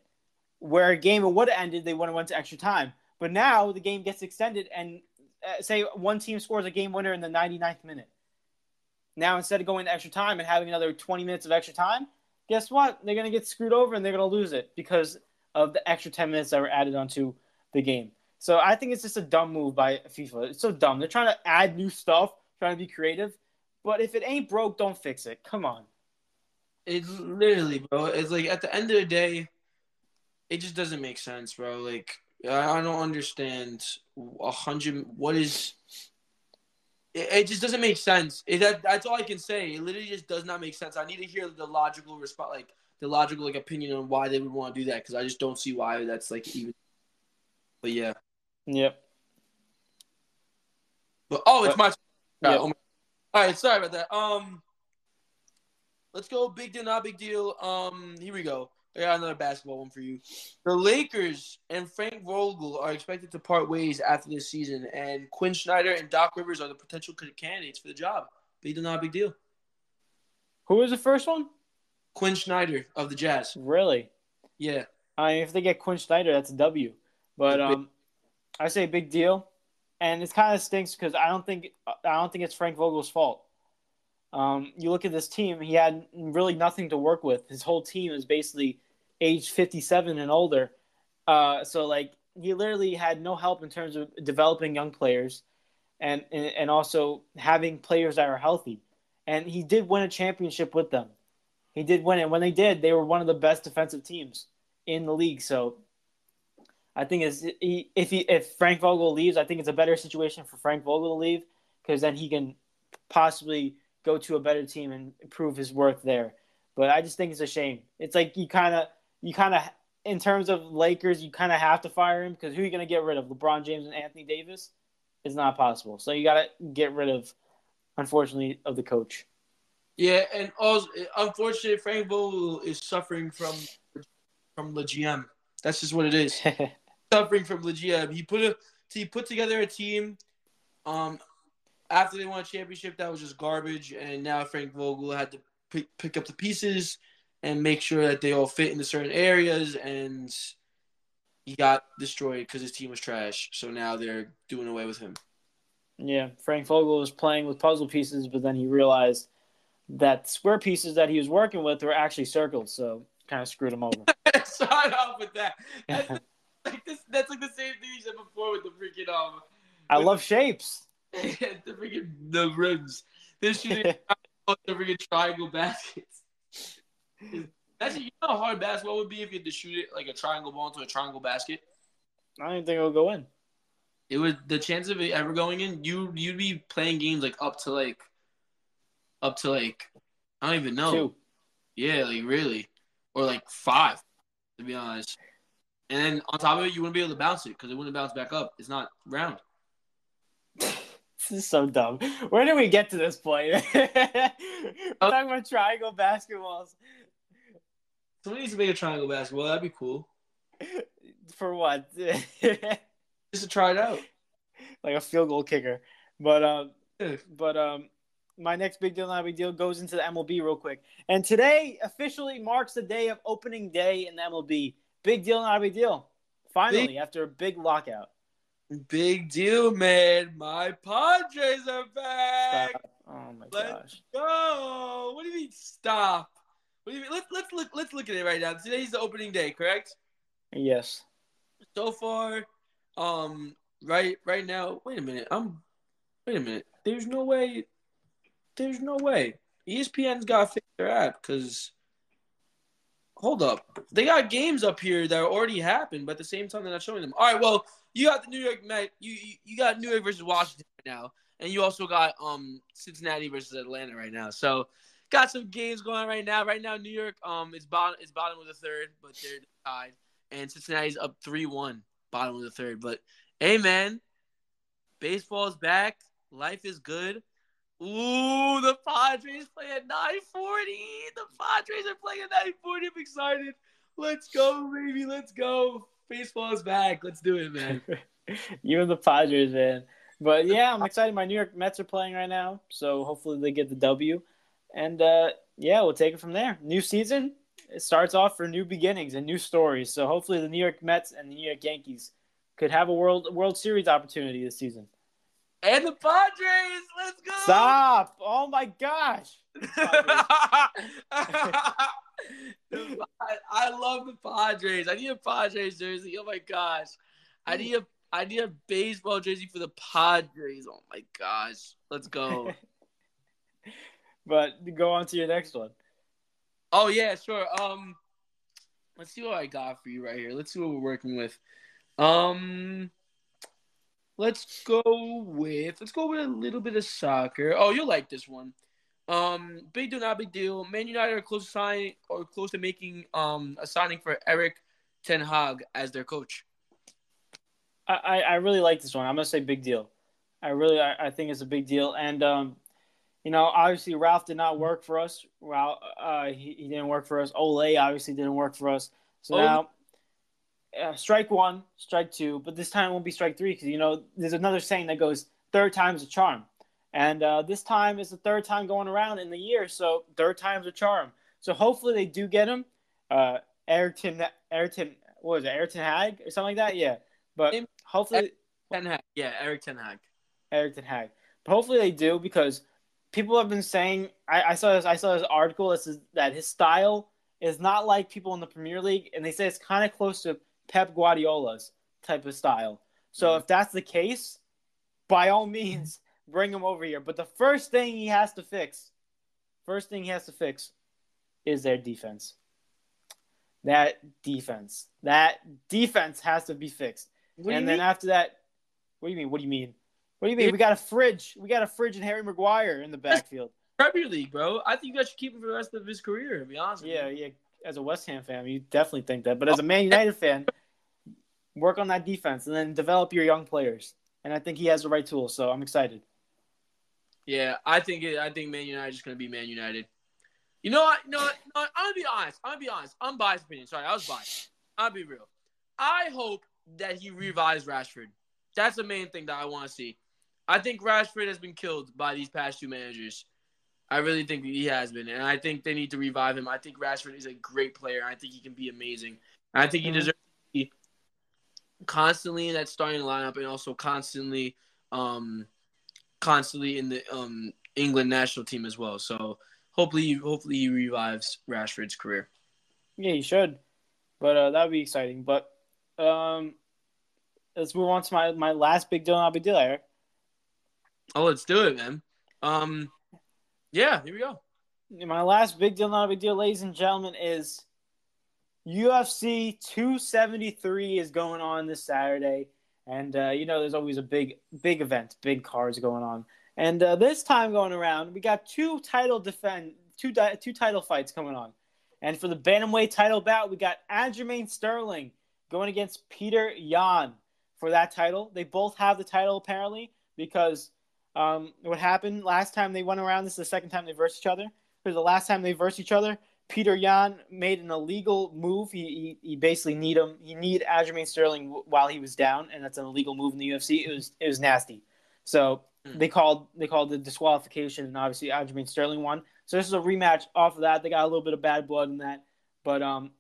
where a game would have ended. They would have went to extra time. But now the game gets extended, and uh, say one team scores a game winner in the 99th minute. Now instead of going to extra time and having another 20 minutes of extra time, guess what? They're going to get screwed over and they're going to lose it because of the extra 10 minutes that were added onto the game. So I think it's just a dumb move by FIFA. It's so dumb. They're trying to add new stuff, trying to be creative. But if it ain't broke, don't fix it. Come on. It's literally, bro. It's like at the end of the day, it just doesn't make sense, bro. Like I don't understand a hundred. What is? It, just doesn't make sense. It, that, that's all I can say. It literally just does not make sense. I need to hear the logical response, like the logical like opinion on why they would want to do that, because I just don't see why that's like even. But yeah. Yep. But oh, it's my. Yeah. Oh all right, sorry about that. Um, let's go. Big deal, not big deal. Um, here we go. I got another basketball one for you. The Lakers and Frank Vogel are expected to part ways after this season, and Quin Snyder and Doc Rivers are the potential candidates for the job. Big deal, not big deal. Who was the first one? Quin Snyder of the Jazz. Really? Yeah. I mean, if they get Quin Snyder, that's a W. But um, I say big deal, and it kind of stinks because I don't think I don't think it's Frank Vogel's fault. Um, you look at this team; he had really nothing to work with. His whole team is basically age 57 and older. Uh, so like he literally had no help in terms of developing young players, and and also having players that are healthy. And he did win a championship with them. He did win it. When they did, they were one of the best defensive teams in the league. So I think is if he if Frank Vogel leaves, I think it's a better situation for Frank Vogel to leave because then he can possibly go to a better team and prove his worth there. But I just think it's a shame. It's like you kind of you kind of in terms of Lakers, you kind of have to fire him because who are you going to get rid of? LeBron James and Anthony Davis? It's not possible. So you got to get rid of, unfortunately, of the coach. Yeah, and also unfortunately, Frank Vogel is suffering from from the GM. That's just what it is. suffering from the GM. He put a he put together a team. Um, after they won a championship, that was just garbage, and now Frank Vogel had to pick, pick up the pieces and make sure that they all fit into certain areas, and he got destroyed because his team was trash. So now they're doing away with him. Yeah, Frank Vogel was playing with puzzle pieces, but then he realized that square pieces that he was working with were actually circles, so kind of screwed him over. Start off with that. That's, like this, that's like the same thing you said before with the freaking um. I love shapes. the freaking the rims. This shooting the freaking triangle baskets. Actually, you know how hard basketball would be if you had to shoot it like a triangle ball into a triangle basket. I don't think it would go in. It would the chance of it ever going in. You you'd be playing games like up to like, up to like, I don't even know. Two. Yeah, like really, or like five, to be honest. And then on top of it, you wouldn't be able to bounce it because it wouldn't bounce back up. It's not round. this is so dumb. Where did we get to this point? We're talking about triangle basketballs. Somebody needs to make a triangle basketball. That'd be cool. For what? Just to try it out. Like a field goal kicker. But um, but um, my next big deal, not a big deal, goes into the MLB real quick. And today officially marks the day of opening day in the MLB. Big deal, not a big deal. Finally, big, after a big lockout. Big deal, man. My Padres are back. Stop. Oh my let's gosh. Go. What do you mean stop? What do you mean? Let's let's look let's look at it right now. Today's the opening day, correct? Yes. So far, um, right right now. Wait a minute. I'm. Wait a minute. There's no way. There's no way. ESPN's got to fix their app because hold up. They got games up here that already happened, but at the same time they're not showing them. All right, well, you got the New York Met. You you, you got New York versus Washington right now, and you also got um Cincinnati versus Atlanta right now. So got some games going on right now. Right now, New York um is bottom is bottom of the third, but they're tied, and Cincinnati's up three one, bottom of the third. But hey, man, baseball's back. Life is good. Ooh, the Padres play at 940. The Padres are playing at 940. I'm excited. Let's go, baby. Let's go. Baseball is back. Let's do it, man. you and the Padres, man. But yeah, I'm excited. My New York Mets are playing right now, so hopefully they get the W. And uh, yeah, we'll take it from there. New season. It starts off for new beginnings and new stories. So hopefully the New York Mets and the New York Yankees could have a world World Series opportunity this season. And the Padres, let's go! Stop! Oh my gosh! I love the Padres. I need a Padres jersey. Oh my gosh, I need a I need a baseball jersey for the Padres. Oh my gosh, let's go. but go on to your next one. Oh yeah, sure. Um, let's see what I got for you right here. Let's see what we're working with. Um, let's go with let's go with a little bit of soccer. Oh, you'll like this one. Um, big deal, not big deal. Man United are close to signing or close to making um a signing for Erik Ten Hag as their coach. I, I really like this one. I'm gonna say big deal. I really I, I think it's a big deal, and um, you know, obviously Ralf did not work for us. Ralf, uh, he, he didn't work for us. Ole obviously didn't work for us. So Ole. now, uh, strike one, strike two, but this time it won't be strike three because you know there's another saying that goes third time's a charm. And uh, this time is the third time going around in the year, so third time's a charm. So hopefully they do get him. Uh, Ayrton, Ayrton, what was it, Ayrton Hag or something like that? Yeah. But hopefully, Ten Hag. Yeah, Ten Hag. Ten Hag. But hopefully they do because people have been saying. I, I saw this. I saw this article that says that his style is not like people in the Premier League, and they say it's kind of close to Pep Guardiola's type of style. So mm-hmm. if that's the case, by all means, bring him over here. But the first thing he has to fix, first thing he has to fix, is their defense. That defense. That defense has to be fixed. and then mean? after that, what do you mean? What do you mean? What do you mean? we got a fridge. We got a fridge and Harry Maguire in the backfield. Premier League, bro. I think you guys should keep him for the rest of his career. To be honest. Yeah, yeah. As a West Ham fan, you definitely think that. But as a Man United fan, work on that defense and then develop your young players. And I think he has the right tools, so I'm excited. Yeah, I think it, I think Man United is going to be Man United. You know what? No, no, I'm gonna be honest. I'm gonna be honest. I'm biased opinion. Sorry, I was biased. I'll be real. I hope that he revives Rashford. That's the main thing that I want to see. I think Rashford has been killed by these past two managers. I really think he has been, and I think they need to revive him. I think Rashford is a great player. I think he can be amazing. I think he mm-hmm. deserves constantly in that starting lineup and also constantly um, constantly in the um, England national team as well. So hopefully, hopefully he revives Rashford's career. Yeah, he should. But uh, that would be exciting. But um, let's move on to my, my last big deal, not a big deal, Eric. Oh, let's do it, man. Um, yeah, here we go. My last big deal, not a big deal, ladies and gentlemen, is UFC 273 is going on this Saturday. And uh, you know, there's always a big, big event, big cards going on. And uh, this time going around, we got two title defend, two di- two title fights coming on. And for the bantamweight title bout, we got Aljamain Sterling going against Peter Yan for that title. They both have the title apparently because um, what happened last time they went around. This is the second time they versed each other. Because the last time they versed each other, Peter Yan made an illegal move. He, he, he basically need him. He need Aljamain Sterling while he was down, and that's an illegal move in the UFC. It was it was nasty. So mm. they called they called the disqualification, and obviously Aljamain Sterling won. So this is a rematch off of that. They got a little bit of bad blood in that, but um,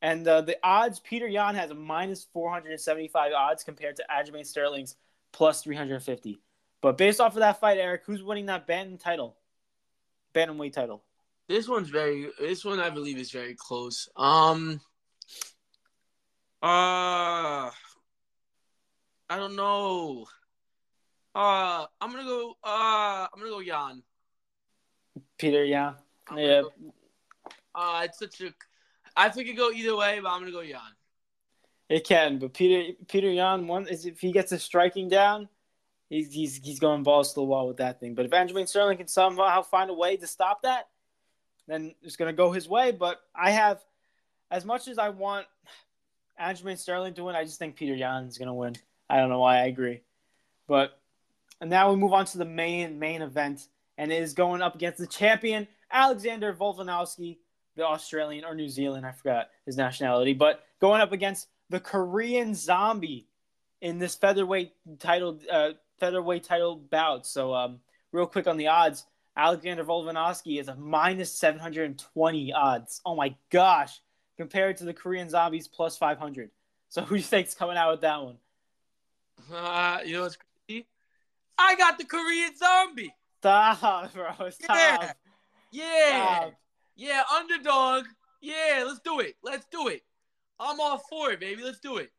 and uh, the odds Peter Yan has a minus four hundred and seventy five odds compared to Aljamain Sterling's plus three hundred and fifty. But based off of that fight, Eric, who's winning that bantam title, bantamweight title? This one's very. This one I believe is very close. Um. Uh. I don't know. Uh, I'm gonna go. Uh, I'm gonna go Yan. Peter, yeah, yeah. Go, uh, it's such a. I think it could go either way, but I'm gonna go Yan. It can, but Peter Peter Yan one is if he gets a striking down, he's he's he's going balls to the wall with that thing. But if Aljamain Sterling can somehow find a way to stop that, then it's going to go his way. But I have, as much as I want Aljamain Sterling to win, I just think Peter Yan is going to win. I don't know why I agree. But and now we move on to the main main event, and it is going up against the champion Alexander Volkanovski, the Australian or New Zealand, I forgot his nationality, but going up against the Korean Zombie in this featherweight title uh, featherweight title bout. So um, real quick on the odds, Alexander Volkanovski is a minus 720 odds. Oh my gosh, compared to the Korean Zombies plus 500. So who do you think's coming out with that one? Uh, you know what's crazy? I got the Korean zombie. Stop, bro. Stop. Yeah. Yeah. Stop. Yeah, underdog. Yeah, let's do it. Let's do it. I'm all for it, baby. Let's do it.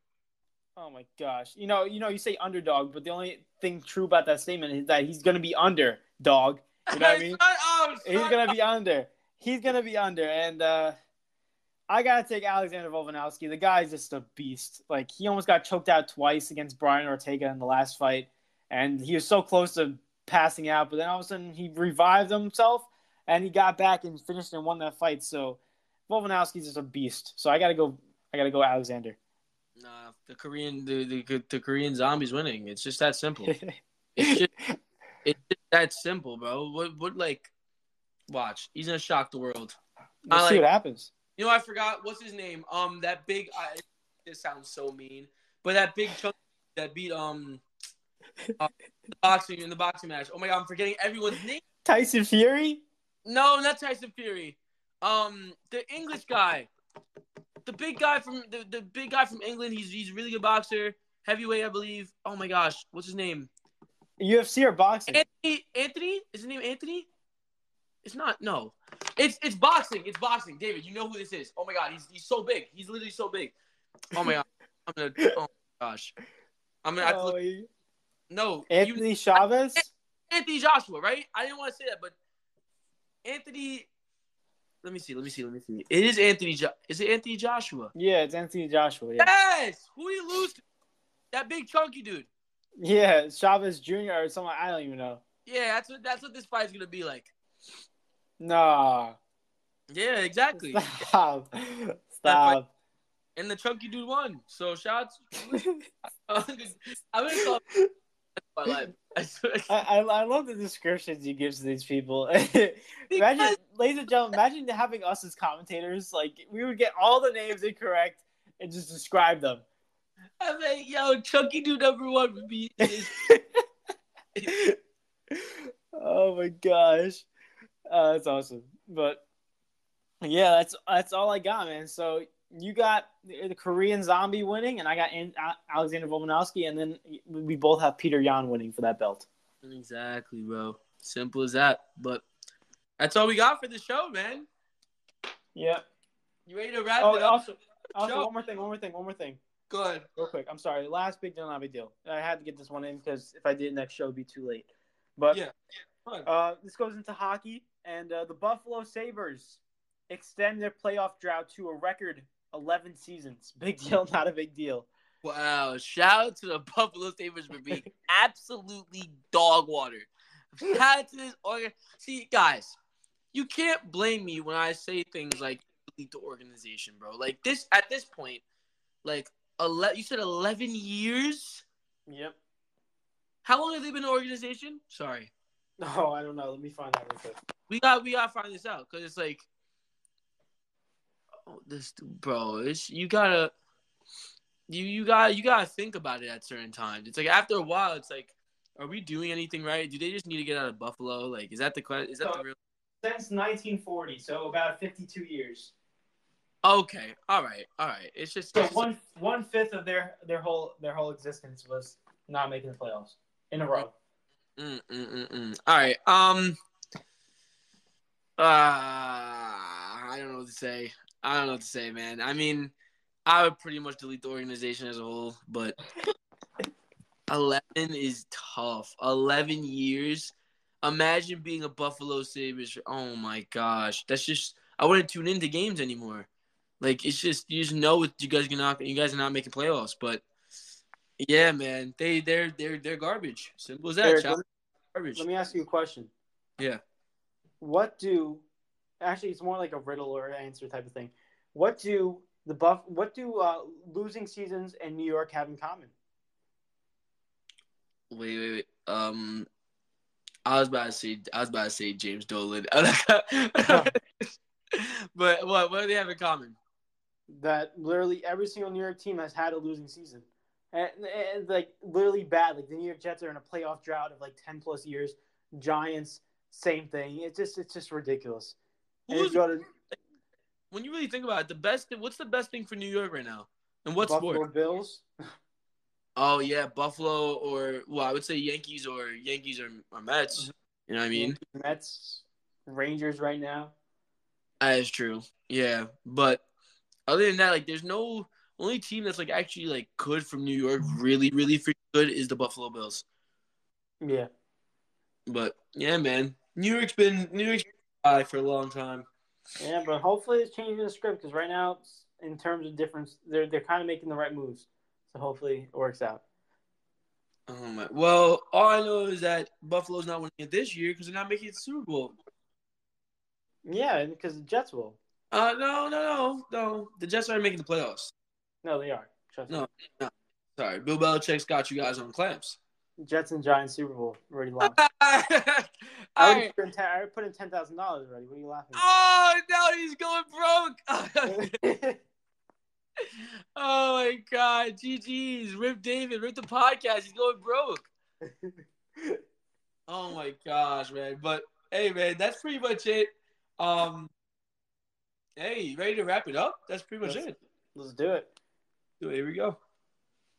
Oh my gosh. You know, you know, you say underdog, but the only thing true about that statement is that he's gonna be under dog. You know what I mean? Up, He's gonna be under. He's gonna be under, and uh, I gotta take Alexander Volkanovski. The guy's just a beast. Like he almost got choked out twice against Brian Ortega in the last fight, and he was so close to passing out, but then all of a sudden he revived himself and he got back and finished and won that fight. So Volkanovski's just a beast. So I gotta go. I gotta go Alexander. Nah, the Korean, the, the the Korean zombies winning. It's just that simple. It's just, it's just that simple, bro. What what like? Watch, he's gonna shock the world. We'll I see like- what happens. You know, I forgot what's his name. Um, that big. I, this sounds so mean, but that big chunk that beat um, uh, boxing in the boxing match. Oh my god, I'm forgetting everyone's name. Tyson Fury. No, not Tyson Fury. Um, the English guy, the big guy from the, the big guy from England. He's he's a really good boxer, heavyweight, I believe. Oh my gosh, what's his name? UFC or boxing? Anthony. Anthony is his name Anthony? It's not. No, it's it's boxing. It's boxing. David, you know who this is? Oh my god, he's he's so big. He's literally so big. Oh my god, I'm gonna. Oh my gosh, I'm gonna. Oh, look, he- no, Anthony you, Chavez. Anthony Joshua, right? I didn't want to say that, but Anthony. Let me see. Let me see. Let me see. It is Anthony. Jo- is it Anthony Joshua? Yeah, it's Anthony Joshua. Yeah, Yes. Who did he lose to? That big chunky dude. Yeah, Chavez Jr. or someone I don't even know. Yeah, that's what that's what this fight's gonna be like. Nah, Yeah, exactly. stop, stop. And the chunky dude won. So shots. I'm gonna call my life. I. I, I love the descriptions he gives to these people. imagine, Because- ladies and gentlemen, imagine having us as commentators. Like we would get all the names incorrect and just describe them. I'm like, yo, chunky dude number one would be. Oh my gosh, uh, that's awesome. But yeah, that's that's all I got, man. So you got the Korean Zombie winning, and I got Alexander Volkanovski, and then we both have Peter Yan winning for that belt. exactly, bro. Simple as that. But that's all we got for the show, man. Yeah. You ready to wrap Oh, it up? also, also one more thing, one more thing, one more thing. Go ahead. real quick. I'm sorry. Last big deal, not a big deal. I had to get this one in because if I did next show, it'd be too late. But Yeah. Ahead. uh, this goes into hockey, and uh, the Buffalo Sabres extend their playoff drought to a record 11 seasons. Big deal, not a big deal. Wow! Shout out to the Buffalo Sabres for being absolutely dog water. Shout out to this organ. See, guys, you can't blame me when I say things like delete the organization, bro. Like this at this point, like ele- you said eleven years. Yep. How long have they been an organization? Sorry, No, oh, I don't know. Let me find out real quick. we got we gotta find this out because it's like, oh, this bro, it's you gotta. You you got you gotta think about it at certain times. It's like after a while, it's like, are we doing anything right? Do they just need to get out of Buffalo? Like, is that the que- is that the real? Since 1940, so about 52 years. Okay, all right, all right. It's just So one one fifth of their their whole their whole existence was not making the playoffs in a row. Mm, mm, mm, mm. All right. Um. Uh, I don't know what to say. I don't know what to say, man. I mean, I would pretty much delete the organization as a whole, but eleven is tough. Eleven years. Imagine being a Buffalo Sabres. Oh my gosh, that's just. I wouldn't tune into games anymore. Like it's just you just know what you guys are not you guys are not making playoffs, but yeah, man, they they're they're they're garbage. Simple as that. Eric, let, garbage. let me ask you a question. Yeah. What do actually it's more like a riddle or answer type of thing. What do the buff what do uh, losing seasons and New York have in common? Wait, wait, wait. Um, I was about to say I was about to say James Dolan, but what what do they have in common? That literally every single New York team has had a losing season. And, and, like literally bad. Like the New York Jets are in a playoff drought of like ten plus years. Giants, same thing. It's just it's just ridiculous. Who's to when you really think about it, the best what's the best thing for New York right now? And what Buffalo sport? Bills. Oh yeah, Buffalo or well, I would say Yankees or Yankees or, or Mets. Mm-hmm. You know what I mean? Mets, Rangers right now. That is true. Yeah, but other than that, like, there's no only team that's like actually like good from New York, really, really freaking good is the Buffalo Bills. Yeah. But yeah, man, New York's been New York's high for a long time. Yeah, but hopefully it's changing the script because right now, in terms of difference, they're they're kind of making the right moves. So hopefully it works out. Oh my! Well, all I know is that Buffalo's not winning it this year because they're not making it Super Bowl. Yeah, because the Jets will. Uh, no, no, no, no. The Jets aren't making the playoffs. No, they are. Trust No, me. no. Sorry, Bill Belichick's got you guys on clamps. Jets and Giants Super Bowl already lost. I already right. put in ten, I already put in ten thousand dollars already. What are you laughing? Oh no, he's going broke. oh my god, GG's, Rip David, Rip the podcast. He's going broke. Oh my gosh, man. But hey, man, that's pretty much it. Um, hey, you ready to wrap it up? That's pretty much Yes. it. Let's do it. So here we go.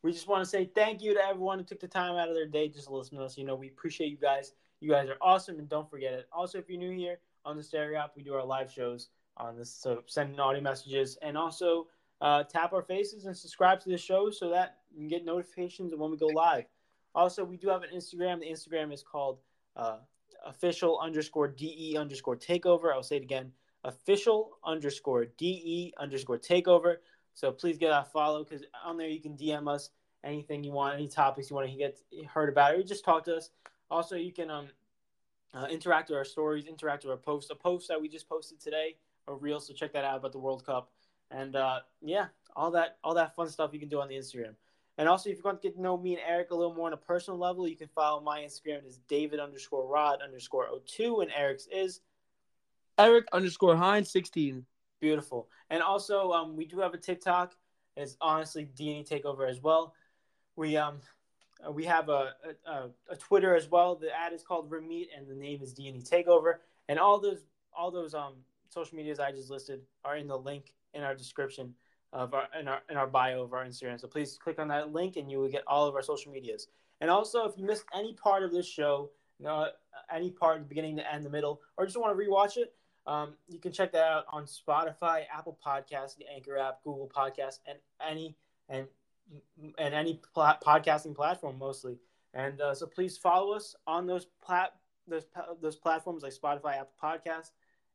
We just want to say thank you to everyone who took the time out of their day just to listen to us. You know, we appreciate you guys. You guys are awesome, and don't forget it. Also, if you're new here on the Stereo app, we do our live shows on this. So send in audio messages, and also uh, tap our faces and subscribe to the show so that you can get notifications of when we go live. Also, we do have an Instagram. The Instagram is called uh, official underscore de underscore takeover. I'll say it again: official underscore de underscore takeover. So please get a follow because on there you can DM us anything you want, any topics you want to get heard about, or just talk to us. Also, you can um, uh, interact with our stories, interact with our posts. A post that we just posted today, a reel. So check that out about the World Cup, and uh, yeah, all that all that fun stuff you can do on the Instagram. And also, if you want to get to know me and Eric a little more on a personal level, you can follow my Instagram It is David underscore Rod underscore 02, and Eric's is Eric underscore Hines sixteen. Beautiful. And also, um, we do have a TikTok. It's honestly D&E Takeover as well. We um, uh, we have a, a a Twitter as well. The ad is called Remeet, and the name is D&E Takeover. And all those all those um social medias I just listed are in the link in our description of our in our in our bio of our Instagram. So please click on that link, and you will get all of our social medias. And also, if you missed any part of this show, you know, any part, the beginning, the end, the middle, or just want to rewatch it, um, you can check that out on Spotify, Apple Podcasts, the Anchor app, Google Podcasts, and any and and any podcasting platform mostly. And uh, so please follow us on those plat those those platforms like Spotify, Apple Podcasts,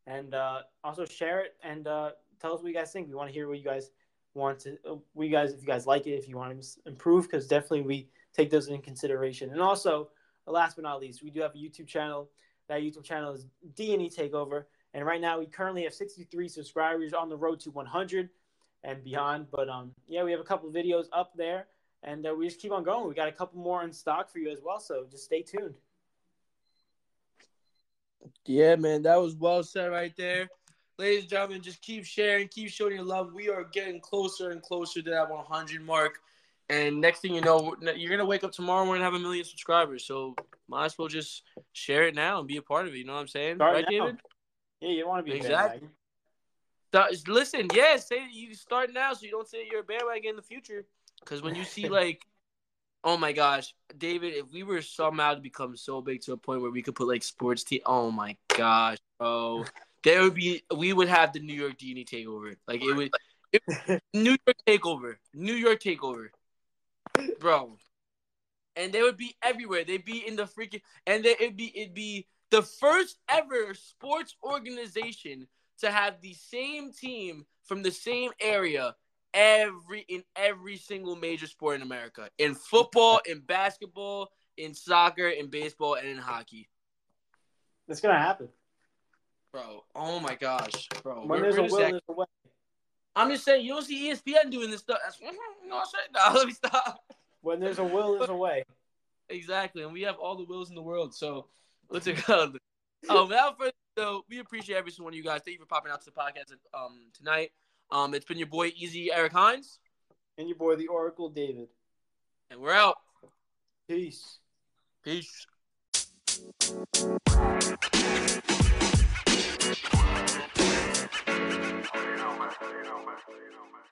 and uh, also share it and uh, tell us what you guys think. We want to hear what you guys want to. Uh, we guys, if you guys like it, if you want to improve, because definitely we take those in consideration. And also, last but not least, we do have a YouTube channel. That YouTube channel is D and E Takeover. And right now, we currently have 63 subscribers on the road to 100 and beyond. But um, yeah, we have a couple videos up there, and uh, we just keep on going. We got a couple more in stock for you as well, so just stay tuned. Yeah, man, that was well said right there. Ladies and gentlemen, just keep sharing, keep showing your love. We are getting closer and closer to that 100 mark. And next thing you know, you're gonna wake up tomorrow and have a million subscribers. So might as well just share it now and be a part of it. You know what I'm saying, Start right, now. David? Yeah, you want to be Exactly. bandwagon. Start- Listen, yeah, say you start now so you don't say you're a bandwagon in the future. Because when you see like, oh my gosh, David, if we were somehow to become so big to a point where we could put like sports team, oh my gosh, bro, there would be we would have the New York D&E takeover. Like it would, it, New York takeover, New York takeover, bro. And they would be everywhere. They'd be in the freaking, and they, it'd be it'd be the first ever sports organization to have the same team from the same area every in every single major sport in America. In football, in basketball, in soccer, in baseball, and in hockey. It's gonna happen. Bro, oh my gosh, bro. When there's a will, there's a way. I'm just saying, you don't see ESPN doing this stuff. That's, you know what I'm saying? Nah, let me stop. When there's a will, there's a way. Exactly, and we have all the wills in the world. So let's go. Oh, without further ado, we appreciate every single one of you guys. Thank you for popping out to the podcast um tonight. Um, it's been your boy Easy Eric Hines, And your boy, the Oracle David. and we're out. Peace. Peace. You know, man. You know, man. You know, man.